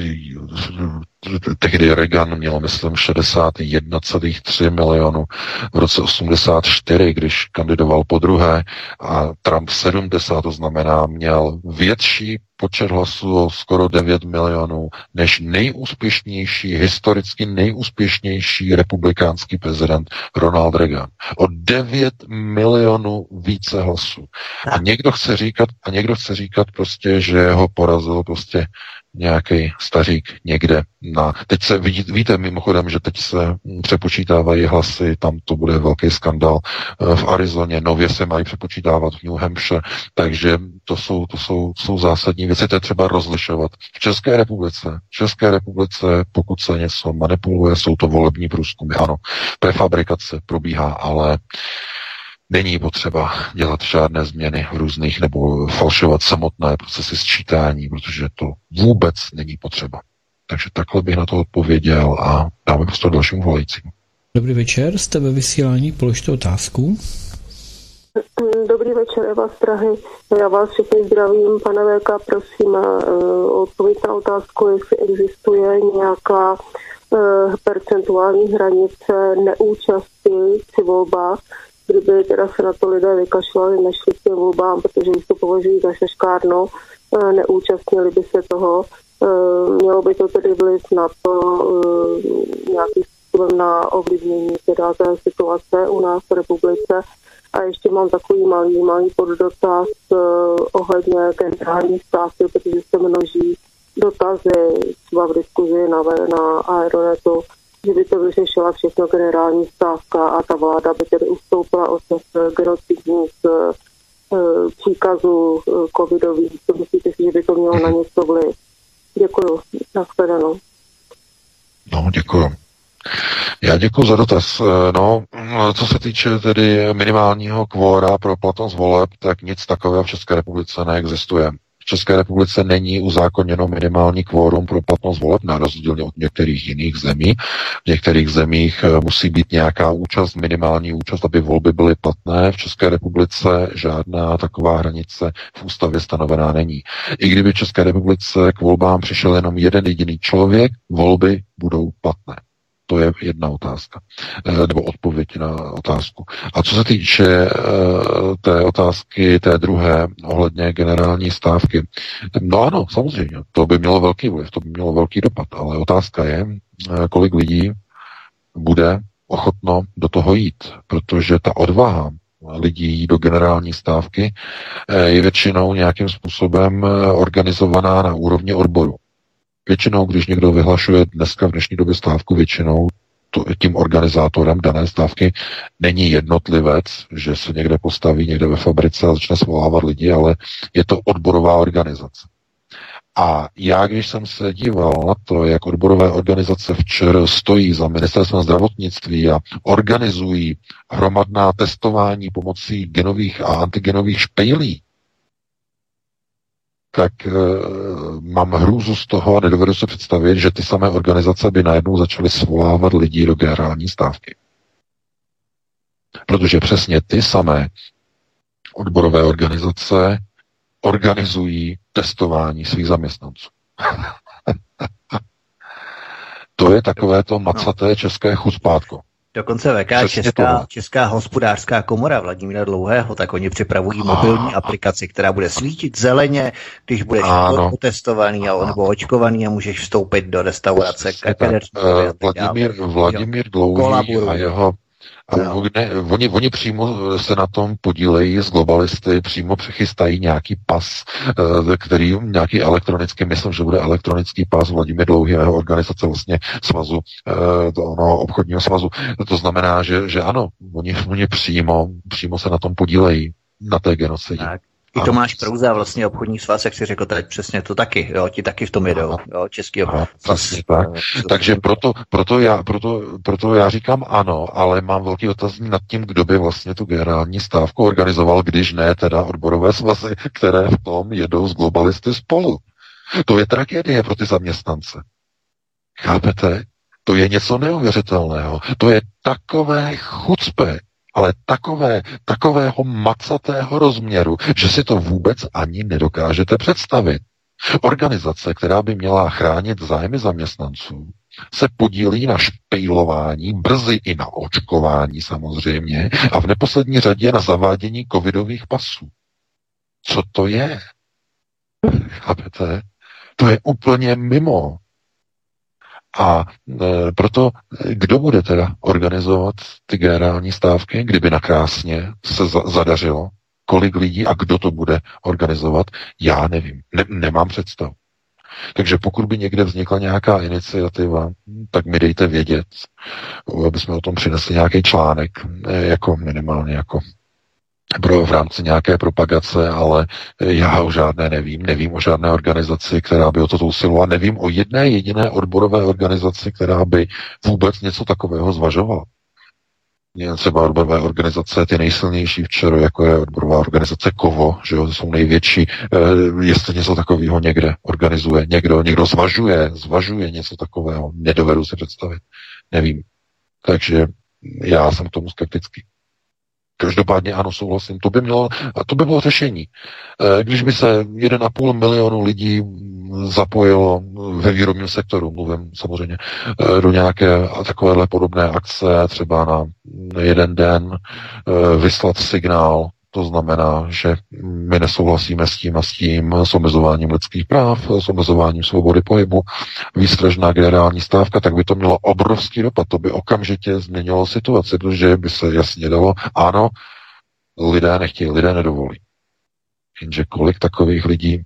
tehdy Reagan měl, myslím, 61,3 milionů v roce 84, když kandidoval po druhé a Trump 70, to znamená, měl větší počet hlasů o skoro 9 milionů než nejúspěšnější, historicky nejúspěšnější republikánský prezident Ronald Reagan. O 9 milionů více hlasů. A někdo chce říkat, a někdo chce říkat prostě, že ho porazil prostě nějaký stařík někde na... Teď se vidí, víte mimochodem, že teď se přepočítávají hlasy, tam to bude velký skandal eh, v Arizoně, nově se mají přepočítávat v New Hampshire, takže to jsou, to jsou, jsou zásadní věci, to je třeba rozlišovat. V České republice, v České republice, pokud se něco manipuluje, jsou to volební průzkumy, ano, prefabrikace probíhá, ale Není potřeba dělat žádné změny v různých nebo falšovat samotné procesy sčítání, protože to vůbec není potřeba. Takže takhle bych na to odpověděl a dáme prostor dalšímu volajícímu. Dobrý večer, jste ve vysílání, položte otázku. Dobrý večer, Eva z Prahy. Já vás všechny zdravím, pane VK, prosím uh, odpověď na otázku, jestli existuje nějaká uh, percentuální hranice neúčasti při volbách, kdyby teda se na to lidé vykašlali, nešli k těm volbám, protože už to považují za šeškárno, eh, neúčastnili by se toho. Eh, mělo by to tedy vliv na to eh, nějakým způsobem na ovlivnění teda té situace u nás v republice. A ještě mám takový malý, malý poddotaz ohledně generální stávky, protože se množí dotazy třeba v diskuzi na, na Aeronetu že by to vyřešila všechno generální stávka a ta vláda by tedy ustoupila od těch eh, genocidních eh, eh, příkazů covidových. To myslíte si, že by to mělo na něco vliv? Děkuju. Nashledanou. No, děkuju. Já děkuji za dotaz. No, co se týče tedy minimálního kvóra pro platnost voleb, tak nic takového v České republice neexistuje. České republice není uzákoněno minimální kvórum pro platnost voleb, na rozdíl od některých jiných zemí. V některých zemích eh, musí být nějaká účast, minimální účast, aby volby byly platné. V České republice žádná taková hranice v ústavě stanovená není. I kdyby v České republice k volbám přišel jenom jeden jediný člověk, volby budou platné. To je jedna otázka, eh, nebo odpověď na otázku. A co se týče eh, té otázky, té druhé, ohledně generální stávky, no ano, samozřejmě, to by mělo velký vliv, to by mělo velký dopad, ale otázka je, eh, kolik lidí bude ochotno do toho jít, protože ta odvaha lidí do generální stávky je většinou nějakým způsobem organizovaná na úrovni odboru. Většinou, když někdo vyhlašuje dneska v dnešní době stávku, většinou to, tím organizátorem dané stávky není jednotlivec, že se někde postaví někde ve fabrice a začne svolávat lidi, ale je to odborová organizace. A já, když jsem se díval na to, jak odborové organizace včera stojí za ministerstvem zdravotnictví a organizují hromadná testování pomocí genových a antigenových špejlí, tak e, mám hrůzu z toho a nedovedu se představit, že ty samé organizace by najednou začaly svolávat lidi do generální stávky. Protože přesně ty samé odborové organizace organizují testování svých zaměstnanců. to je takové to macaté české chuspátko. Dokonce VK Česká, Česká hospodářská komora Vladimíra Dlouhého, tak oni připravují mobilní aplikaci, která bude svítit zeleně, když budeš otestovaný nebo očkovaný a můžeš vstoupit do restaurace. Uh, Vladimír, Vladimír Dlouhý a jeho a ne, oni, oni přímo se na tom podílejí s globalisty, přímo přechystají nějaký pas, eh, který nějaký elektronický, myslím, že bude elektronický pas Vladimír Dlouhý a jeho organizace vlastně svazu, eh, to, no, obchodního svazu. To znamená, že, že ano, oni, oni přímo, přímo se na tom podílejí, na té genocidě. Tak. I Tomáš Prouza, vlastně obchodní svaz, jak si řekl teď přesně, to taky, jo, ti taky v tom jedou, jo, český obchod. Přesně tak. Takže proto, proto, já, proto, proto já říkám ano, ale mám velký otazník nad tím, kdo by vlastně tu generální stávku organizoval, když ne teda odborové svazy, které v tom jedou s globalisty spolu. To je tragédie pro ty zaměstnance. Chápete? To je něco neuvěřitelného. To je takové chucpe, ale takové, takového macatého rozměru, že si to vůbec ani nedokážete představit. Organizace, která by měla chránit zájmy zaměstnanců, se podílí na špejlování, brzy i na očkování samozřejmě a v neposlední řadě na zavádění covidových pasů. Co to je? Chápete? To je úplně mimo. A e, proto, kdo bude teda organizovat ty generální stávky, kdyby nakrásně se za, zadařilo, kolik lidí a kdo to bude organizovat, já nevím, ne, nemám představu. Takže pokud by někde vznikla nějaká iniciativa, tak mi dejte vědět, aby jsme o tom přinesli nějaký článek, jako minimálně jako pro v rámci nějaké propagace, ale já o žádné nevím. Nevím o žádné organizaci, která by o to usilovala. Nevím o jedné jediné odborové organizaci, která by vůbec něco takového zvažovala třeba odborové organizace, ty nejsilnější včera, jako je odborová organizace KOVO, že jo, jsou největší, e, jestli něco takového někde organizuje, někdo, někdo zvažuje, zvažuje něco takového, nedovedu si představit, nevím. Takže já jsem k tomu skeptický. Každopádně ano, souhlasím. To by, mělo, to by bylo řešení. Eh, když by se 1,5 milionu lidí zapojilo ve výrobním sektoru, mluvím samozřejmě, eh, do nějaké takovéhle podobné akce, třeba na jeden den eh, vyslat signál to znamená, že my nesouhlasíme s tím a s tím, s omezováním lidských práv, s omezováním svobody pohybu, výstražná generální stávka, tak by to mělo obrovský dopad. To by okamžitě změnilo situaci, protože by se jasně dalo, ano, lidé nechtějí, lidé nedovolí. Jenže kolik takových lidí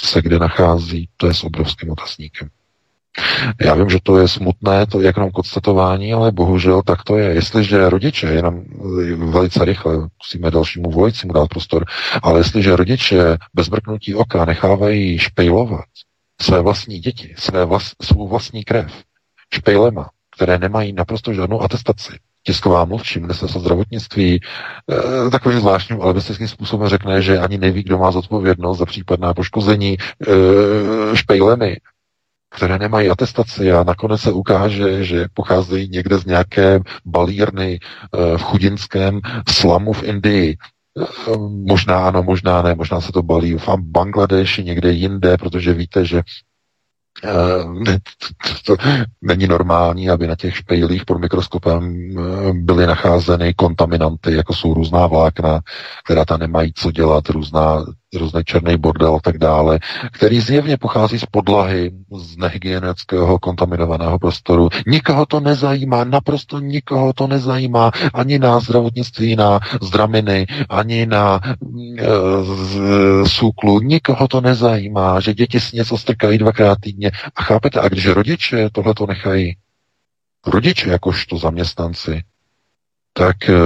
se kde nachází, to je s obrovským otazníkem. Já vím, že to je smutné, to je jenom konstatování, ale bohužel tak to je. Jestliže rodiče, jenom eh, velice rychle, musíme dalšímu volajícímu dát prostor, ale jestliže rodiče bez mrknutí oka nechávají špejlovat své vlastní děti, své vlast, svou vlastní krev špejlema, které nemají naprosto žádnou atestaci, tisková mluvčí ministerstva zdravotnictví e, takovým zvláštním alibistickým způsobem řekne, že ani neví, kdo má zodpovědnost za případná poškození e, které nemají atestaci a nakonec se ukáže, že pocházejí někde z nějaké balírny eh, v chudinském slamu v Indii. Eh, možná ano, možná ne, možná se to balí v Bangladeši, někde jinde, protože víte, že eh, to není normální, aby na těch špejlích pod mikroskopem byly nacházeny kontaminanty, jako jsou různá vlákna, která tam nemají co dělat, různá různý černý bordel a tak dále, který zjevně pochází z podlahy, z nehygienického kontaminovaného prostoru. Nikoho to nezajímá, naprosto nikoho to nezajímá, ani na zdravotnictví, na zdraminy, ani na e, sůklu, nikoho to nezajímá, že děti si něco strkají dvakrát týdně. A chápete, a když rodiče tohle to nechají, rodiče jakožto zaměstnanci, tak e,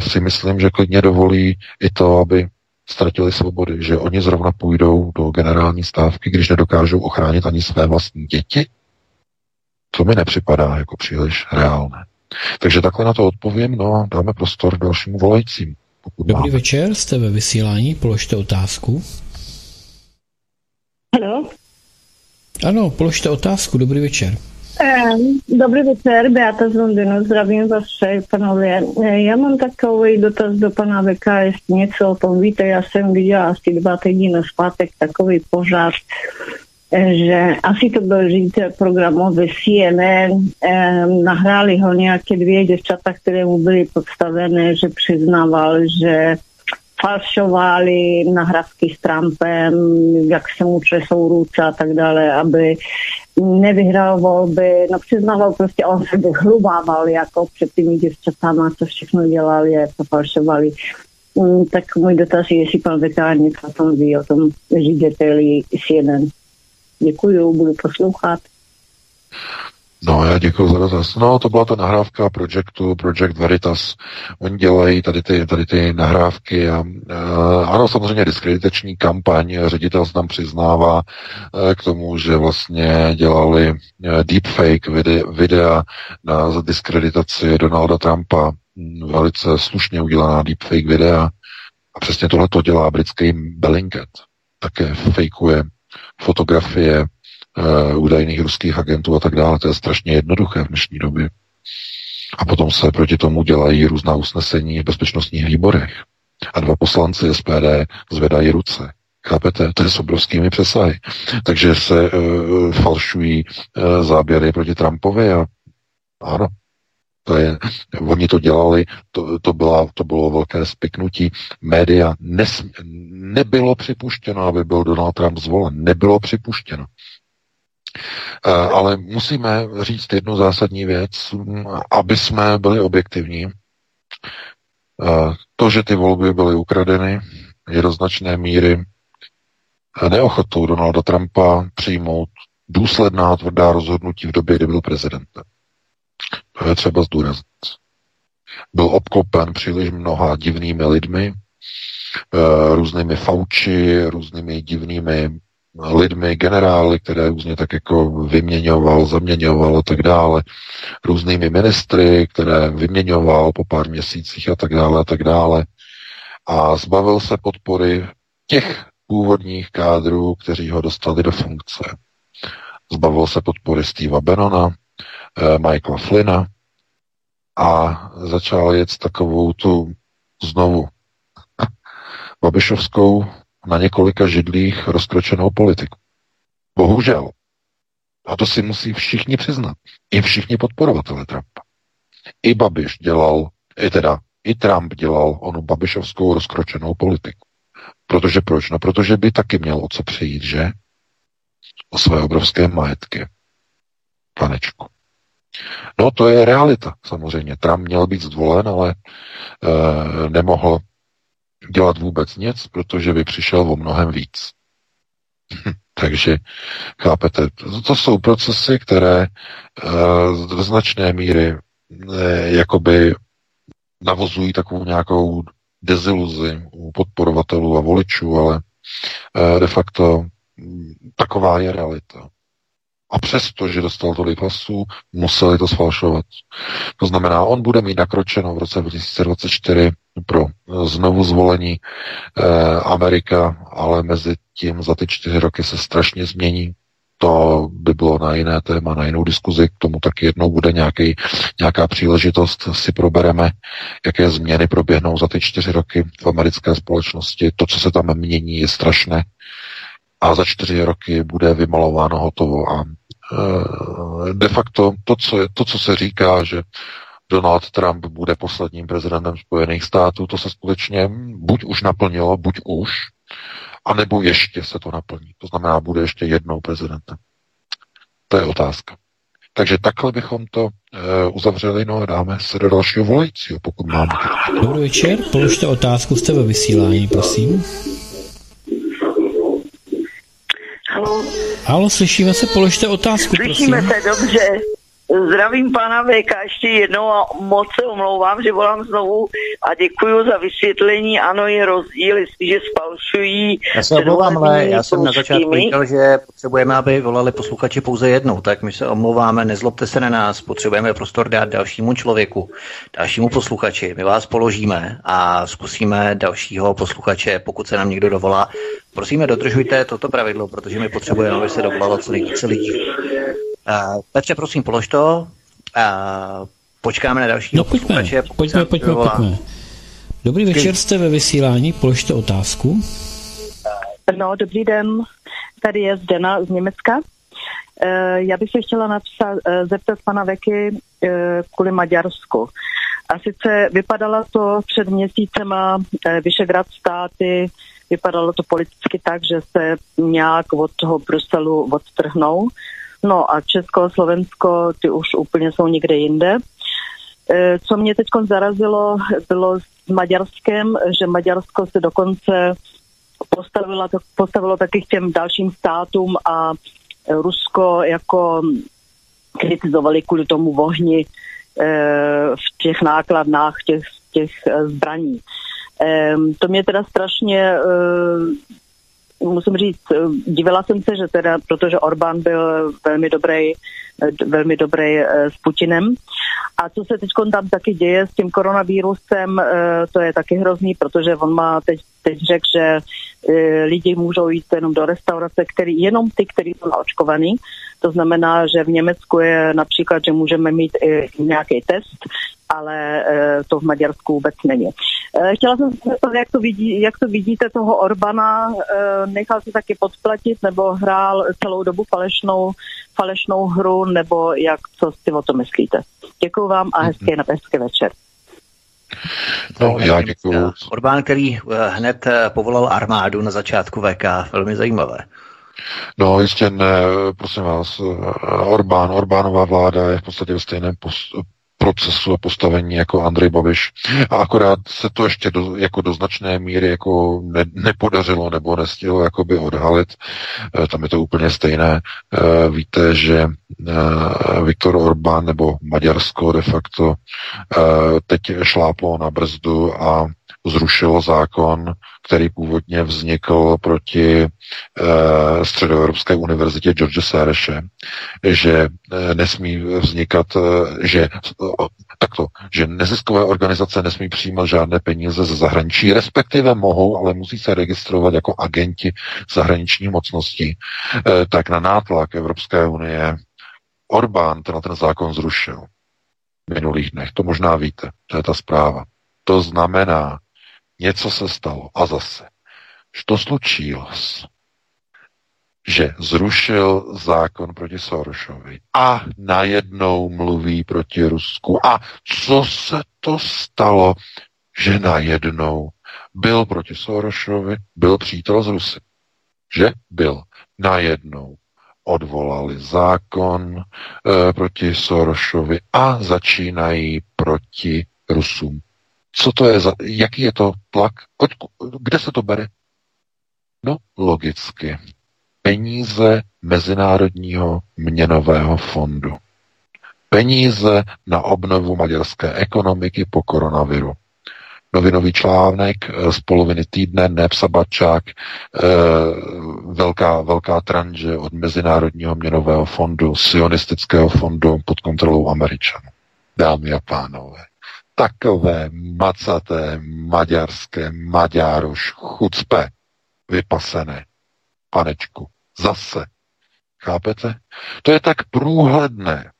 si myslím, že klidně dovolí i to, aby ztratili svobody, že oni zrovna půjdou do generální stávky, když nedokážou ochránit ani své vlastní děti? To mi nepřipadá jako příliš reálné. Takže takhle na to odpovím, no a dáme prostor dalšímu volajícím. Dobrý máme. večer, jste ve vysílání, položte otázku. Ano. Ano, položte otázku, dobrý večer. Dobrý večer, Beata z Londýnu, zdravím vás všech, panově. Já mám takový dotaz do pana Veka, jestli něco o tom víte. Já jsem viděla asi dva týdny na zpátek takový požár, že asi to byl ředitel programový CNN, nahráli ho nějaké dvě děvčata, které mu byly podstavené, že přiznával, že falšovali nahrávky s Trumpem, jak se mu třesou ruce a tak dále, aby nevyhrál volby, no přiznával prostě, on se vychlubával jako před těmi děvčatama, co všechno dělali, jak to falšovali. Mm, tak můj dotaz je, jestli pan Vetár něco o tom ví, o tom řediteli CNN. Děkuju, budu poslouchat. No, já děkuji za dotaz. No, to byla ta nahrávka projektu Project Veritas. Oni dělají tady ty, tady ty nahrávky a uh, ano, samozřejmě diskreditační kampaň. Ředitel se tam přiznává uh, k tomu, že vlastně dělali uh, deepfake vide, videa na diskreditaci Donalda Trumpa. Velice slušně udělaná deepfake videa. A přesně tohle to dělá britský Bellingcat. Také fejkuje fotografie uh, údajných ruských agentů a tak dále. To je strašně jednoduché v dnešní době. A potom se proti tomu dělají různá usnesení v bezpečnostních výborech. A dva poslanci SPD zvedají ruce. Chápete? To je s obrovskými přesahy. Takže se uh, falšují uh, záběry proti Trumpovi a ano, to je, oni to dělali, to, to, byla, to bylo velké spiknutí. Média nes, nebylo připuštěno, aby byl Donald Trump zvolen. Nebylo připuštěno. Eh, ale musíme říct jednu zásadní věc, aby jsme byli objektivní. Eh, to, že ty volby byly ukradeny, je do značné míry neochotou Donalda Trumpa přijmout důsledná tvrdá rozhodnutí v době, kdy byl prezidentem. To je třeba zdůraznit. Byl obklopen příliš mnoha divnými lidmi, eh, různými fauči, různými divnými lidmi, generály, které různě tak jako vyměňoval, zaměňoval a tak dále, různými ministry, které vyměňoval po pár měsících a tak dále a tak dále. A zbavil se podpory těch původních kádrů, kteří ho dostali do funkce. Zbavil se podpory Steva Benona, eh, Michaela Flynna a začal jet takovou tu znovu Babišovskou na několika židlích rozkročenou politiku. Bohužel. A to si musí všichni přiznat. I všichni podporovatelé Trumpa. I Babiš dělal, i teda, i Trump dělal onu Babišovskou rozkročenou politiku. Protože proč? No, protože by taky měl o co přijít, že? O své obrovské majetky. Panečku. No to je realita, samozřejmě. Trump měl být zvolen, ale e, nemohl dělat vůbec nic, protože by přišel o mnohem víc. Takže, chápete, to, to jsou procesy, které e, do značné míry e, jakoby navozují takovou nějakou deziluzi u podporovatelů a voličů, ale e, de facto taková je realita. A přesto, že dostal tolik hlasů, museli to sfalšovat. To znamená, on bude mít nakročeno v roce 2024 pro znovu zvolení eh, Amerika, ale mezi tím za ty čtyři roky se strašně změní. To by bylo na jiné téma, na jinou diskuzi, k tomu taky jednou bude nějaký, nějaká příležitost, si probereme, jaké změny proběhnou za ty čtyři roky v americké společnosti. To, co se tam mění, je strašné a za čtyři roky bude vymalováno hotovo. A de facto to co, je, to, co se říká, že Donald Trump bude posledním prezidentem Spojených států, to se skutečně buď už naplnilo, buď už, anebo ještě se to naplní. To znamená, bude ještě jednou prezidentem. To je otázka. Takže takhle bychom to e, uzavřeli, no a dáme se do dalšího volajícího, pokud máme. Dobrý večer, položte otázku, jste ve vysílání, prosím. Halo. Halo, slyšíme se, položte otázku, Slyšíme prosím. se dobře. Zdravím pana VK ještě jednou a moc se omlouvám, že volám znovu a děkuji za vysvětlení. Ano, je rozdíl, jestliže spalšují. Já se omlouvám, ale já jsem na začátku říkal, že potřebujeme, aby volali posluchači pouze jednou, tak my se omlouváme, nezlobte se na nás, potřebujeme prostor dát dalšímu člověku, dalšímu posluchači. My vás položíme a zkusíme dalšího posluchače, pokud se nám někdo dovolá. Prosíme, dodržujte toto pravidlo, protože my potřebujeme, aby se dovolalo co nejvíce lidí. Uh, Petře, prosím, polož to. Uh, počkáme na dalšího No pojďme, se pojďme, pojďme, pojďme. Dobrý večer, jste ve vysílání, položte otázku. No, dobrý den, tady je Zdena z Německa. Eh, Já bych se chtěla napsat, eh, zeptat pana Veky eh, kvůli Maďarsku. A sice vypadalo to před měsícema eh, Vyšegrad státy, vypadalo to politicky tak, že se nějak od toho Bruselu odtrhnou. No a Česko, Slovensko, ty už úplně jsou někde jinde. Eh, Co mě teď zarazilo, bylo s Maďarskem, že Maďarsko se dokonce postavila, to, postavilo taky k těm dalším státům a Rusko jako kritizovali kvůli tomu vohni eh, v těch nákladnách těch, těch eh, zbraní. To mě teda strašně musím říct, eh, divila jsem se, že teda, protože Orbán byl velmi dobrý, eh, velmi dobrý eh, s Putinem. A co se teď tam taky děje s tím koronavírusem, to je taky hrozný, protože on má teď, teď řekl, že lidi můžou jít jenom do restaurace, který, jenom ty, kteří jsou naočkovaný. To znamená, že v Německu je například, že můžeme mít i nějaký test, ale eh, to v Maďarsku vůbec není. Eh, Chtěla jsem se zeptat, jak to, vidí, jak to vidíte toho Orbana, eh, nechal se taky podplatit nebo hrál celou dobu falešnou, falešnou hru, nebo jak, co si o to myslíte? Děkuji vám a hezký na hezký večer. No, já děkuju. Orbán, který hned povolal armádu na začátku VK, velmi zajímavé. No, jistě ne, prosím vás, Orbán, Orbánová vláda je v podstatě ve stejném pos- procesu a postavení jako Andrej Babiš. A akorát se to ještě do, jako do značné míry jako ne, nepodařilo nebo nestihlo jakoby odhalit. E, tam je to úplně stejné. E, víte, že e, Viktor Orbán nebo Maďarsko de facto teď šláplo na brzdu a zrušilo zákon, který původně vznikl proti eh, Středoevropské univerzitě George Sereše, že eh, nesmí vznikat, eh, že takto, že neziskové organizace nesmí přijímat žádné peníze ze zahraničí, respektive mohou, ale musí se registrovat jako agenti zahraniční mocnosti, eh, tak na nátlak Evropské unie Orbán ten, ten zákon zrušil v minulých dnech. To možná víte, to je ta zpráva. To znamená, Něco se stalo. A zase. Što slučilo Že zrušil zákon proti Sorošovi a najednou mluví proti Rusku. A co se to stalo, že najednou byl proti Sorošovi, byl přítel z Rusy? Že byl. Najednou odvolali zákon e, proti Sorošovi a začínají proti Rusům co to je za, jaký je to tlak? Kde se to bere? No, logicky. Peníze Mezinárodního měnového fondu. Peníze na obnovu maďarské ekonomiky po koronaviru. Novinový článek eh, z poloviny týdne, Neb Sabačák, eh, velká, velká tranže od Mezinárodního měnového fondu, sionistického fondu pod kontrolou Američanů. Dámy a pánové takové macaté, maďarské, maďároš, chucpe, vypasené, panečku, zase. Chápete? To je tak průhledné,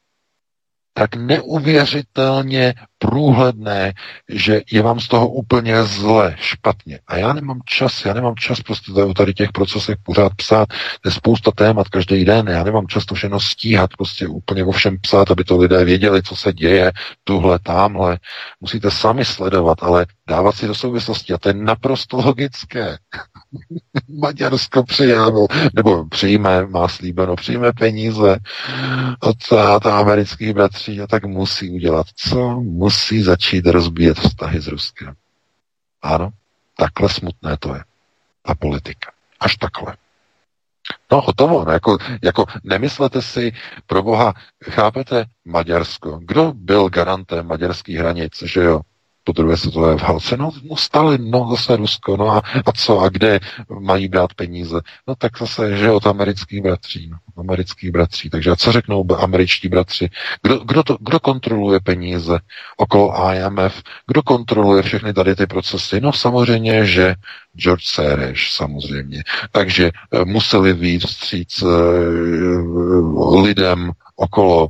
tak neuvěřitelně průhledné, že je vám z toho úplně zle, špatně. A já nemám čas, já nemám čas prostě o tady těch procesech pořád psát, je spousta témat každý den, já nemám čas to všechno stíhat, prostě úplně o všem psát, aby to lidé věděli, co se děje, tuhle, tamhle. Musíte sami sledovat, ale dávat si do souvislosti a to je naprosto logické. Maďarsko přijalo, nebo přijme, má slíbeno, přijme peníze od ta amerických bratří a tak musí udělat. Co musí začít rozbíjet vztahy s Ruskem? Ano, takhle smutné to je. A politika. Až takhle. No hotovo, no, jako, jako nemyslete si, pro boha, chápete Maďarsko, kdo byl garantem maďarských hranic, že jo? Po druhé světové válce. No, no Stalin, no zase Rusko, no a, a co, a kde mají brát peníze? No tak zase, že od amerických bratří, no, amerických bratří. Takže a co řeknou američtí bratři? Kdo, kdo, to, kdo kontroluje peníze okolo IMF? Kdo kontroluje všechny tady ty procesy? No samozřejmě, že George Soros, samozřejmě. Takže eh, museli víc vstříc uh, lidem okolo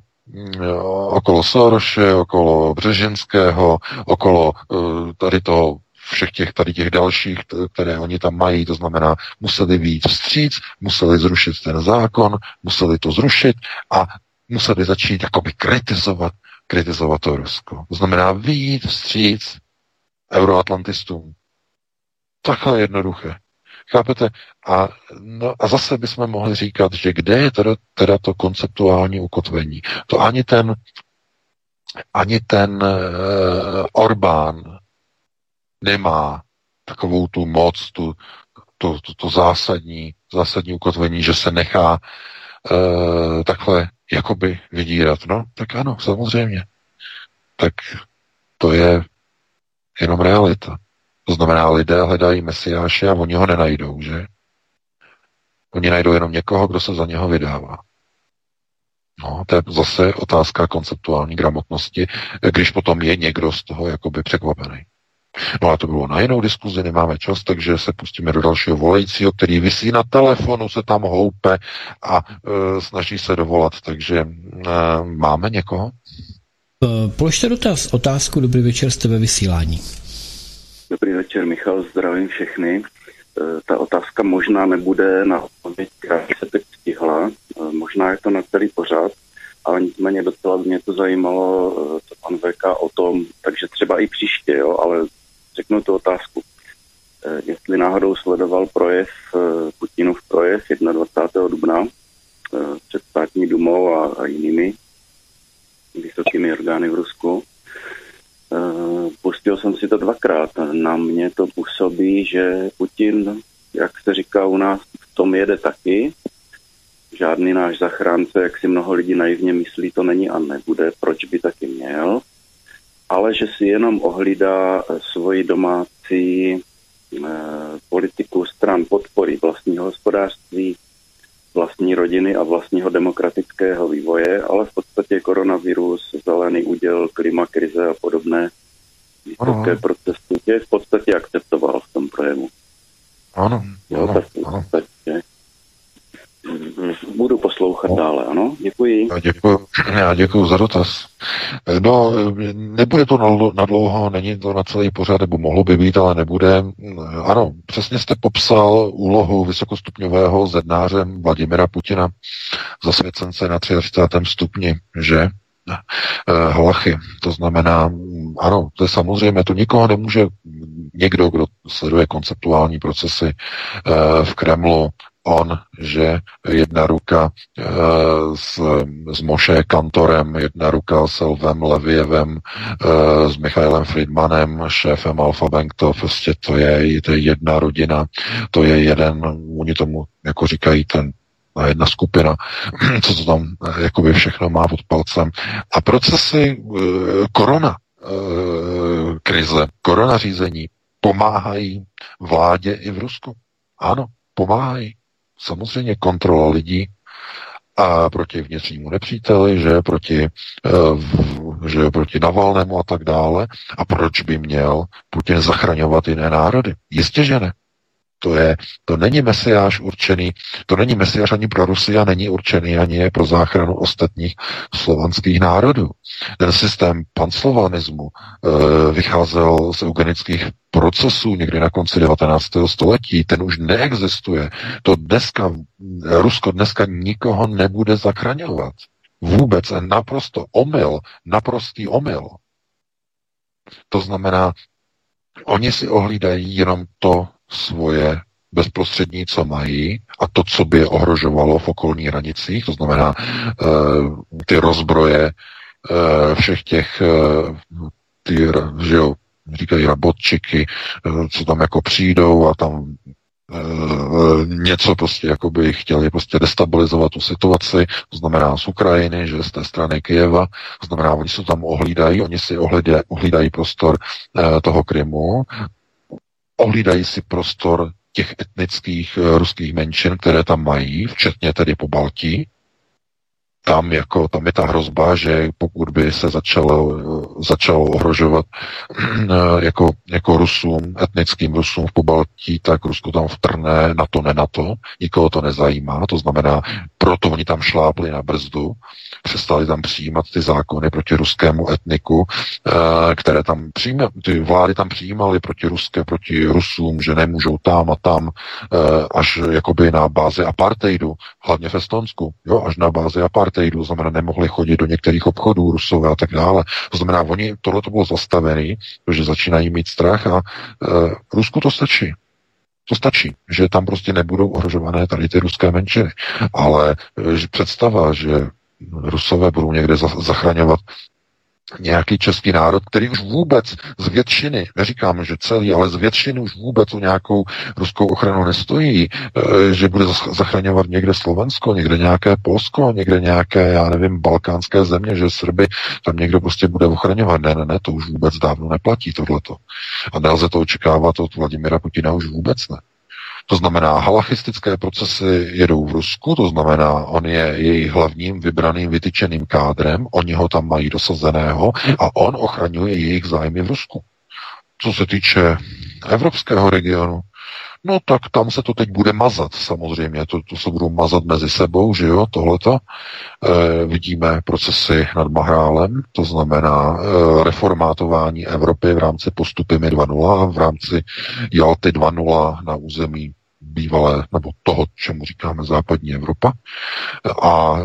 okolo Soroše, okolo Břeženského, okolo eh, tady to všech těch tady těch dalších, které oni tam mají, to znamená, museli víc vstříc, museli zrušit ten zákon, museli to zrušit a museli začít jakoby kritizovat, kritizovat to Rusko. To znamená víc vstříc euroatlantistům. Takhle jednoduché. Chápete? A, no, a zase bychom mohli říkat, že kde je teda, teda to konceptuální ukotvení. To ani ten, ani ten uh, Orbán nemá takovou tu moc, tu, to, to, to zásadní, zásadní ukotvení, že se nechá uh, takhle jakoby vydírat. No, tak ano, samozřejmě. Tak to je jenom realita. To znamená, lidé hledají mesiáše a oni ho nenajdou, že? Oni najdou jenom někoho, kdo se za něho vydává. No, to je zase otázka konceptuální gramotnosti, když potom je někdo z toho jakoby překvapený. No a to bylo na jinou diskuzi, nemáme čas, takže se pustíme do dalšího volajícího, který vysí na telefonu, se tam houpe a e, snaží se dovolat, takže e, máme někoho? Položte dotaz, otázku, dobrý večer, jste ve vysílání. Dobrý večer, Michal, zdravím všechny. E, ta otázka možná nebude na odpověď, která se teď stihla. E, možná je to na celý pořád, ale nicméně docela mě to zajímalo, e, co pan VK o tom, takže třeba i příště, jo, ale řeknu tu otázku. Jestli náhodou sledoval projev, Putinův projev 21. dubna před státní dumou a, a jinými, vysokými orgány v Rusku. Pustil jsem si to dvakrát. Na mě to působí, že Putin, jak se říká u nás, v tom jede taky. Žádný náš zachránce, jak si mnoho lidí naivně myslí, to není a nebude. Proč by taky měl? Ale že si jenom ohlídá svoji domácí politiku stran podpory vlastního hospodářství, vlastní rodiny a vlastního demokratického vývoje, ale v podstatě koronavirus, zelený úděl, klimakrize a podobné vysoké procesy je v podstatě akceptoval v tom projevu. Ano, jo, ano, tak v podstatě budu poslouchat no. dále, ano, děkuji. Já děkuji, já děkuji za dotaz. No, nebude to na dlouho, není to na celý pořad, nebo mohlo by být, ale nebude. Ano, přesně jste popsal úlohu vysokostupňového zednáře Vladimira Putina zasvěcence na 33. stupni, že hlachy. To znamená, ano, to je samozřejmě, to nikoho nemůže někdo, kdo sleduje konceptuální procesy v Kremlu, on, že jedna ruka e, s, s Moše Kantorem, jedna ruka s Elvem Levievem, e, s Michailem Friedmanem, šéfem Alfa Bank, to prostě to je, to je jedna rodina, to je jeden, oni tomu jako říkají ten jedna skupina, co to tam jakoby všechno má pod palcem. A procesy korona krize, korona řízení pomáhají vládě i v Rusku. Ano, pomáhají samozřejmě kontrola lidí a proti vnitřnímu nepříteli, že proti, uh, že proti Navalnému a tak dále. A proč by měl Putin zachraňovat jiné národy? Jistě, že ne. To, je, to není mesiáš určený, to není mesiáš ani pro Rusy a není určený ani pro záchranu ostatních slovanských národů. Ten systém panslovanismu e, vycházel z eugenických procesů někdy na konci 19. století, ten už neexistuje. To dneska, Rusko dneska nikoho nebude zachraňovat. Vůbec naprosto omyl, naprostý omyl. To znamená, oni si ohlídají jenom to, svoje bezprostřední, co mají, a to, co by je ohrožovalo v okolních hranicích, to znamená uh, ty rozbroje uh, všech těch, uh, ty, že jo, říkají rabotčiky, co tam jako přijdou a tam něco prostě jako by chtěli prostě destabilizovat tu situaci, to znamená z Ukrajiny, že z té strany Kyjeva, to znamená, oni se tam ohlídají, oni si ohlídají, ohlídají prostor toho Krymu, ohlídají si prostor těch etnických eh, ruských menšin, které tam mají, včetně tedy po Baltí, tam, jako, tam je ta hrozba, že pokud by se začalo, začalo ohrožovat eh, jako, jako Rusům, etnickým Rusům v Pobaltí, tak Rusko tam vtrne, na to ne na to, nikoho to nezajímá, to znamená, proto oni tam šlápli na brzdu, přestali tam přijímat ty zákony proti ruskému etniku, eh, které tam přijímaly, ty vlády tam přijímaly proti ruské, proti Rusům, že nemůžou tam a tam, eh, až jakoby na bázi apartheidu, hlavně v Estonsku, jo, až na bázi apartheidu, apartheidu, znamená, nemohli chodit do některých obchodů Rusové a tak dále. To znamená, oni, tohle to bylo zastavené, protože začínají mít strach a uh, Rusku to stačí. To stačí, že tam prostě nebudou ohrožované tady ty ruské menšiny. Ale že představa, že Rusové budou někde zachraňovat nějaký český národ, který už vůbec z většiny, neříkám, že celý, ale z většiny už vůbec o nějakou ruskou ochranu nestojí, eh, že bude zachraňovat někde Slovensko, někde nějaké Polsko, někde nějaké, já nevím, balkánské země, že Srby tam někdo prostě bude ochraňovat. Ne, ne, ne, to už vůbec dávno neplatí tohleto. A nelze to očekávat od Vladimira Putina už vůbec ne. To znamená, halachistické procesy jedou v Rusku, to znamená, on je jejich hlavním vybraným vytyčeným kádrem, oni ho tam mají dosazeného a on ochraňuje jejich zájmy v Rusku. Co se týče evropského regionu, No tak tam se to teď bude mazat samozřejmě, to, to se budou mazat mezi sebou, že jo, tohleto. E, vidíme procesy nad Mahrálem, to znamená e, reformátování Evropy v rámci postupy 2.0 v rámci Jalty 2.0 na území bývalé, nebo toho, čemu říkáme západní Evropa. A e,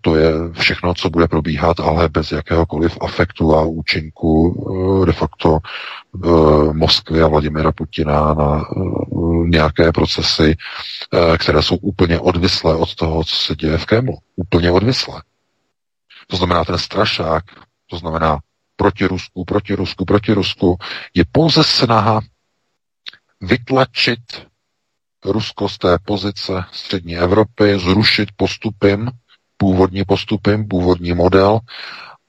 to je všechno, co bude probíhat, ale bez jakéhokoliv afektu a účinku e, de facto e, Moskvy a Vladimira Putina na nějaké procesy, které jsou úplně odvislé od toho, co se děje v Kremlu. Úplně odvislé. to znamená ten strašák, to znamená proti Rusku, proti Rusku, proti Rusku, je pouze snaha vytlačit Rusko z té pozice střední Evropy, zrušit postupem, původní postupem, původní model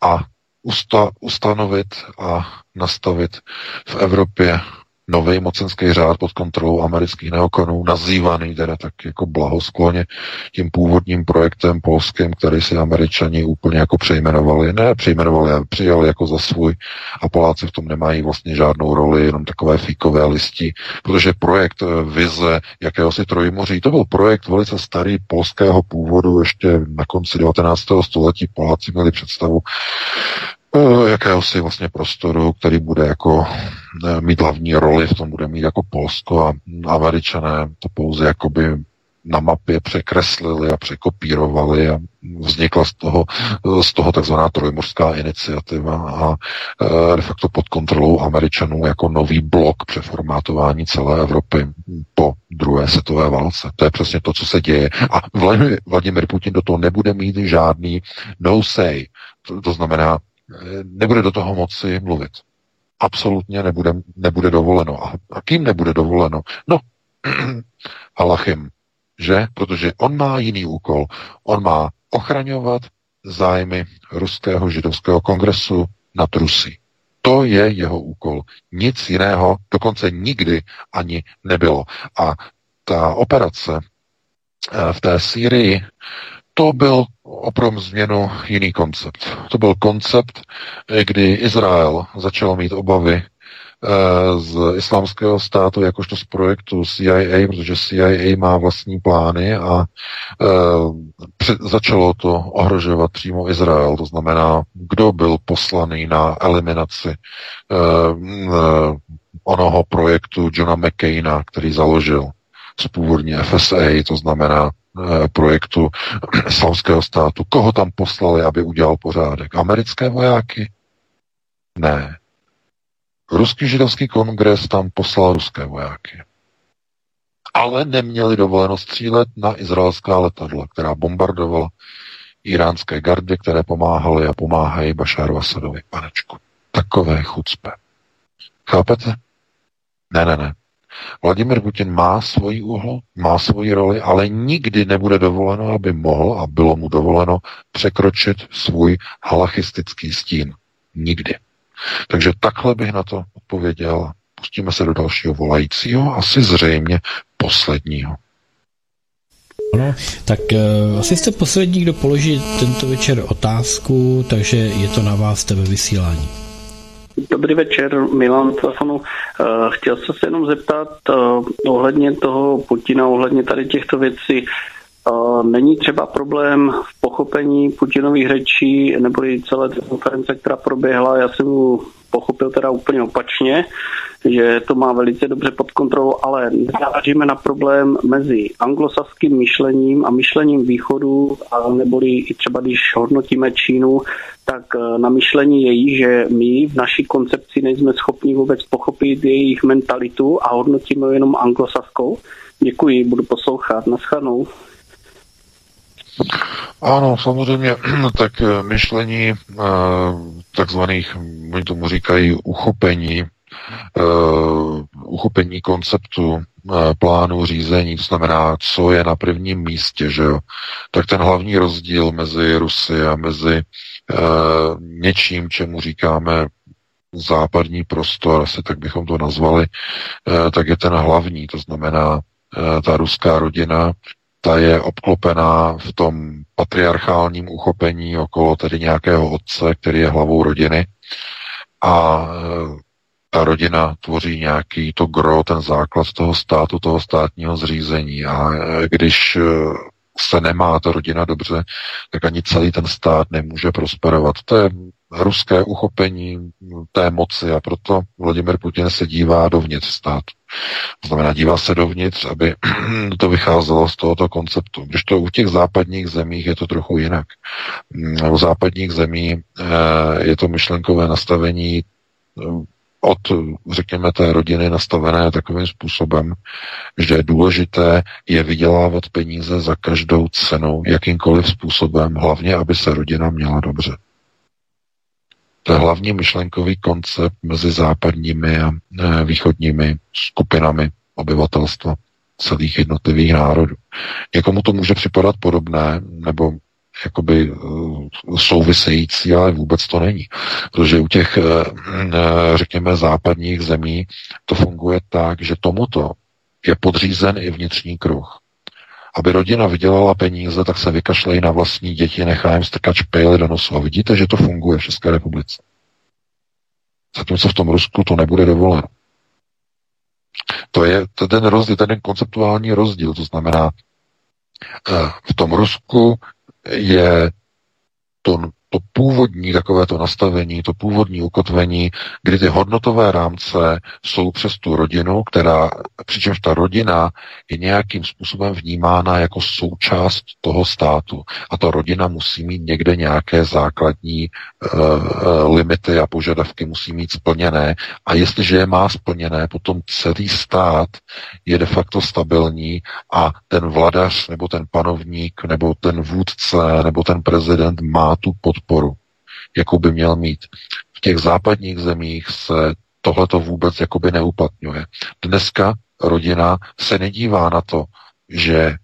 a usta, ustanovit a nastavit v Evropě nový mocenský řád pod kontrolou amerických neokonů, nazývaný teda tak jako blahoskloně tím původním projektem polským, který si američani úplně jako přejmenovali. Ne přejmenovali, ale přijali jako za svůj a Poláci v tom nemají vlastně žádnou roli, jenom takové fíkové listi, protože projekt eh, vize jakéhosi trojmoří, to byl projekt velice starý polského původu, ještě na konci 19. století Poláci měli představu, Eh, jakéhosi vlastně prostoru, který bude jako mít hlavní roli, v tom bude mít jako Polsko a Američané to pouze jakoby na mapě překreslili a překopírovali a vznikla z toho, eh, z toho takzvaná trojmořská iniciativa a de facto pod kontrolou Američanů jako nový blok přeformátování celé Evropy po druhé světové válce. To je přesně to, co se děje. A Vladimir Putin do toho nebude mít žádný no say. To, to znamená, nebude do toho moci mluvit. Absolutně nebude, nebude dovoleno. A, a kým nebude dovoleno? No, Halachim, že? Protože on má jiný úkol. On má ochraňovat zájmy Ruského židovského kongresu nad Rusy. To je jeho úkol. Nic jiného dokonce nikdy ani nebylo. A ta operace eh, v té Sýrii to byl oprom změnu jiný koncept. To byl koncept, kdy Izrael začal mít obavy eh, z islámského státu jakožto z projektu CIA, protože CIA má vlastní plány a e, začalo to ohrožovat přímo Izrael. To znamená, kdo byl poslaný na eliminaci e, onoho projektu Johna McCaina, který založil z původní FSA, to znamená Eh, projektu islamského státu. Koho tam poslali, aby udělal pořádek? Americké vojáky? Ne. Ruský židovský kongres tam poslal ruské vojáky. Ale neměli dovoleno střílet na izraelská letadla, která bombardovala iránské gardy, které pomáhaly a pomáhají Bašáru Asadovi, panečku. Takové chucpe. Chápete? Ne, ne, ne. Vladimir Putin má svoji úhlu, má svoji roli, ale nikdy nebude dovoleno, aby mohl a bylo mu dovoleno překročit svůj halachistický stín. Nikdy. Takže takhle bych na to odpověděl. Pustíme se do dalšího volajícího, asi zřejmě posledního. Ano, tak uh, asi jste poslední, kdo položí tento večer otázku, takže je to na vás tebe vysílání. Dobrý večer, Milan telefonu. Eh, chtěl jsem se jenom zeptat eh, ohledně toho Putina, ohledně tady těchto věcí. Není třeba problém v pochopení Putinových řečí nebo i celé té konference, která proběhla. Já jsem mu pochopil teda úplně opačně, že to má velice dobře pod kontrolou, ale narážíme na problém mezi anglosaským myšlením a myšlením východu, a neboli i třeba když hodnotíme Čínu, tak eh, na myšlení její, že my v naší koncepci nejsme schopni vůbec pochopit jejich mentalitu a hodnotíme jenom anglosaskou. Děkuji, budu poslouchat. Naschledanou. Ano, samozřejmě, tak eh, myšlení eh, takzvaných, oni tomu říkají, uchopení, uchopení konceptu plánu řízení, to znamená, co je na prvním místě, že jo, tak ten hlavní rozdíl mezi Rusy a mezi Eh, něčím, čemu říkáme západní prostor, asi tak bychom to nazvali, eh, tak je ten hlavní, to znamená eh, ta ruská rodina, ta je obklopená v tom patriarchálním uchopení okolo tedy nějakého otce, který je hlavou rodiny. A ta rodina tvoří nějaký to gro, ten základ toho státu, toho státního zřízení. A když se nemá ta rodina dobře, tak ani celý ten stát nemůže prosperovat. To je ruské uchopení té moci a proto Vladimir Putin se dívá dovnitř státu. To znamená, dívá se dovnitř, aby to vycházelo z tohoto konceptu. Když to u těch západních zemích je to trochu jinak. U západních zemí eh, je to myšlenkové nastavení eh, od, řekněme, té rodiny nastavené takovým způsobem, že důležité je vydělávat peníze za každou cenu, jakýmkoliv způsobem, hlavně, aby se rodina měla dobře. To je hlavní myšlenkový koncept mezi západními a e, východními skupinami obyvatelstva celých jednotlivých národů. Někomu to může připadat podobné, nebo jakoby eh, související, ale vůbec to není. Protože u těch, eh, eh, řekněme, západních zemí to funguje tak, že tomuto je podřízen i vnitřní kruh. Aby rodina vydělala peníze, tak se vykašlejí na vlastní děti, nechá jim strkat špejly do nosu. A vidíte, že to funguje v České republice. Zatímco v tom Rusku to nebude dovoleno. To je ten rozdíl, ten konceptuální rozdíl. To znamená, v tom Rusku je to, to původní takovéto nastavení, to původní ukotvení, kdy ty hodnotové rámce jsou přes tu rodinu, která, přičemž ta rodina je nějakým způsobem vnímána jako součást toho státu. A ta rodina musí mít někde nějaké základní uh, limity a požadavky musí mít splněné. A jestliže je má splněné, potom celý stát je de facto stabilní a ten vladař nebo ten panovník nebo ten vůdce nebo ten prezident má tu podporu, jakou by měl mít. V těch západních zemích se tohleto vůbec jakoby neuplatňuje. Dneska rodina se nedívá na to, že e,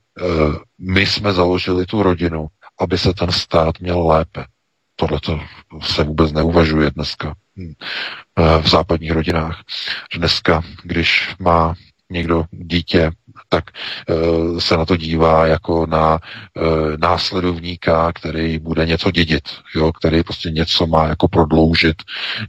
my jsme založili tu rodinu, aby se ten stát měl lépe. Tohle se vůbec neuvažuje dneska hm, e, v západních rodinách. Dneska, když má někdo dítě, tak e, se na to dívá jako na e, následovníka, který bude něco dědit, jo, který prostě něco má jako prodloužit,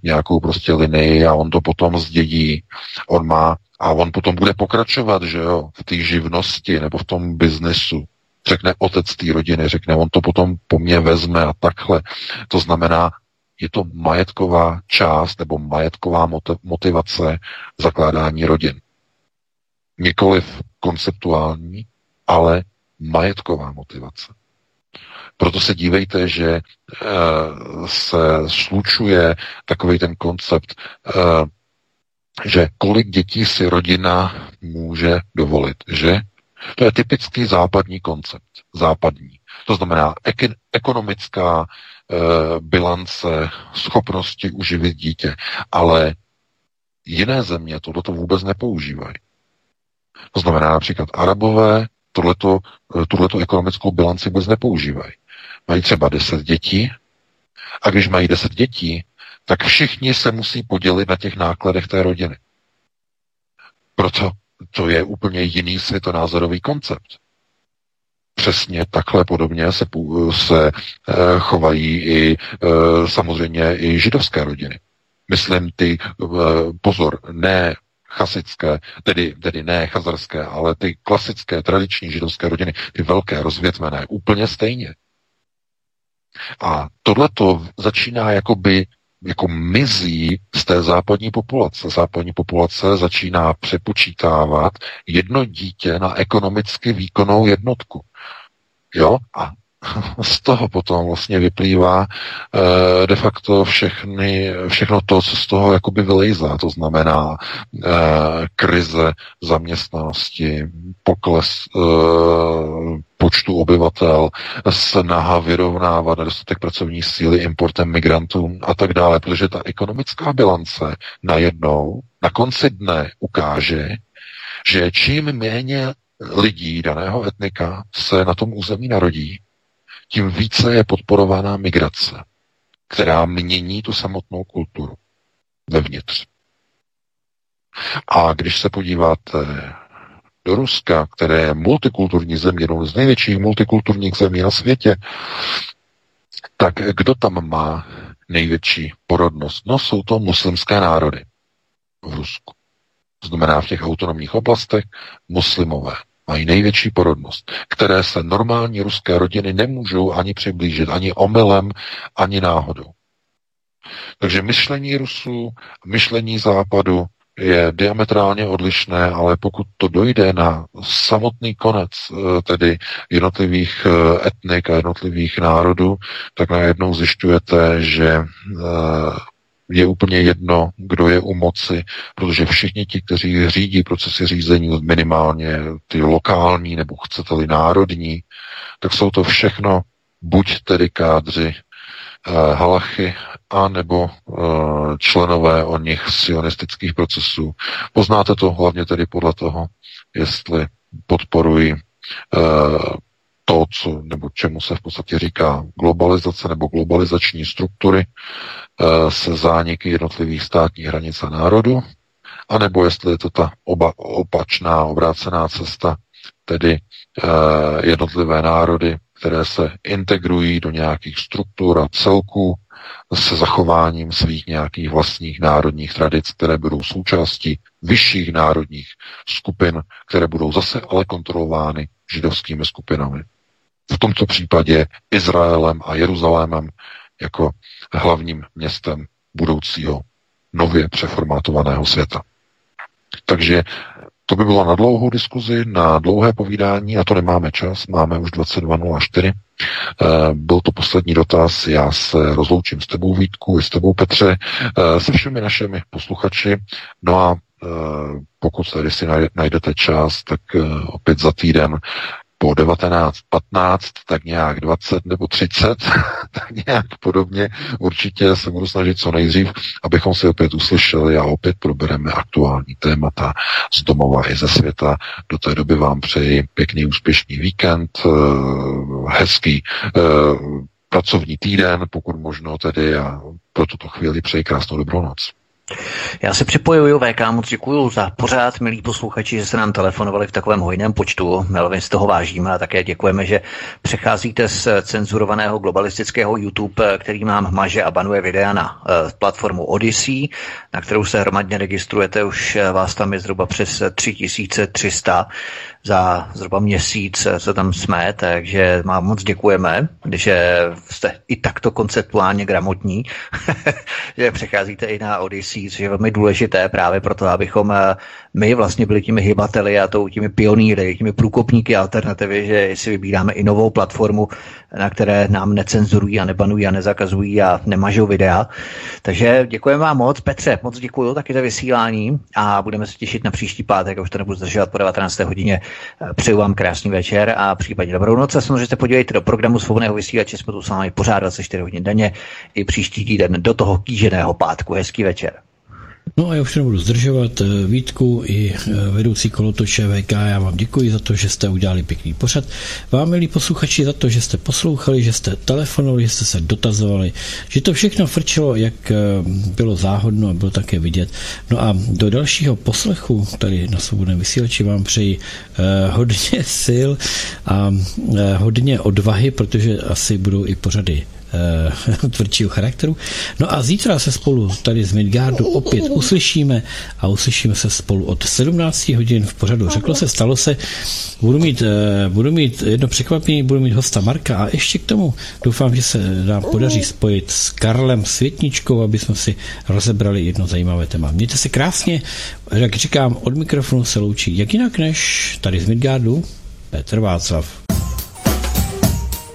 nějakou prostě linii a on to potom zdědí. On má a on potom bude pokračovat, že jo, v té živnosti nebo v tom biznesu. Řekne otec té rodiny, řekne, on to potom po mně vezme a takhle. To znamená, je to majetková část nebo majetková motivace zakládání rodin. Nikoliv konceptuální, ale majetková motivace. Proto se dívejte, že e, se slučuje takový ten koncept, e, že kolik dětí si rodina může dovolit, že? To je typický západní koncept. Západní. To znamená ek- ekonomická e, bilance schopnosti uživit dítě. Ale jiné země tohoto vůbec nepoužívají. To znamená například Arabové tohleto, tuhleto ekonomickou bilanci vůbec nepoužívají. Mají třeba 10 dětí a když mají 10 dětí, tak všichni se musí podělit na těch nákladech té rodiny. Proto to je úplně jiný světonázorový koncept. Přesně takhle podobně se, se eh, chovají i eh, samozřejmě i židovské rodiny. Myslím ty, eh, pozor, ne chasické, tedy, tedy ne chazarské, ale ty klasické, tradiční židovské rodiny, ty velké, rozvětvené, úplně stejně. A tohle to začíná jakoby jako mizí z té západní populace. Západní populace začíná přepočítávat jedno dítě na ekonomicky výkonnou jednotku. Jo? A z toho potom vlastně vyplývá e, de facto všechny, všechno to, co z toho jakoby vylejzá. To znamená e, krize zaměstnanosti, pokles e, počtu obyvatel, snaha vyrovnávat nedostatek pracovní síly importem migrantů a tak dále, protože ta ekonomická bilance najednou na konci dne ukáže, že čím méně lidí daného etnika se na tom území narodí, tím více je podporována migrace, která mění tu samotnou kulturu vevnitř. A když se podíváte do Ruska, které je multikulturní země, jednou z největších multikulturních zemí na světě, tak kdo tam má největší porodnost? No, jsou to muslimské národy v Rusku. To znamená v těch autonomních oblastech muslimové mají největší porodnost, které se normální ruské rodiny nemůžou ani přiblížit, ani omylem, ani náhodou. Takže myšlení Rusů, myšlení Západu je diametrálně odlišné, ale pokud to dojde na samotný konec, eh, tedy jednotlivých eh, etnik a jednotlivých národů, tak najednou zjišťujete, že eh, je úplně jedno, kdo je u moci, protože všichni ti, kteří řídí procesy řízení, minimálně ty lokální nebo chcete-li národní, tak jsou to všechno buď tedy kádři uh, halachy, a nebo uh, členové o nich sionistických procesů. Poznáte to hlavně tedy podle toho, jestli podporují uh, to, co, nebo čemu se v podstatě říká globalizace nebo globalizační struktury se zániky jednotlivých státních hranic a národů, anebo jestli je to ta oba, opačná, obrácená cesta, tedy uh, jednotlivé národy, které se integrují do nějakých struktur a celků se zachováním svých nějakých vlastních národních tradic, které budou součástí vyšších národních skupin, které budou zase ale kontrolovány židovskými skupinami. V tomto případě Izraelem a Jeruzalémem jako hlavním městem budoucího nově přeformátovaného světa. Takže to by bylo na dlouhou diskuzi, na dlouhé povídání, a to nemáme čas, máme už 22.04. Eh, byl to poslední dotaz, já se rozloučím s tebou Vítku, i s tebou Petře, eh, se všemi našimi posluchači. No a eh, pokud tady si najdete čas, tak opět za týden po 19.15, tak nějak 20 nebo 30, tak nějak podobně. Určitě se budu snažit co nejdřív, abychom si opět uslyšeli a opět probereme aktuální témata z domova i ze světa. Do té doby vám přeji pěkný úspěšný víkend, eh, hezký eh, pracovní týden, pokud možno tedy a pro tuto chvíli přeji krásnou dobrou noc. Já se připojuju, VK, moc děkuji za pořád, milí posluchači, že se nám telefonovali v takovém hojném počtu. Velmi z toho vážíme a také děkujeme, že přecházíte z cenzurovaného globalistického YouTube, který nám maže a banuje videa na uh, platformu Odyssey, na kterou se hromadně registrujete. Už uh, vás tam je zhruba přes 3300 za zhruba měsíc, co tam jsme, takže vám moc děkujeme, že jste i takto konceptuálně gramotní, že přecházíte i na Odyssey, což je velmi důležité právě proto, abychom eh, my vlastně byli těmi hybateli a to těmi pionýry, těmi průkopníky alternativy, že si vybíráme i novou platformu, na které nám necenzurují a nebanují a nezakazují a nemažou videa. Takže děkujeme vám moc. Petře, moc děkuji taky za vysílání a budeme se těšit na příští pátek, už to nebudu zdržovat po 19. hodině. Přeju vám krásný večer a případně dobrou noc. A samozřejmě se podívejte do programu svobodného vysílače, jsme tu s vámi pořád 24 hodin denně i příští týden do toho kýženého pátku. Hezký večer. No a já už nebudu zdržovat eh, Vítku i eh, vedoucí kolotoče VK. Já vám děkuji za to, že jste udělali pěkný pořad. Vám, milí posluchači, za to, že jste poslouchali, že jste telefonovali, že jste se dotazovali, že to všechno frčelo, jak eh, bylo záhodno a bylo také vidět. No a do dalšího poslechu tady na svobodném vysílači vám přeji hodně sil a hodně odvahy, protože asi budou i pořady uh, tvrdšího charakteru. No a zítra se spolu tady z Midgardu opět uslyšíme a uslyšíme se spolu od 17 hodin v pořadu. Řeklo se, stalo se, budu mít, uh, budu mít jedno překvapení, budu mít hosta Marka a ještě k tomu doufám, že se nám podaří spojit s Karlem Světničkou, aby jsme si rozebrali jedno zajímavé téma. Mějte se krásně, jak říkám, od mikrofonu se loučí jak jinak než tady z Midgardu Petr Václav.